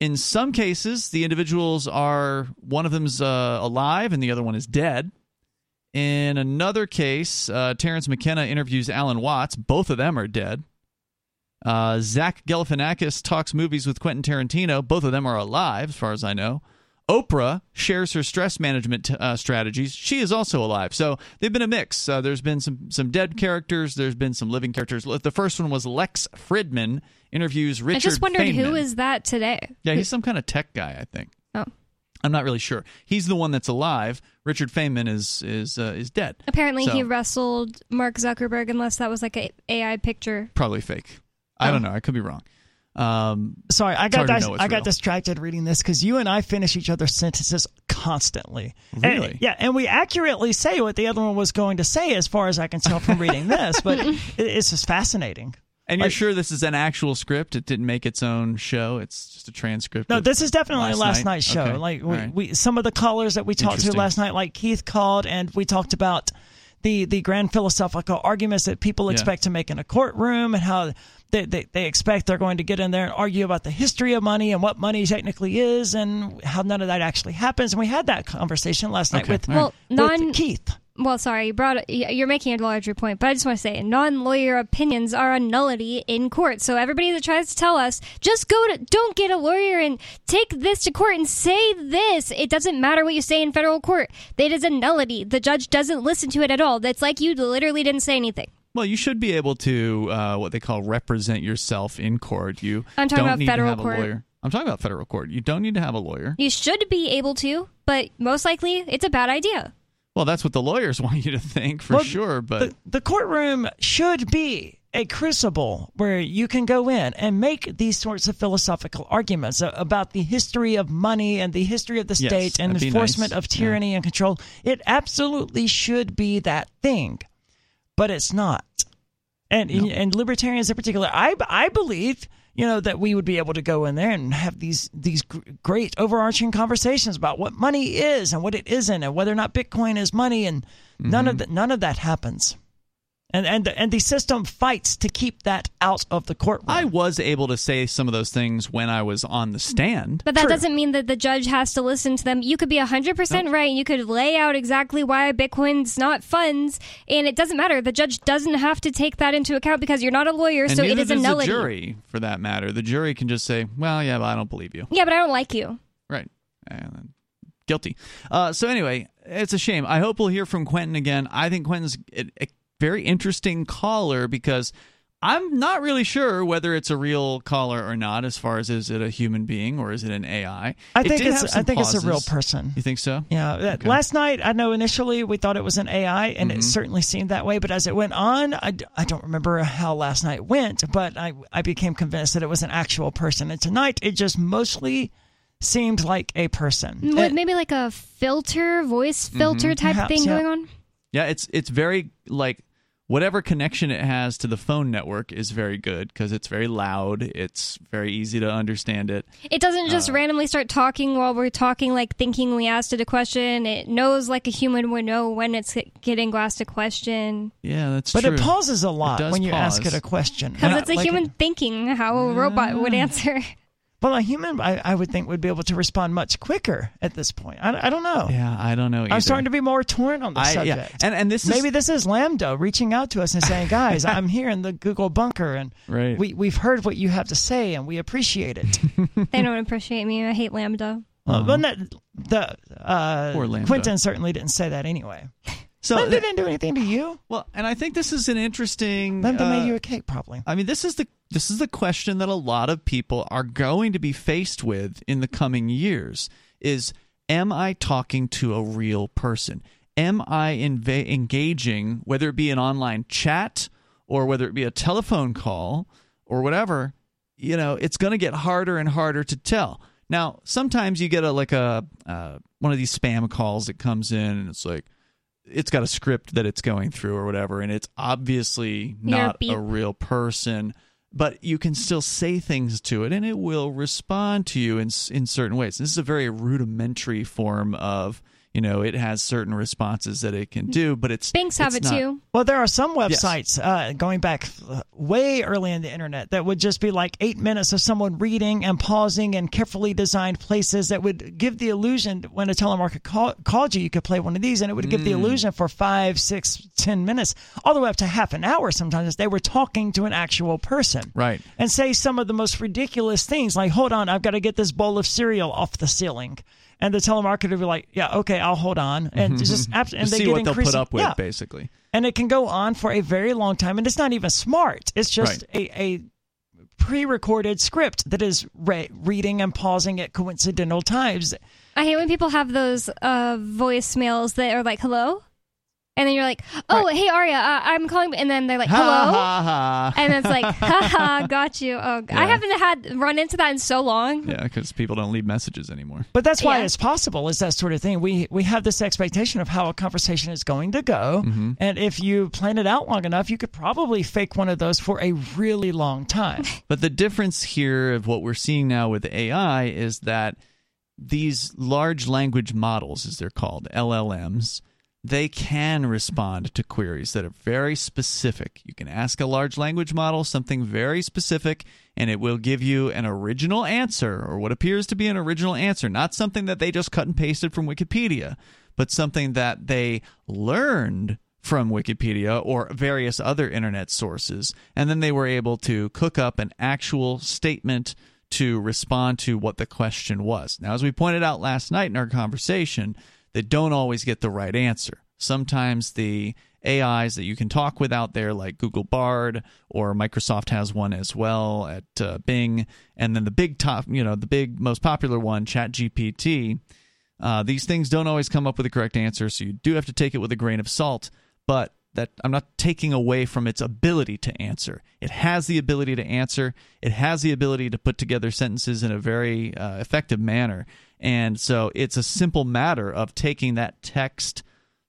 In some cases, the individuals are one of them's uh, alive and the other one is dead. In another case, uh, Terence McKenna interviews Alan Watts. Both of them are dead. Uh, Zach Galifianakis talks movies with Quentin Tarantino. Both of them are alive, as far as I know. Oprah shares her stress management uh, strategies. She is also alive. So they've been a mix. Uh, there's been some some dead characters. There's been some living characters. The first one was Lex Fridman interviews Richard. I just wondered who Feynman. is that today. Yeah, he's some kind of tech guy, I think. Oh. I'm not really sure. He's the one that's alive. Richard Feynman is is uh, is dead. Apparently, So, he wrestled Mark Zuckerberg, unless that was like a AI picture. probably fake. I Oh. don't know. I could be wrong. Um, Sorry, I got dis- know what's I got distracted reading this because you and I finish each other's sentences constantly. And- Really? yeah, and we accurately say what the other one was going to say, as far as I can tell from reading this. But it, it's just fascinating. And you're sure this is an actual script? It didn't make its own show. It's just a transcript. No, this is definitely last last, night? night's show. Okay. Like we, right. we, some of the callers that we talked to last night, like Keith called, and we talked about the the grand philosophical arguments that people Yeah. expect to make in a courtroom, and how they, they they expect they're going to get in there and argue about the history of money and what money technically is, and how none of that actually happens. And we had that conversation last night with, Well, with non Keith. well, sorry, you brought you're making a larger point, but I just want to say non-lawyer opinions are a nullity in court. So everybody that tries to tell us just go to don't get a lawyer and take this to court and say this, it doesn't matter what you say in federal court. It is a nullity. The judge doesn't listen to it at all. That's like you literally didn't say anything. Well, you should be able to uh, what they call represent yourself in court. You I'm talking don't about need federal to have court. a lawyer. I'm talking about federal court. You don't need to have a lawyer. You should be able to, but most likely it's a bad idea. Well, that's what the lawyers want you to think for Well, sure. But the, the courtroom should be a crucible where you can go in and make these sorts of philosophical arguments about the history of money and the history of the Yes, state and enforcement nice. of tyranny and control. It absolutely should be that thing, but it's not. And and libertarians in particular, I I believe you know that we would be able to go in there and have these these great overarching conversations about what money is and what it isn't and whether or not Bitcoin is money and none Mm-hmm. of that none of that happens. And and and the system fights to keep that out of the courtroom. I was able to say some of those things when I was on the stand. But that doesn't mean that the judge has to listen to them. You could be 100% right and you could lay out exactly why Bitcoin's not funds, and it doesn't matter. The judge doesn't have to take that into account because you're not a lawyer, and so it neither a does nullity. the jury, for that matter. The jury can just say, "Well, yeah, but I don't believe you." Yeah, but I don't like you. Right. And guilty. Uh, so anyway, it's a shame. I hope we'll hear from Quentin again. I think Quentin's a, a very interesting caller because I'm not really sure whether it's a real caller or not. As far as is it a human being or is it an AI? I It think it's I think it's a real person. You think so? Yeah. Okay. Last night, I know initially we thought it was an AI, and Mm-hmm. it certainly seemed that way. But as it went on, I, I don't remember how last night went, but I, I became convinced that it was an actual person. And tonight, it just mostly seemed like a person. What, And- maybe like a filter, voice filter type Perhaps, thing yeah. going on? Yeah, it's it's very like whatever connection it has to the phone network is very good because it's very loud. It's very easy to understand it. It doesn't just Uh, randomly start talking while we're talking, like thinking we asked it a question. It knows like a human would know when it's getting asked a question. Yeah, that's But true. But it pauses a lot does when you ask it a question. Because it's a like- human thinking how a robot would answer. Well, a human, I, I would think, would be able to respond much quicker at this point. I, I don't know. Yeah, I don't know. Either. I'm starting to be more torn on the I- yeah. subject. And and this is Maybe this is LaMDA reaching out to us and saying, "Guys, I'm here in the Google bunker, and Right. we we've heard what you have to say, and we appreciate it." they don't appreciate me. I hate LaMDA. Well, well, that, the uh, Poor LaMDA. Quentin certainly didn't say that anyway. So LaMDA didn't do anything to you. Well, and I think this is an interesting. LaMDA uh, made you a cake, probably. I mean, this is the this is the question that a lot of people are going to be faced with in the coming years. Is am I talking to a real person? Am I inva- engaging, whether it be an online chat or whether it be a telephone call or whatever? You know, it's going to get harder and harder to tell. Now, sometimes you get a like a uh, one of these spam calls that comes in, and it's like it's got a script that it's going through or whatever, and it's obviously not beep. a real person, but you can still say things to it, and it will respond to you in in certain ways. This is a very rudimentary form of you know it has certain responses that it can do, but it's Banks have it's it not- too. Well, there are some Yes. websites uh, going back way early in the internet that would just be like eight minutes of someone reading and pausing in carefully designed places that would give the illusion when a telemarketer call, called you, you could play one of these and it would give the Mm. illusion for five, six, ten minutes, all the way up to half an hour sometimes. They were talking to an actual person. Right. And say some of the most ridiculous things like, hold on, I've got to get this bowl of cereal off the ceiling. And the telemarketer would be like, yeah, okay, I'll hold on. And just abs- and To they see get what they'll put up with, yeah basically. and it can go on for a very long time and it's not even smart it's just a, a pre-recorded script that is re- reading and pausing at coincidental times I hate when people have those uh, voicemails that are like, hello? And then you're like, oh, hey, Aria, uh, I'm calling. And then they're like, Ha, hello? ha, ha. And it's like, haha, got you. Oh, Yeah. I haven't had run into that in so long. Yeah, because people don't leave messages anymore. but that's why Yeah. it's possible is that sort of thing we we have this expectation of how a conversation is going to go Mm-hmm. and if you plan it out long enough you could probably fake one of those for a really long time But the difference here of what we're seeing now with AI is that these large language models, as they're called, LLMs, they can respond to queries that are very specific. You can ask a large language model something very specific, and it will give you an original answer, or what appears to be an original answer, not something that they just cut and pasted from Wikipedia, but something that they learned from Wikipedia or various other internet sources, and then they were able to cook up an actual statement to respond to what the question was. Now, as we pointed out last night in our conversation, they don't always get the right answer. Sometimes the AIs that you can talk with out there, like Google Bard or Microsoft has one as well at uh, Bing, and then the big top, you know, the big most popular one, ChatGPT. Uh, these things don't always come up with the correct answer, so you do have to take it with a grain of salt. But that I'm not taking away from its ability to answer. It has the ability to answer. It has the ability to put together sentences in a very uh, effective manner. And so it's a simple matter of taking that text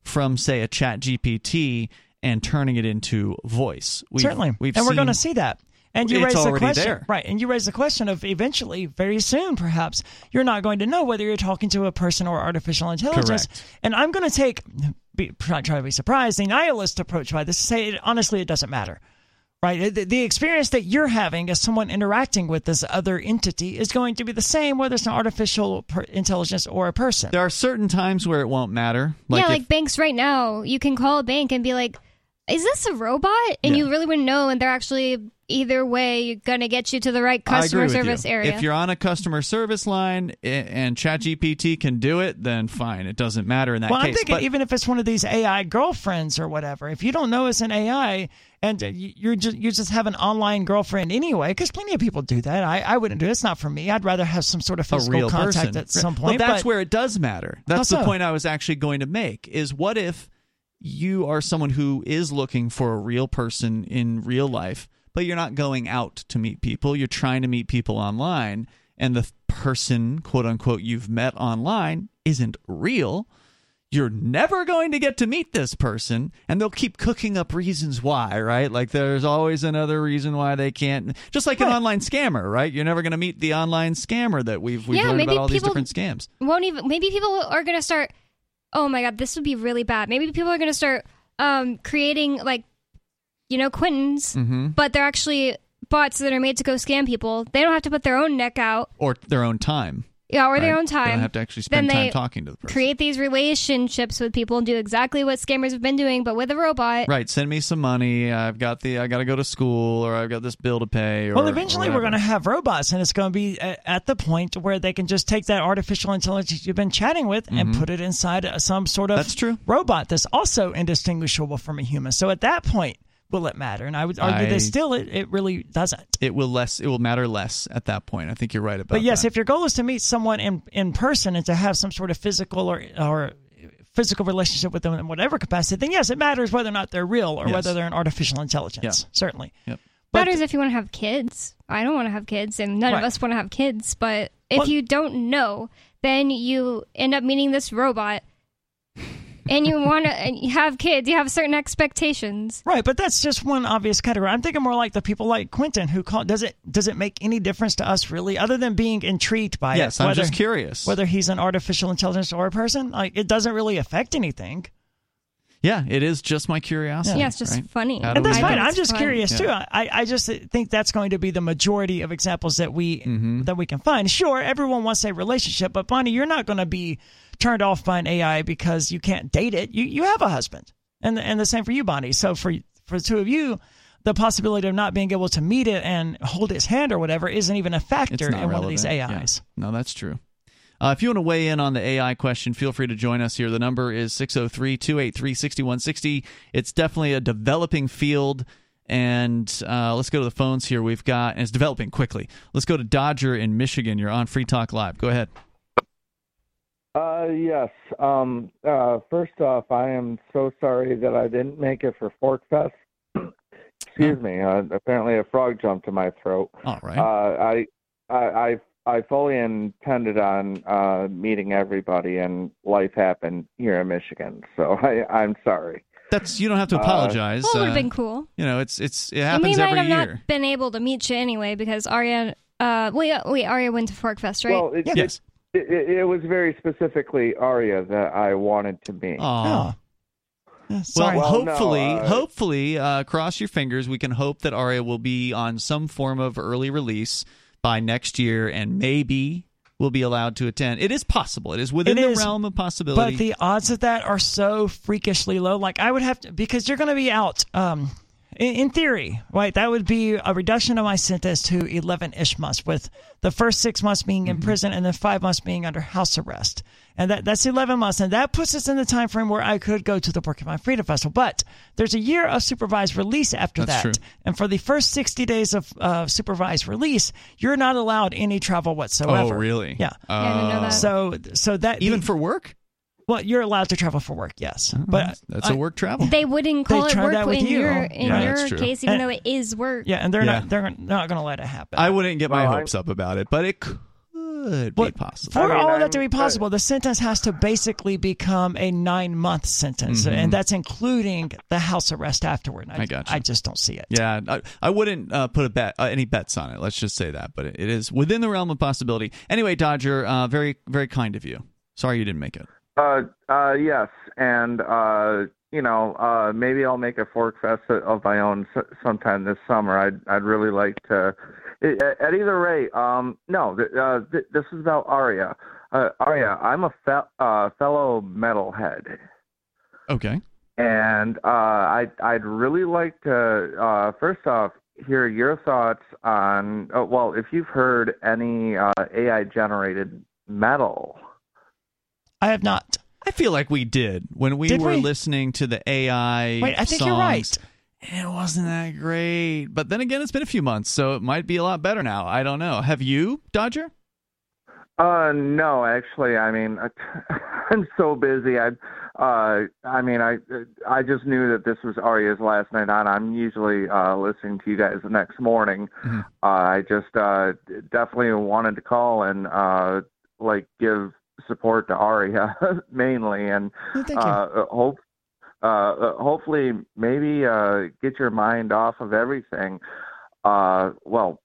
from, say, a Chat GPT and turning it into voice. We've, certainly we've and we're going to see that and you raise the question there. right and you raise the question of eventually very soon perhaps you're not going to know whether you're talking to a person or artificial intelligence Correct. and i'm going to take be, try, try to be surprised the nihilist approach by this say it, honestly it doesn't matter right the, the experience that you're having as someone interacting with this other entity is going to be the same whether it's an artificial per- intelligence or a person There are certain times where it won't matter. yeah, if- like banks right now, you can call a bank and be like, is this a robot? And Yeah. you really wouldn't know, and they're actually either way going to get you to the right customer service you. area. If you're on a customer service line and ChatGPT can do it, then fine. It doesn't matter in that case. well, case. I'm thinking But- even if it's one of these AI girlfriends or whatever, if you don't know it's an AI and you- you're just you just have an online girlfriend anyway, because plenty of people do that. I, I wouldn't do it. It's not for me. I'd rather have some sort of a physical real contact person at some point. Well, that's but where it does matter. That's How the so? point I was actually going to make. Is what if you are someone who is looking for a real person in real life, but you're not going out to meet people. You're trying to meet people online, and the person, quote unquote, you've met online isn't real. you're never going to get to meet this person and they'll keep cooking up reasons why right? Like there's always another reason why they can't just like an online scammer right? You're never going to meet the online scammer that we've we've Yeah, learned about all these different scams. won't even maybe people are gonna start oh my god this would be really bad. Maybe people are gonna start um creating like you know quintons Mhm. but they're actually bots that are made to go scam people they don't have to put their own neck out or their own time yeah or their right? own they don't time have to actually then spend time they talking to the person create these relationships with people and do exactly what scammers have been doing but with a robot right send me some money i've got the i got to go to school or i've got this bill to pay or Well, eventually or we're going to have robots, and it's going to be at, at the point where they can just take that artificial intelligence you've been chatting with and Mhm. put it inside some sort of That's true. robot that's also indistinguishable from a human. So at that point, will it matter? And I would argue I- that still it, it really doesn't. it will less it will matter less at that point i think you're right about that. But yes, that. if your goal is to meet someone in in person and to have some sort of physical or or physical relationship with them in whatever capacity, then yes, it matters whether or not they're real or Yes. whether they're an artificial intelligence. Yeah. Certainly. Yep. matters if you want to have kids i don't want to have kids and none Right. of us want to have kids but if Well- you don't know then you end up meeting this robot and you want to have kids you have certain expectations Right, but that's just one obvious category. I'm thinking more like the people like Quentin who call. Does it does it make any difference to us really, other than being intrigued by yes it? i'm whether- just curious Whether he's an artificial intelligence or a person, like it doesn't really affect anything. yeah it is just my curiosity Yeah, it's just right? funny. And that's fine. I'm just fun. curious Yeah. too. I, I just think that's going to be the majority of examples that we Mm-hmm. that we can find. Sure, everyone wants a relationship, but Bonnie, you're not going to be turned off by an AI because you can't date it. You you have a husband, and and the same for you, Bonnie. So for for the two of you. The possibility of not being able to meet it and hold its hand or whatever isn't even a factor in one of these relevant. Yeah. AIs. no that's true uh, if you want to weigh in on the AI question, feel free to join us here. The number is 603 283 6160. It's definitely a developing field. And uh, let's go to the phones here. We've got, and it's developing quickly. Let's go to Dodger in Michigan. You're on Free Talk Live. Go ahead. Uh, yes. Um, uh, first off, I am so sorry that I didn't make it for PorcFest. Excuse me. Uh, apparently, a frog jumped in my throat. All right. Uh, I, I, I, I fully intended on uh, meeting everybody, and life happened here in Michigan. So I, I'm sorry. That's you don't have to Uh, apologize. well it would Uh, have been cool You know, it's it's it happens and we might every have year. not been able to meet you anyway because Aria uh wait wait Aria went to PorcFest right Well, it, Yes. It, it, it was very specifically Aria that I wanted to meet. Aw. Yeah, Well, sorry. Well, no, hopefully, uh, hopefully, uh, cross your fingers. We can hope that Aria will be on some form of early release by next year, and maybe we'll be allowed to attend. It is possible. It is within It the is, realm of possibility. But the odds of that are so freakishly low. Like I would have to because you're going to be out. Um, in, in theory, right? That would be a reduction of my sentence to 11-ish months, with the first six months being Mm-hmm. in prison and then five months being under house arrest. And that that's 11 months, and that puts us in the time frame where I could go to the Porcupine Freedom Festival. But there's a year of supervised release after That's that, true. and for the first 60 days of uh, supervised release, you're not allowed any travel whatsoever. oh, really? Yeah. Yeah, I didn't know Uh, that. So so that even the- for work, well, you're allowed to travel for work, yes, but that's a I- work travel. they wouldn't They call it work that with in you. your in Yeah, your case even And- though it is work Yeah, and they're Yeah. not they're not going to let it happen. I wouldn't get my Well, I- hopes up about it, but it could Well, be possible. For I mean, all of I'm- that to be possible, the sentence has to basically become a nine month sentence, Mhm. and that's including the house arrest afterward. I gotcha. I just don't see it. Yeah, I, I wouldn't uh, put a bet uh, any bets on it. Let's just say that, but it, it is within the realm of possibility. Anyway, Dodger, uh, very very kind of you. Sorry you didn't make it. Uh, uh, yes, and uh, you know, uh, maybe I'll make a PorcFest of my own s- sometime this summer. I'd I'd really like to. At at either rate, um, no, th- uh, th- this is about Aria. Uh, Aria, I'm a fe- uh, fellow metalhead, Okay. and uh, I'd I'd really like to uh, first off hear your thoughts on. Uh, well, if you've heard any uh, AI generated metal. I have not. I feel like we did when we Did were we? listening to the AI. Wait, I think you're right. It wasn't that great, but then again, it's been a few months, so it might be a lot better now. I don't know. Have you, Dodger? Uh, no, actually, I mean, I'm so busy. I, uh, I mean, I, I just knew that this was Aria's last night on. I'm usually uh, listening to you guys the next morning. Mhm. Uh, I just uh, definitely wanted to call and uh, like give support to Aria mainly, and thank you. uh, hope uh, hopefully maybe uh, get your mind off of everything. Uh, well,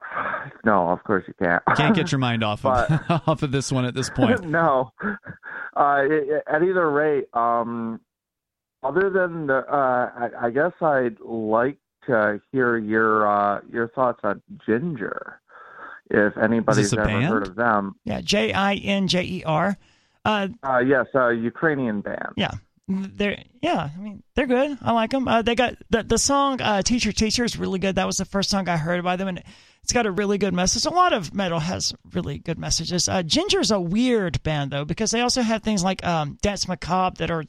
no, of course you can't. Can't get your mind off of off of this one at this point. no. Uh, at either rate, um, other than the, uh, I, I guess I'd like to hear your uh, your thoughts on Jinjer. If anybody's ever band? heard of them, Yeah, J I N J E R. Uh, uh, yes, a Ukrainian band. yeah, they're yeah. I mean, they're good. I like them. Uh, they got the the song uh, "Teacher Teacher" is really good. That was the first song I heard by them, and it's got a really good message. A lot of metal has really good messages. Uh, Jinjer's a weird band though because they also have things like um, Dance Macabre that are.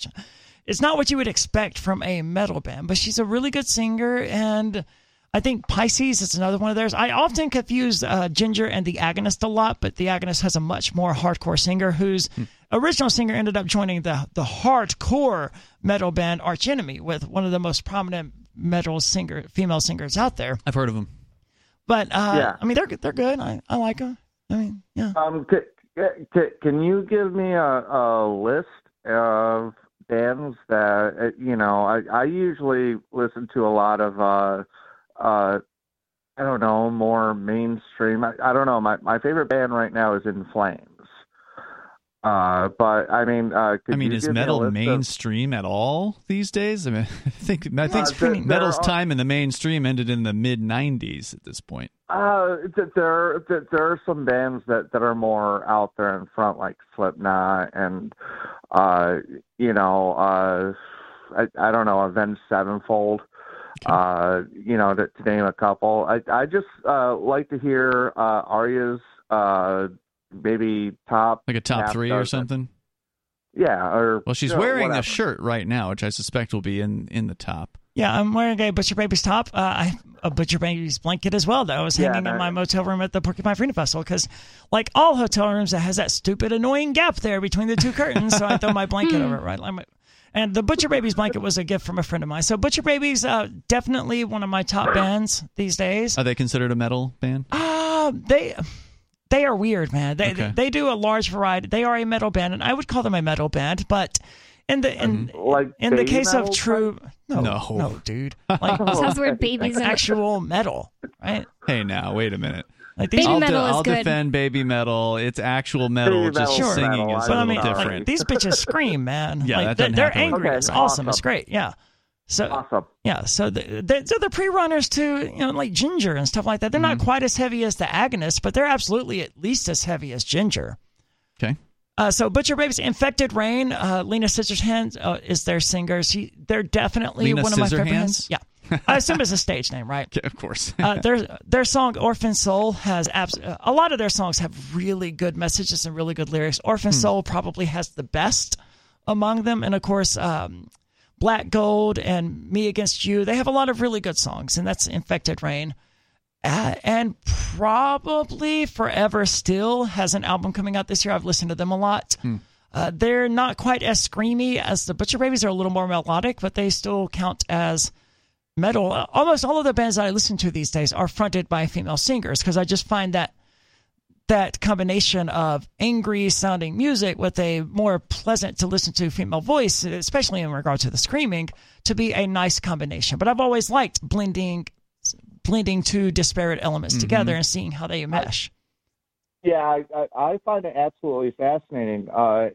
It's not what you would expect from a metal band, but she's a really good singer and. I think Pisces is another one of theirs. I often confuse uh, Jinjer and the Agonist a lot, but the Agonist has a much more hardcore singer whose original singer ended up joining the the hardcore metal band Arch Enemy with one of the most prominent metal singer female singers out there. I've heard of them. But uh, Yeah. I mean, they're they're good. I, I like them. I mean, yeah. Um, c- c- can you give me a, a list of bands that uh, you know? I, I usually listen to a lot of uh, uh, I don't know, more mainstream. I, I don't know. My my favorite band right now is In Flames. Uh, but I mean, uh, could I mean, is give me metal of- mainstream at all these days? I mean, I think I think Uh, there- metal's there are- time in the mainstream ended in the mid '90s at this point. Uh, th- there, there are some bands that, that are more out there in front, like Slipknot and, uh, you know, uh, I, I don't know, Avenged Sevenfold. Uh, you know, to, to name a couple. I, I just uh, like to hear uh, Aria's uh, maybe top Like a top half three or something. Yeah, or Well, she's you wearing whatever. a shirt right now, which I suspect will be in in the top. Yeah, I'm wearing a Butcher Baby's top. Uh, I have a Butcher Baby's blanket as well, that I was Yeah, hanging in that- my motel room at the Porcupine Freedom Festival because, like all hotel rooms, it has that stupid, annoying gap there between the two curtains. so I throw my blanket over it, right? I'm- And the Butcher Babies blanket was a gift from a friend of mine. So Butcher Babies, uh, definitely one of my top bands these days. Are they considered a metal band? Uh, they they are weird, man. They Okay. they do a large variety. They are a metal band, and I would call them a metal band. But in the in like in the case of true, no, No. no, dude, like Sounds weird, babies like in it. actual metal, right? Hey, now wait a minute. Like these, Baby I'll, metal is I'll good. defend Babymetal. It's actual metal, Baby just metal singing metal, is I a but I little mean, like, different. these bitches scream, man. Yeah, like, that they're, they're angry. Okay, It's awesome. It's great. Yeah. So Awesome. yeah, so the, they're, they're the pre-runners to you know like Jinjer and stuff like that. They're not Mm-hmm. quite as heavy as the Agonists, but they're absolutely at least as heavy as Jinjer. okay. Uh, so Butcher Babies, Infected Rain, uh, Lena Scissorhands uh, is their singer. She, they're definitely Lena one of my favorite Scissorhands? bands. Yeah, I assume it's a stage name, right? Okay, of course. uh, their their song Orphan Soul has abs- a lot of their songs have really good messages and really good lyrics. Orphan Soul probably has the best among them, and of course, um, Black Gold and Me Against You. They have a lot of really good songs, and that's Infected Rain. Uh, and probably Forever Still has an album coming out this year. I've listened to them a lot. Uh, they're not quite as screamy as the Butcher Babies. They're a little more melodic, but they still count as metal. Almost all of the bands that I listen to these days are fronted by female singers because I just find that that combination of angry sounding music with a more pleasant to listen to female voice, especially in regard to the screaming, to be a nice combination. But I've always liked blending blending two disparate elements together and seeing how they mesh. Yeah, I, I, I find it absolutely fascinating. Uh,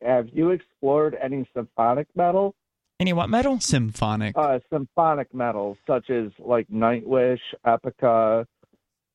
have you explored any symphonic metal? Any what metal? Symphonic. Uh, symphonic metal, such as like Nightwish, Epica.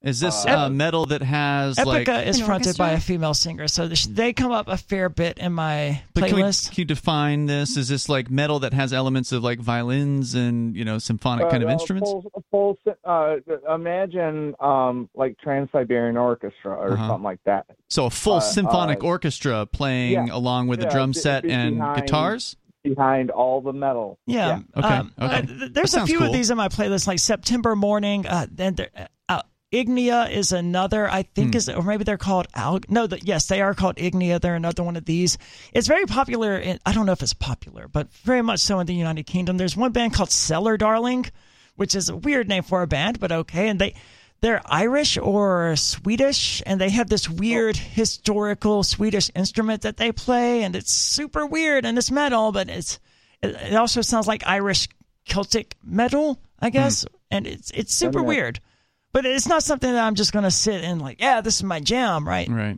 Is this uh, uh, metal that has Epica like? is An fronted by a female singer, so they come up a fair bit in my But can, we, playlist. can you define this? Is this like metal that has elements of like violins and you know symphonic kind of Uh, instruments? Full, full, uh, imagine um, like Trans Siberian Orchestra or Uh-huh. something like that. So a full uh, symphonic uh, orchestra playing yeah, along with the yeah, drum be- set be- and behind- guitars. Behind all the metal. Yeah. Okay, Um, okay. uh, th- That there's a sounds few of these in my playlist, like September Morning. Uh, then there, uh, Ignia is another. I think Hmm. is or maybe they're called Al. No, the, yes, they are called Ignia. They're another one of these. It's very popular. In, I don't know if it's popular, but very much so in the United Kingdom. There's one band called Cellar Darling, which is a weird name for a band, but okay. And they they're Irish or Swedish, and they have this weird historical Swedish instrument that they play, and it's super weird and it's metal, but it's it, it also sounds like Irish Celtic metal, I guess, and it's it's super Okay. weird. But it's not something that I'm just gonna sit and like, yeah, this is my jam, right? Right.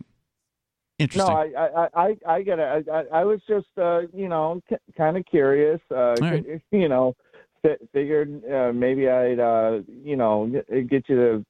Interesting. No, I I I, I get it. I, I, I was just uh, you know c- kind of curious. Uh, right. You know, fi- figured uh, maybe I'd uh, you know get get you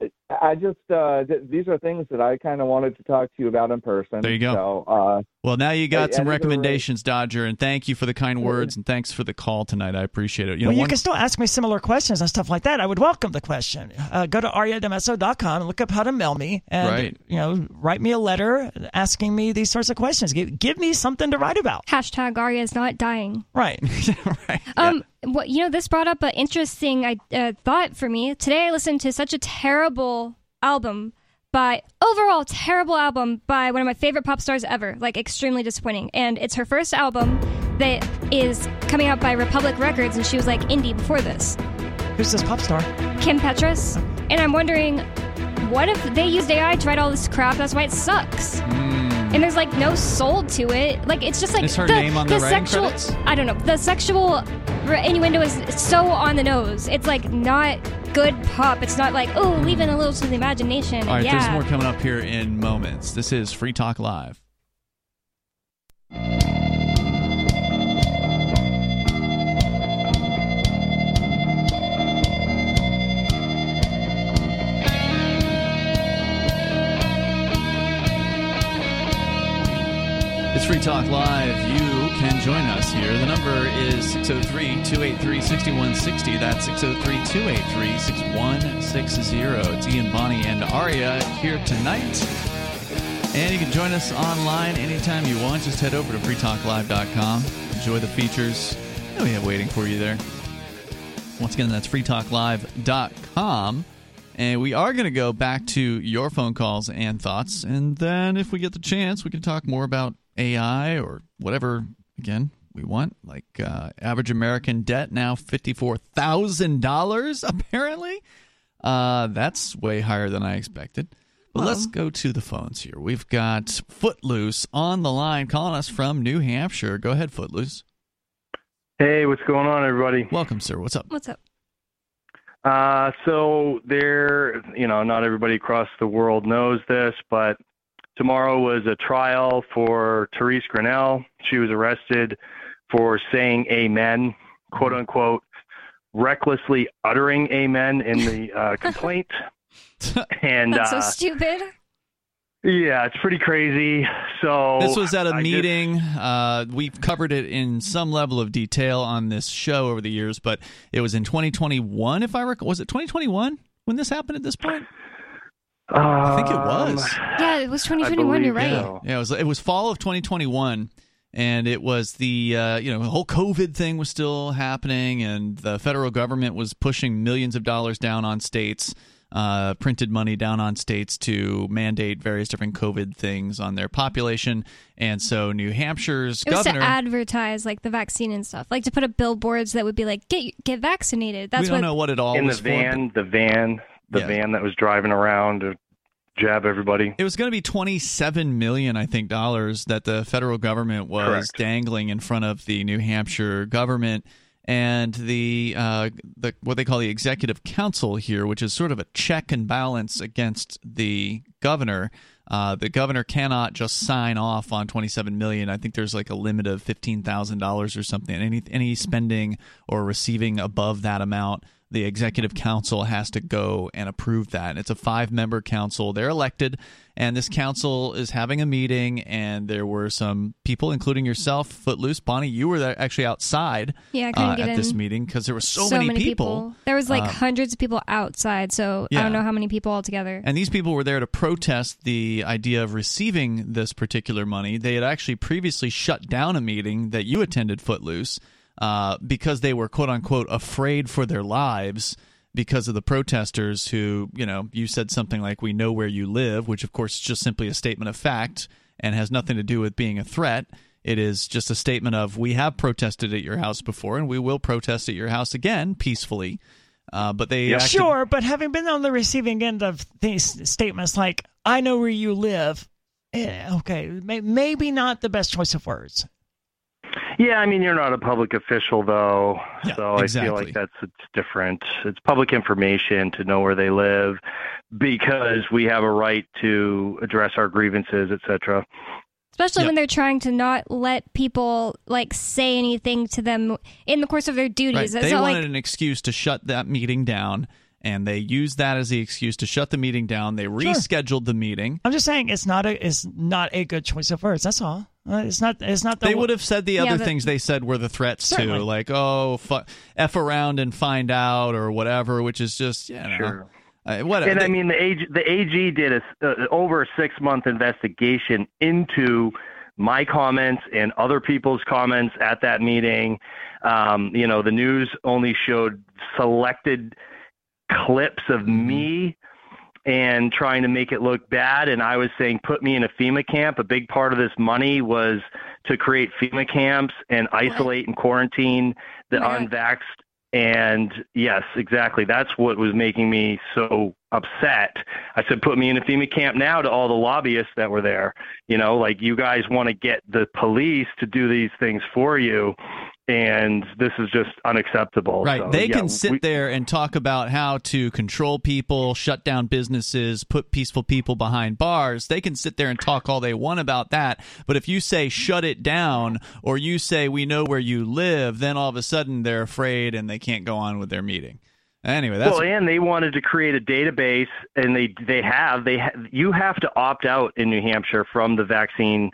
to. I just uh, th- these are things that I kind of wanted to talk to you about in person. There you go. So uh, Well, now you got At- some at either rate- recommendations, Dodger, and thank you for the kind words and thanks for the call tonight. I appreciate it. You know, well, you one- can still ask me similar questions and stuff like that. I would welcome the question. Uh, go to ariadimezzo.com and look up how to mail me, and Right. you know, write me a letter asking me these sorts of questions. Give, give me something to write about. Hashtag Aria is not dying. Right. Um, what you know, this brought up an interesting I- uh, thought for me. Today, I listened to such a terrible album by overall terrible album by one of my favorite pop stars ever. Like extremely disappointing, and it's her first album that is coming out by Republic Records, and she was like indie before this. Who's this pop star? Kim Petras, and I'm wondering, what if they used AI to write all this crap? That's why it sucks. Hmm. And there's like no soul to it. Like it's just like Is her the, name on the writing sexual. credits? I don't know. The sexual innuendo is so on the nose. It's like not good pop. It's not like oh, leaving a little to the imagination. All right, yeah. there's more coming up here in moments. This is Free Talk Live. It's Free Talk Live. You can join us here. The number is 603 283 6160. That's 603 283 6160. It's Ian, Bonnie, and Aria here tonight. And you can join us online anytime you want. Just head over to freetalklive.com. Enjoy the features that we have waiting for you there. Once again, that's freetalklive.com. And we are going to go back to your phone calls and thoughts. And then, if we get the chance, we can talk more about AI or whatever, again, we want. Like uh, average American debt now $54,000, apparently. Uh, that's way higher than I expected. But let's go to the phones here. We've got Footloose on the line calling us from New Hampshire. Go ahead, Footloose. Hey, what's going on, everybody? Welcome, sir. What's up? What's up? Uh, so there, you know, not everybody across the world knows this, but tomorrow was a trial for Therese Grinnell. She was arrested for saying "Amen," quote unquote, recklessly uttering "Amen" in the uh, complaint. and That's so uh, stupid. yeah, it's pretty crazy. So This was at a I just- meeting. uh, we've covered it in some level of detail on this show over the years, but it was in 2021, if I recall. Was it 2021 when this happened at this point? I think it was. Yeah, it was 2021. You're right. Yeah, yeah it was. It was fall of 2021, and it was the uh, you know the whole COVID thing was still happening, and the federal government was pushing millions of dollars down on states, uh, printed money down on states to mandate various different COVID things on their population, and so New Hampshire's It was governor. to advertise like the vaccine and stuff, like to put up billboards that would be like get get vaccinated. That's we don't what know what it all in the was for, van, the van, the Yeah. van that was driving around to jab everybody. It was going to be 27 million, I think, dollars that the federal government was Correct. dangling in front of the New Hampshire government and the uh, the what they call the executive council here, which is sort of a check and balance against the governor. Uh, the governor cannot just sign off on 27 million. I think there's like a limit of fifteen thousand dollars or something. Any any spending or receiving above that amount, the executive council has to go and approve that. And it's a five member council. They're elected, and this council is having a meeting. And there were some people, including yourself, Footloose, Bonnie. You were there actually outside Yeah, uh, at this meeting because there were so, many, people. There was like Uh, hundreds of people outside, so I don't know how many people altogether. And these people were there to protest the idea of receiving this particular money. They had actually previously shut down a meeting that you attended, Footloose, uh, because they were quote unquote afraid for their lives because of the protesters who, you know, you said something like, We know where you live, which of course is just simply a statement of fact and has nothing to do with being a threat. It is just a statement of, We have protested at your house before and we will protest at your house again peacefully. Uh, but they acted- Sure, but having been on the receiving end of these statements like "I know where you live," eh, okay, may, maybe not the best choice of words. Yeah, I mean, you're not a public official, though, so I feel like that's it's different. It's public information to know where they live because we have a right to address our grievances, etc. Especially when they're trying to not let people like say anything to them in the course of their duties. It's They not wanted like an excuse to shut that meeting down, and they used that as the excuse to shut the meeting down. They rescheduled the meeting. I'm just saying it's not a it's not a good choice of words. That's all. Uh, it's not. It's not. The They would have said the Yeah, other but- things they said were the threats Certainly. too, like "oh, fu- f around and find out" or whatever, which is just you know, Sure. uh, whatever. And I mean, the AG, the AG did a, uh, over a six month investigation into my comments and other people's comments at that meeting. Um, you know, the news only showed selected clips of me and trying to make it look bad. And I was saying, put me in a FEMA camp. A big part of this money was to create FEMA camps and isolate and quarantine the unvaxxed. And yes, exactly. That's what was making me so upset. I said, put me in a FEMA camp now to all the lobbyists that were there. You know, like you guys want to get the police to do these things for you. And this is just unacceptable. Right. So, they yeah, can sit we- there and talk about how to control people, shut down businesses, put peaceful people behind bars. They can sit there and talk all they want about that. But if you say shut it down or you say we know where you live, then all of a sudden they're afraid and they can't go on with their meeting. Anyway, that's well, and they wanted to create a database, and they they have they ha- you have to opt out in New Hampshire from the vaccine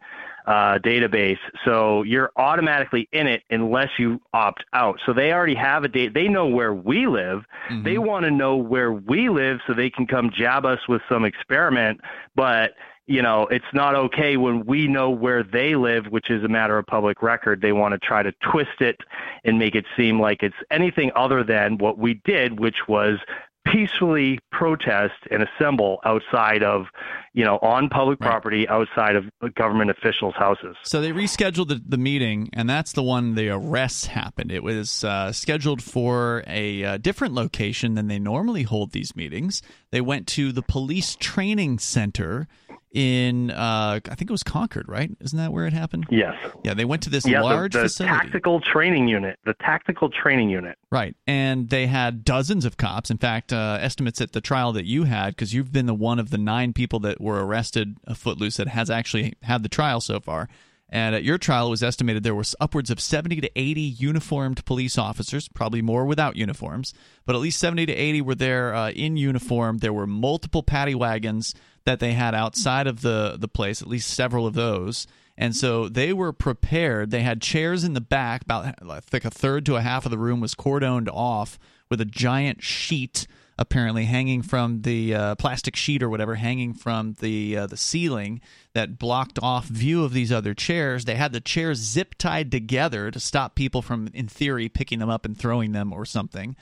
uh, database, so you're automatically in it unless you opt out. So they already have a date. They know where we live. They want to know where we live so they can come jab us with some experiment, but. You know, it's not okay when we know where they live, which is a matter of public record. They want to try to twist it and make it seem like it's anything other than what we did, which was peacefully protest and assemble outside of, you know, on public property outside of government officials' houses. So they rescheduled the, the meeting, and that's the one the arrests happened. It was uh, scheduled for a uh, different location than they normally hold these meetings. They went to the police training center in, uh, I think it was Concord, right? Isn't that where it happened? Yes. Yeah, they went to this yeah, the- large the, facility. tactical training unit, the tactical training unit. Right. And they had dozens of cops. In fact, uh, estimates at the trial that you had, because you've been the one of the nine people that were arrested, uh, Footloose, that has actually had the trial so far. And at your trial, it was estimated there was upwards of 70 to 80 uniformed police officers, probably more without uniforms, but at least 70 to 80 were there uh, in uniform. There were multiple paddy wagons that they had outside of the, the place, at least several of those. And so they were prepared. They had chairs in the back, about I think a third to a half of the room was cordoned off with a giant sheet apparently hanging from the uh, plastic sheet or whatever hanging from the uh, the ceiling that blocked off view of these other chairs. They had the chairs zip tied together to stop people from, in theory, picking them up and throwing them or something.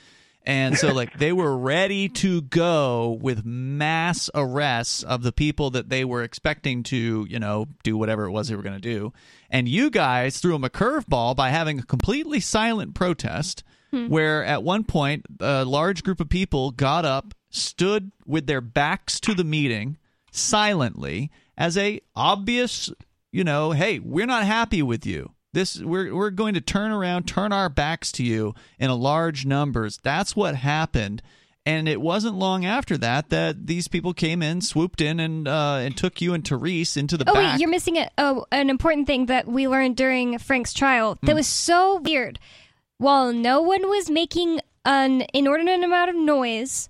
And so, like, they were ready to go with mass arrests of the people that they were expecting to, you know, do whatever it was they were going to do. And you guys threw them a curveball by having a completely silent protest, hmm. where at one point, a large group of people got up, stood with their backs to the meeting silently as a obvious, you know, hey, we're not happy with you. This we're we're going to turn around, turn our backs to you in a large numbers. That's what happened. And it wasn't long after that that these people came in, swooped in, and uh, and took you and Therese into the oh back. wait, you're missing a, oh, an important thing that we learned during Frank's trial that Hmm. was so weird. While no one was making an inordinate amount of noise,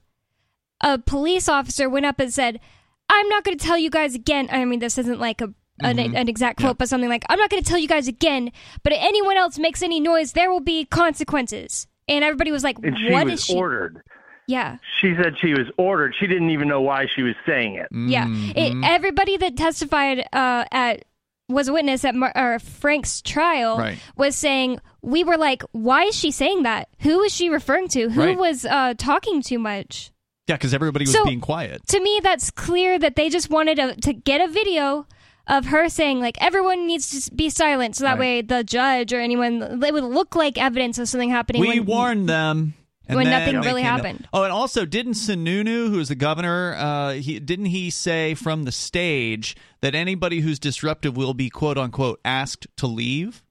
a police officer went up and said, "I'm not going to tell you guys again." I mean, this isn't like a an, Mm-hmm. an exact quote, but something like, "I'm not going to tell you guys again." But if anyone else makes any noise, there will be consequences. And everybody was like, And she "What was is she?" ordered. Yeah. She said she was ordered. She didn't even know why she was saying it. Yeah, it, everybody that testified uh, at was a witness at Mar- or Frank's trial Right. was saying we were like, why is she saying that? Who is she referring to? Who Right. was uh, talking too much? yeah, because everybody was So- being quiet. To me, that's clear that they just wanted a, to get a video of her saying like everyone needs to be silent, so that Right. way the judge or anyone it would look like evidence of something happening. We when, warned them. When then nothing really came to- happened. Oh, and also, didn't Sununu, who's the governor, uh, he didn't he say from the stage that anybody who's disruptive will be quote unquote asked to leave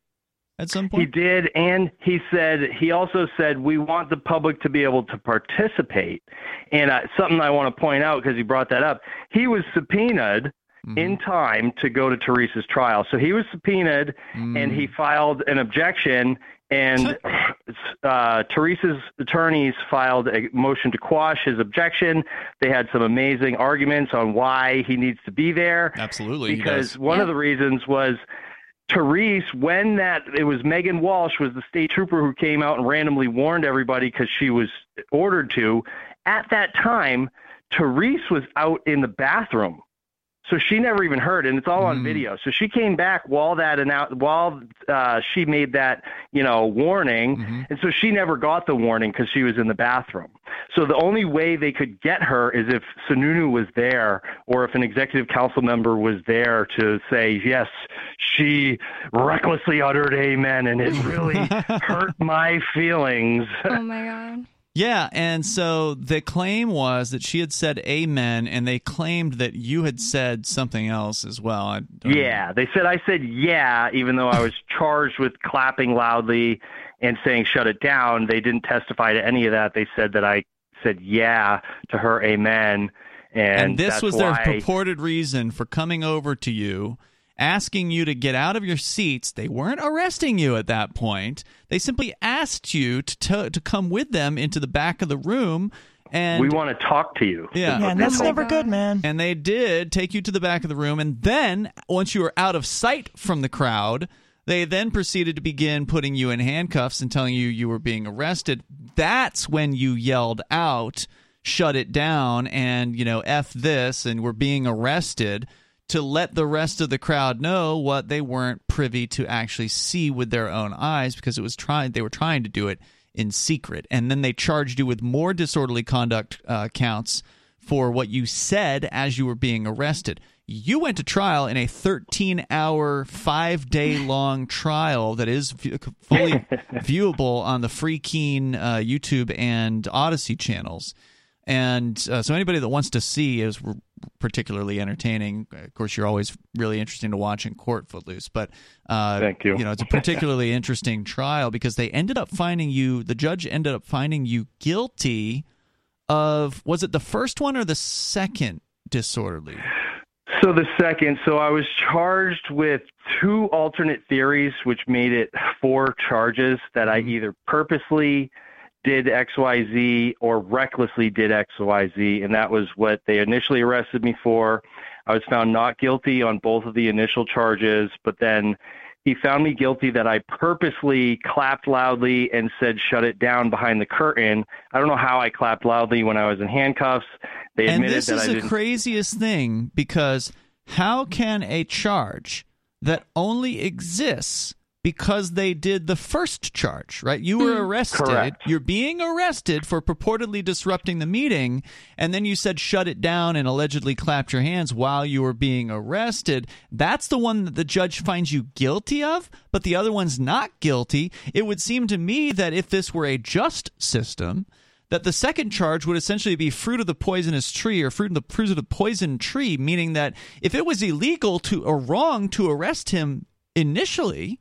at some point? He did, and he said he also said we want the public to be able to participate. And uh, something I want to point out because he brought that up, he was subpoenaed in time to go to Teresa's trial. So he was subpoenaed, and he filed an objection. And uh, Teresa's attorneys filed a motion to quash his objection. They had some amazing arguments on why he needs to be there. Absolutely, because one of the reasons was Therese, when that it was Megan Walsh was the state trooper who came out and randomly warned everybody because she was ordered to. At that time, Therese was out in the bathroom, so she never even heard, and it's all Mm. on video. So she came back while that and out while uh, she made that you know warning, Mm-hmm. and so she never got the warning because she was in the bathroom. So the only way they could get her is if Sununu was there, or if an executive council member was there to say yes, she recklessly uttered amen, and it really hurt my feelings. Oh my god. Yeah, and so the claim was that she had said amen, and they claimed that you had said something else as well. Yeah, they said I said yeah, even though I was charged with clapping loudly and saying shut it down. They didn't testify to any of that. They said that I said yeah to her amen, and, and this was their why, purported reason for coming over to you asking you to get out of your seats. They weren't arresting you at that point. They simply asked you to to, to come with them into the back of the room and we want to talk to you. yeah, Yeah, and that's never good, man. and they did take you to the back of the room and then once you were out of sight from the crowd they then proceeded to begin putting you in handcuffs and telling you you were being arrested. That's when you yelled out shut it down and you know f this and we're being arrested to let the rest of the crowd know what they weren't privy to actually see with their own eyes because it was trying they were trying to do it in secret. And then they charged you with more disorderly conduct uh, counts for what you said as you were being arrested. You went to trial in a 13 hour 5 day long trial that is fully viewable on the Free Keene uh, youtube and Odysee channels and uh, so anybody that wants to see is particularly entertaining. Of course, you're always really interesting to watch in court, Footloose. But uh, Thank you. You know, it's a particularly interesting trial because they ended up finding you. The judge ended up finding you guilty of was it the first one or the second disorderly? So the second, so I was charged with two alternate theories, which made it four charges that I either purposely did XYZ or recklessly did XYZ, and that was what they initially arrested me for. I was found not guilty on both of the initial charges, but then he found me guilty that I purposely clapped loudly and said shut it down behind the curtain. I don't know how I clapped loudly when I was in handcuffs. They and admitted this that is I the craziest thing because how can a charge that only exists because they did the first charge, right? You were mm, arrested. Correct. You're being arrested for purportedly disrupting the meeting, and then you said shut it down and allegedly clapped your hands while you were being arrested. That's the one that the judge finds you guilty of, but the other one's not guilty. It would seem to me that if this were a just system, that the second charge would essentially be fruit of the poisonous tree or fruit of the fruit of the poison tree, meaning that if it was illegal to or wrong to arrest him initially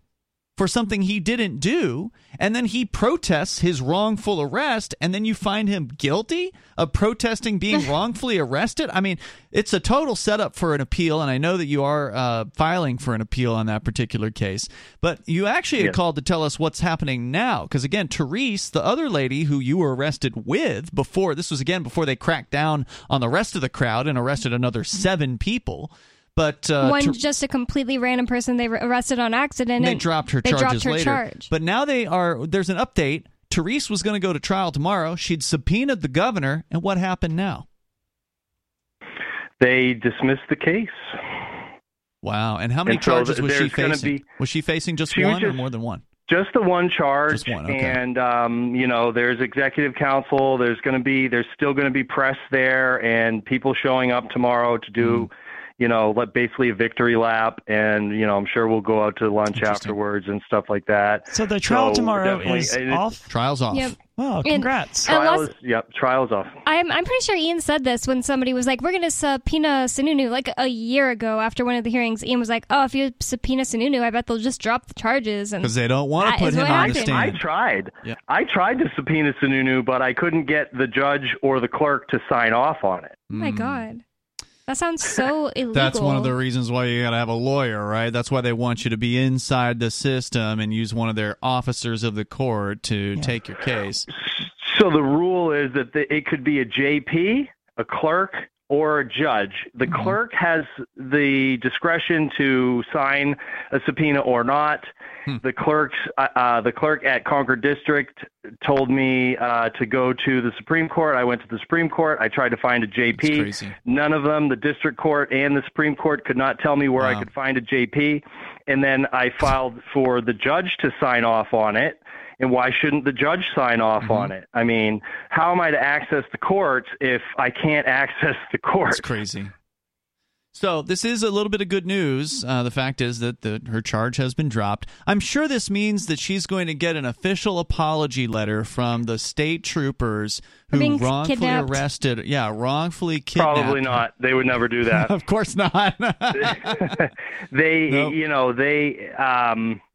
for something he didn't do, and then he protests his wrongful arrest, and then you find him guilty of protesting being wrongfully arrested. I mean, it's a total setup for an appeal, and I know that you are uh, filing for an appeal on that particular case. But you actually Yes. called to tell us what's happening now, because again, Therese, the other lady who you were arrested with before, this was again before they cracked down on the rest of the crowd and arrested another seven people. But uh, One Ther- just a completely random person they arrested on accident. and they dropped her they charges dropped her later. charge. But now they are. There's an update. Therese was going to go to trial tomorrow. She'd subpoenaed the governor, and what happened now? they dismissed the case. Wow! And how many And so charges th- was she facing? be- was she facing just She was one or more than one? Just the one charge, Just one, okay. and um, you know, there's executive council. There's going to be, there's still going to be press there, and people showing up tomorrow to do, you know, like basically a victory lap, and you know, I'm sure we'll go out to lunch afterwards and stuff like that. So the trial tomorrow is it- off. Trials off. Yep. Oh, And- congrats! and Trial last- yep, trials off. I'm I'm pretty sure Ian said this when somebody was like, "We're going to subpoena Sununu." Like a year ago, after one of the hearings, Ian was like, "Oh, if you subpoena Sununu, I bet they'll just drop the charges." Because they don't wanna put is him on the stand. I tried. Yeah. I tried to subpoena Sununu, but I couldn't get the judge or the clerk to sign off on it. Oh my god, that sounds so illegal. That's one of the reasons why you got to have a lawyer, right? That's why they want you to be inside the system and use one of their officers of the court to take your case. So the rule is that the, it could be a JP, a clerk, or a judge. The Mm-hmm. clerk has the discretion to sign a subpoena or not. Hmm. The clerks, uh, uh, the clerk at Concord District told me uh, to go to the Supreme Court. I went to the Supreme Court. I tried to find a JP. None of them, the District Court and the Supreme Court, could not tell me where I could find a JP. And then I filed for the judge to sign off on it. And why shouldn't the judge sign off Mm-hmm. on it? I mean, how am I to access the courts if I can't access the courts? It's crazy. So this is a little bit of good news. Uh, the fact is that the, her charge has been dropped. I'm sure this means that she's going to get an official apology letter from the state troopers who being wrongfully kidnapped. arrested. Yeah, wrongfully kidnapped. Probably not. They would never do that. of course not. they, Nope. you know, they. Um, i-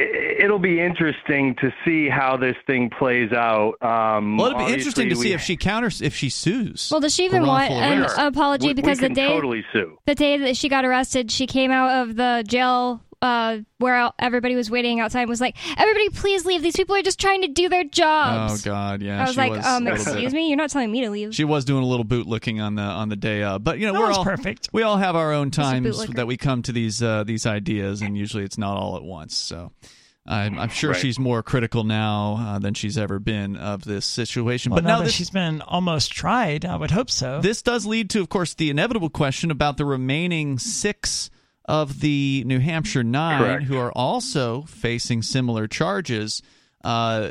it'll be interesting to see how this thing plays out. Um, well, it'll be interesting to obviously see if she counters if she sues. Well, does she even want wrongful an apology? We- we because the day totally sue. the day that she got arrested, she came out of the jail uh, where everybody was waiting outside and was like, "Everybody, please leave. These people are just trying to do their jobs." Oh. God, yeah. I was she like, was um, a little bit- excuse me, you're not telling me to leave. She was doing a little bootlicking on the on the day of, but you know That we're all perfect. We all have our own times that we come to these uh, these ideas, and usually it's not all at once. So. I'm, I'm sure Right. she's more critical now uh, than she's ever been of this situation. Well, but now, now that this, she's been almost tried, I would hope so. this does lead to, of course, the inevitable question about the remaining six of the New Hampshire nine Correct. who are also facing similar charges. Uh,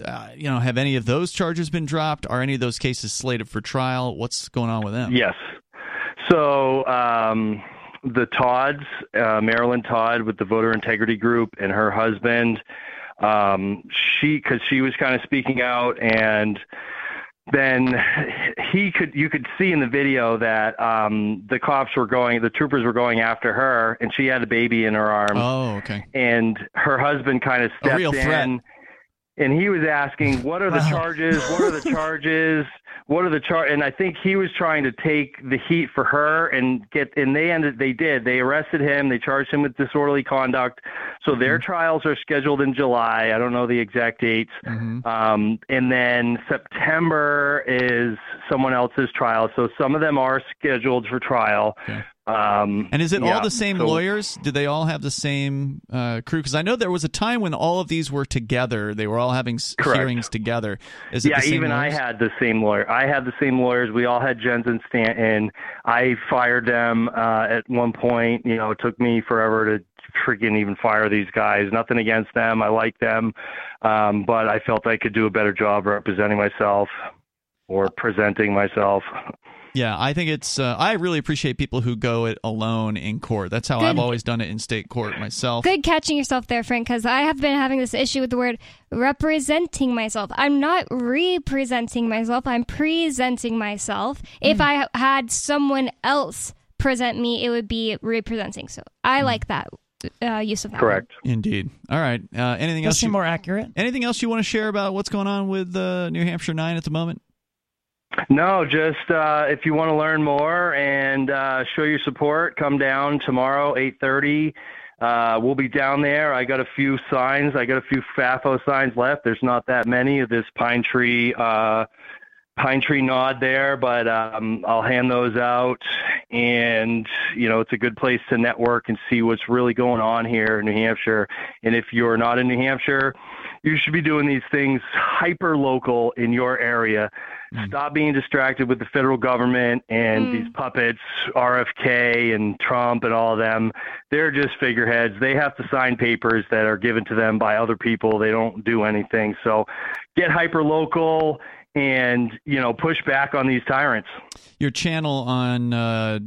uh, you know, have any of those charges been dropped? Are any of those cases slated for trial? What's going on with them? Yes. So um, the Todds, uh, Marilyn Todd with the Voter Integrity Group, and her husband, um, she because she was kind of speaking out, and then he could you could see in the video that um, the cops were going, the troopers were going after her, and she had a baby in her arms, Oh, okay. and her husband kind of stepped in. threat. And he was asking, "What are the Wow. charges? What are the charges? What are the char?" And I think he was trying to take the heat for her and get. And they ended. They did. They arrested him. They charged him with disorderly conduct. So their Mm-hmm. trials are scheduled in July. I don't know the exact dates. Mhm. Um, and then September is someone else's trial. So some of them are scheduled for trial. Okay. Um, And is it yeah, all the same so- lawyers? Do they all have the same uh, crew? Because I know there was a time when all of these were together. They were all having Correct. hearings together. Is it yeah, the same even lawyers? I had the same lawyer. I had the same lawyers. We all had Jensen Stanton. I fired them uh, at one point. You know, it took me forever to freaking even fire these guys. Nothing against them. I like them, um, but I felt I could do a better job representing myself or presenting myself. Yeah, I think it's. Uh, I really appreciate people who go it alone in court. That's how Good. I've always done it in state court myself. Good catching yourself there, Frank, because I have been having this issue with the word representing myself. I'm not representing myself, I'm presenting myself. If Hmm. I had someone else present me, it would be representing. So. I like that uh, use of that. Correct. Indeed. All right. Uh, anything Does else? seem You, more accurate. anything else you want to share about what's going on with uh, New Hampshire nine at the moment? No, just uh, if you want to learn more and uh, show your support, come down tomorrow, 8:30. Uh, we'll be down there. I got a few signs. I got a few FAFO signs left. There's not that many of this pine tree uh, pine tree nod there, but um, I'll hand those out. And you know, it's a good place to network and see what's really going on here in New Hampshire. And if you're not in New Hampshire, you should be doing these things hyper local in your area. Stop being distracted with the federal government and Mm. these puppets, RFK and Trump and all of them. They're just figureheads. They have to sign papers that are given to them by other people. They don't do anything. So get hyper local and, you know, push back on these tyrants. Your channel on uh,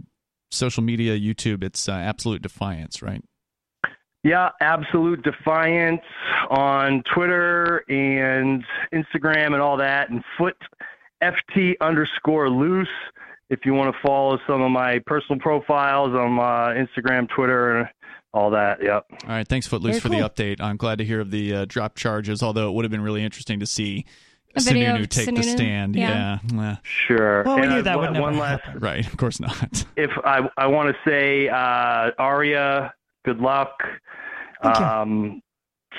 social media, YouTube, it's uh, absolute defiance, right? Yeah, absolute defiance on Twitter and Instagram and all that, and foot ft underscore loose. If you want to follow some of my personal profiles on uh, Instagram, Twitter, and all that. Yep. All right. Thanks, Footloose, Very for cool. the update. I'm glad to hear of the uh, drop charges, although it would have been really interesting to see A Sununu of take the stand. Yeah. Yeah. Sure. Well, we And knew I- that would one, never one last Right. Of course not. if I I want to say uh, Aria, good luck. Um,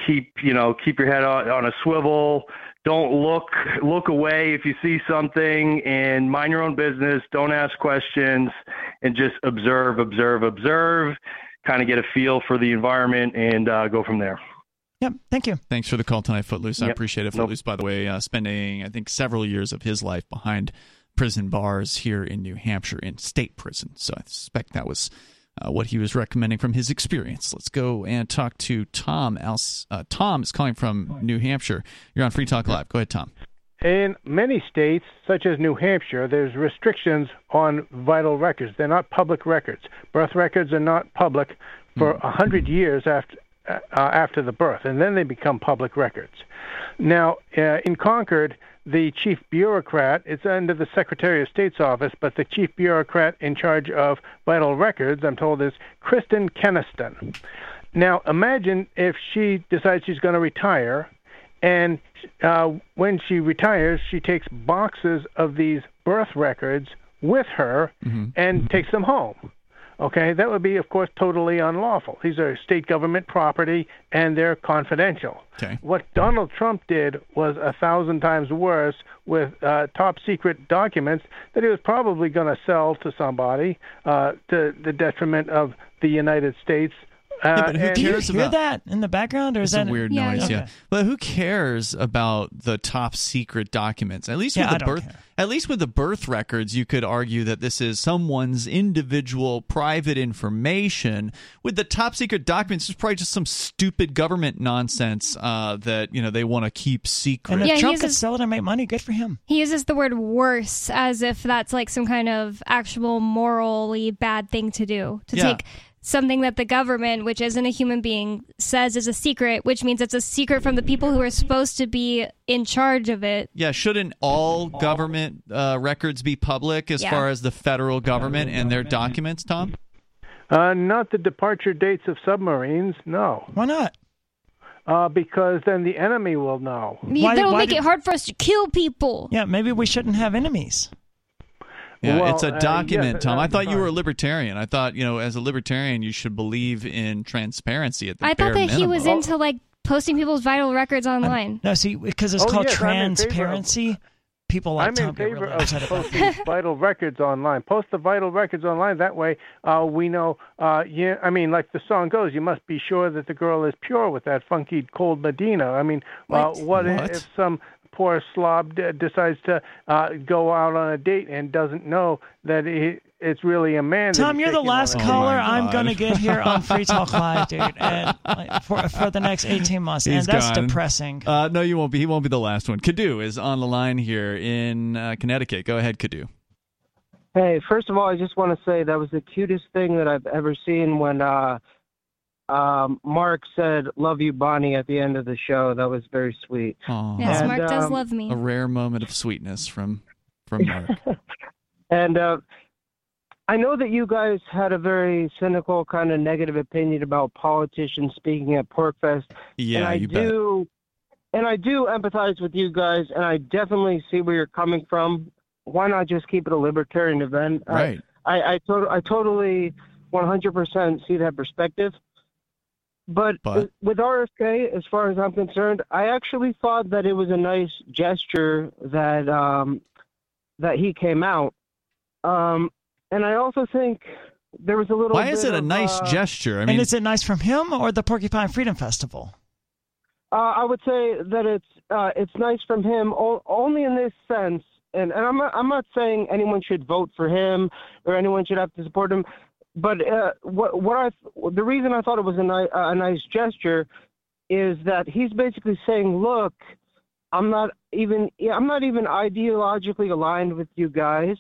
keep you know keep your head on, on a swivel. Don't look look away if you see something, and mind your own business. Don't ask questions, and just observe, observe, observe. Kind of get a feel for the environment and uh, go from there. Yep. Thank you. Thanks for the call tonight, Footloose. I Yep. appreciate it. Nope. Footloose, by the way, uh, spending I think several years of his life behind prison bars here in New Hampshire in state prison. So I suspect that was uh, what he was recommending from his experience. Let's go and talk to Tom. Else, uh, Tom is calling from New Hampshire. You're on Free Talk Live. Go ahead, Tom. In many states, such as New Hampshire, there's restrictions on vital records. They're not public records. Birth records are not public for a hundred years after uh, after the birth, and then they become public records. Now, uh, in Concord, the chief bureaucrat, it's under the Secretary of State's office, but the chief bureaucrat in charge of vital records, I'm told, is Kristen Keniston. Now, imagine if she decides she's going to retire, and uh, when she retires, she takes boxes of these birth records with her and takes them home. Okay, that would be, of course, totally unlawful. These are state government property and they're confidential. Okay. What Donald Trump did was a thousand times worse with uh, top secret documents that he was probably going to sell to somebody uh, to the detriment of the United States. Uh, Yeah, but who and- Do you cares hear about- that in the background, or is It's that a weird Yeah, noise, yeah. yeah. Okay. But who cares about the top secret documents? At least Yeah, with I the don't birth, care. at least with the birth records, you could argue that this is someone's individual private information. With the top secret documents, it's probably just some stupid government nonsense uh, that you know they want to keep secret. And if Yeah, he Trump could sell it and make money, good for him. He uses the word worse as if that's like some kind of actual morally bad thing to do. To Yeah. take something that the government, which isn't a human being, says is a secret, which means it's a secret from the people who are supposed to be in charge of it. Yeah, shouldn't all government uh, records be public as Yeah. far as the federal government and their documents, Tom? Uh, not the departure dates of submarines, no. Why not? Uh, because then the enemy will know. Why- That'll why make did- it hard for us to kill people. Yeah, maybe we shouldn't have enemies. Yeah, Well, it's a uh, document, Tom. I thought you were a libertarian. I thought, you know, as a libertarian, you should believe in transparency at the I bare thought that he was into like posting people's vital records online. No, see, because it's Oh, called yes, I'm in favor of- transparency. People like I'm Tom in favor really of posting vital records online. Post the vital records online. That way, uh, we know. Uh, yeah, I mean, like the song goes, you must be sure that the girl is pure with that funky cold Medina. I mean, uh, What? what, What? if some poor slob d- decides to uh, go out on a date and doesn't know that he, it's really a man? that Tom, you're the last a Oh caller I'm going to get here on Free Talk Live, dude, and like, for for the next 18 months, He's and that's gone. depressing. Uh, no, you won't be. He won't be the last one. Kadu is on the line here in uh, Connecticut. Go ahead, Kadu. Hey, first of all, I just want to say that was the cutest thing that I've ever seen when uh, um, Mark said "Love you, Bonnie" at the end of the show. That was very sweet. Aw. Yes, And, Mark does um, love me. A rare moment of sweetness from from Mark. And uh, I know that you guys had a very cynical, kind of negative opinion about politicians speaking at PorcFest. and Yeah, I you bet. do, and I do empathize with you guys, and I definitely see where you're coming from. Why not just keep it a libertarian event? I- Right. I I, to- I totally 100% see that perspective. But, But? with RFK, as far as I'm concerned, I actually thought that it was a nice gesture that um, that he came out. Um, and I also think there was a little. Why is bit it a of, nice uh, gesture? I and is it nice from him or the Porcupine Freedom Festival? Uh, I would say that it's uh, it's nice from him o- only in this sense, and, and I'm not, I'm not saying anyone should vote for him or anyone should have to support him, but uh, what what I the reason I thought it was a, ni- a nice gesture is that he's basically saying, look, I'm not even I'm not even ideologically aligned with you guys,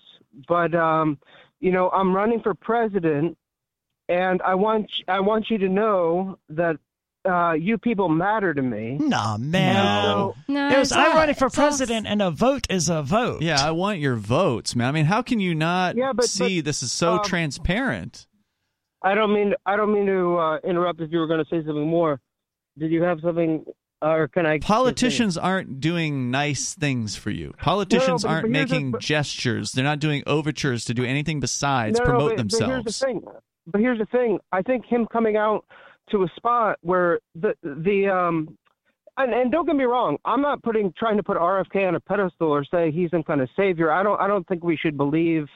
but um, you know, I'm running for president, and I want I want you to know that uh, you people matter to me. Nah, man. No. No, It was, it's I'm running for president, and a vote is a vote. Yeah, I want your votes, man. I mean, how can you not Yeah, but- see but, this is so um, transparent? I don't mean I don't mean to uh, interrupt if you were going to say something more. Did you have something, or can I? Politicians aren't doing nice things for you. Politicians but- aren't but here's the- making but- gestures. They're not doing overtures to do anything besides no, no, promote but, themselves. But here's the thing. But here's the thing. I think him coming out to a spot where the the um and, and don't get me wrong, I'm not putting trying to put RFK on a pedestal or say he's some kind of savior. I don't I don't think we should believe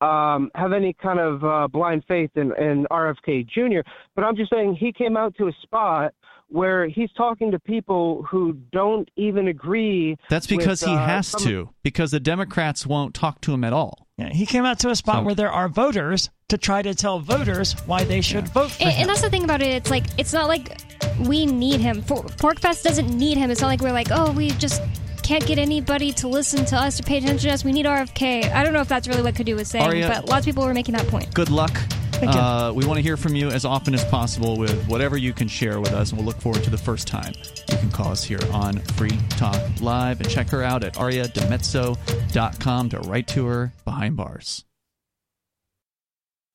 um have any kind of uh, blind faith in, in RFK Jr. But I'm just saying he came out to a spot where he's talking to people who don't even agree. That's because with, he uh, has some- to, because the Democrats won't talk to him at all. Yeah, he came out to a spot where there are voters to try to tell voters why they should vote for And, him. and that's the thing about it. It's like it's not like we need him. For, PorcFest doesn't need him. It's not like we're like, oh, we just can't get anybody to listen to us or pay attention to us. We need RFK. I don't know if that's really what Kadu was saying, Aria- but lots of people were making that point. Good luck. Thank you. Uh, we want to hear from you as often as possible with whatever you can share with us, and we'll look forward to the first time you can call us here on Free Talk Live and check her out at ariadimezzo.com to write to her behind bars.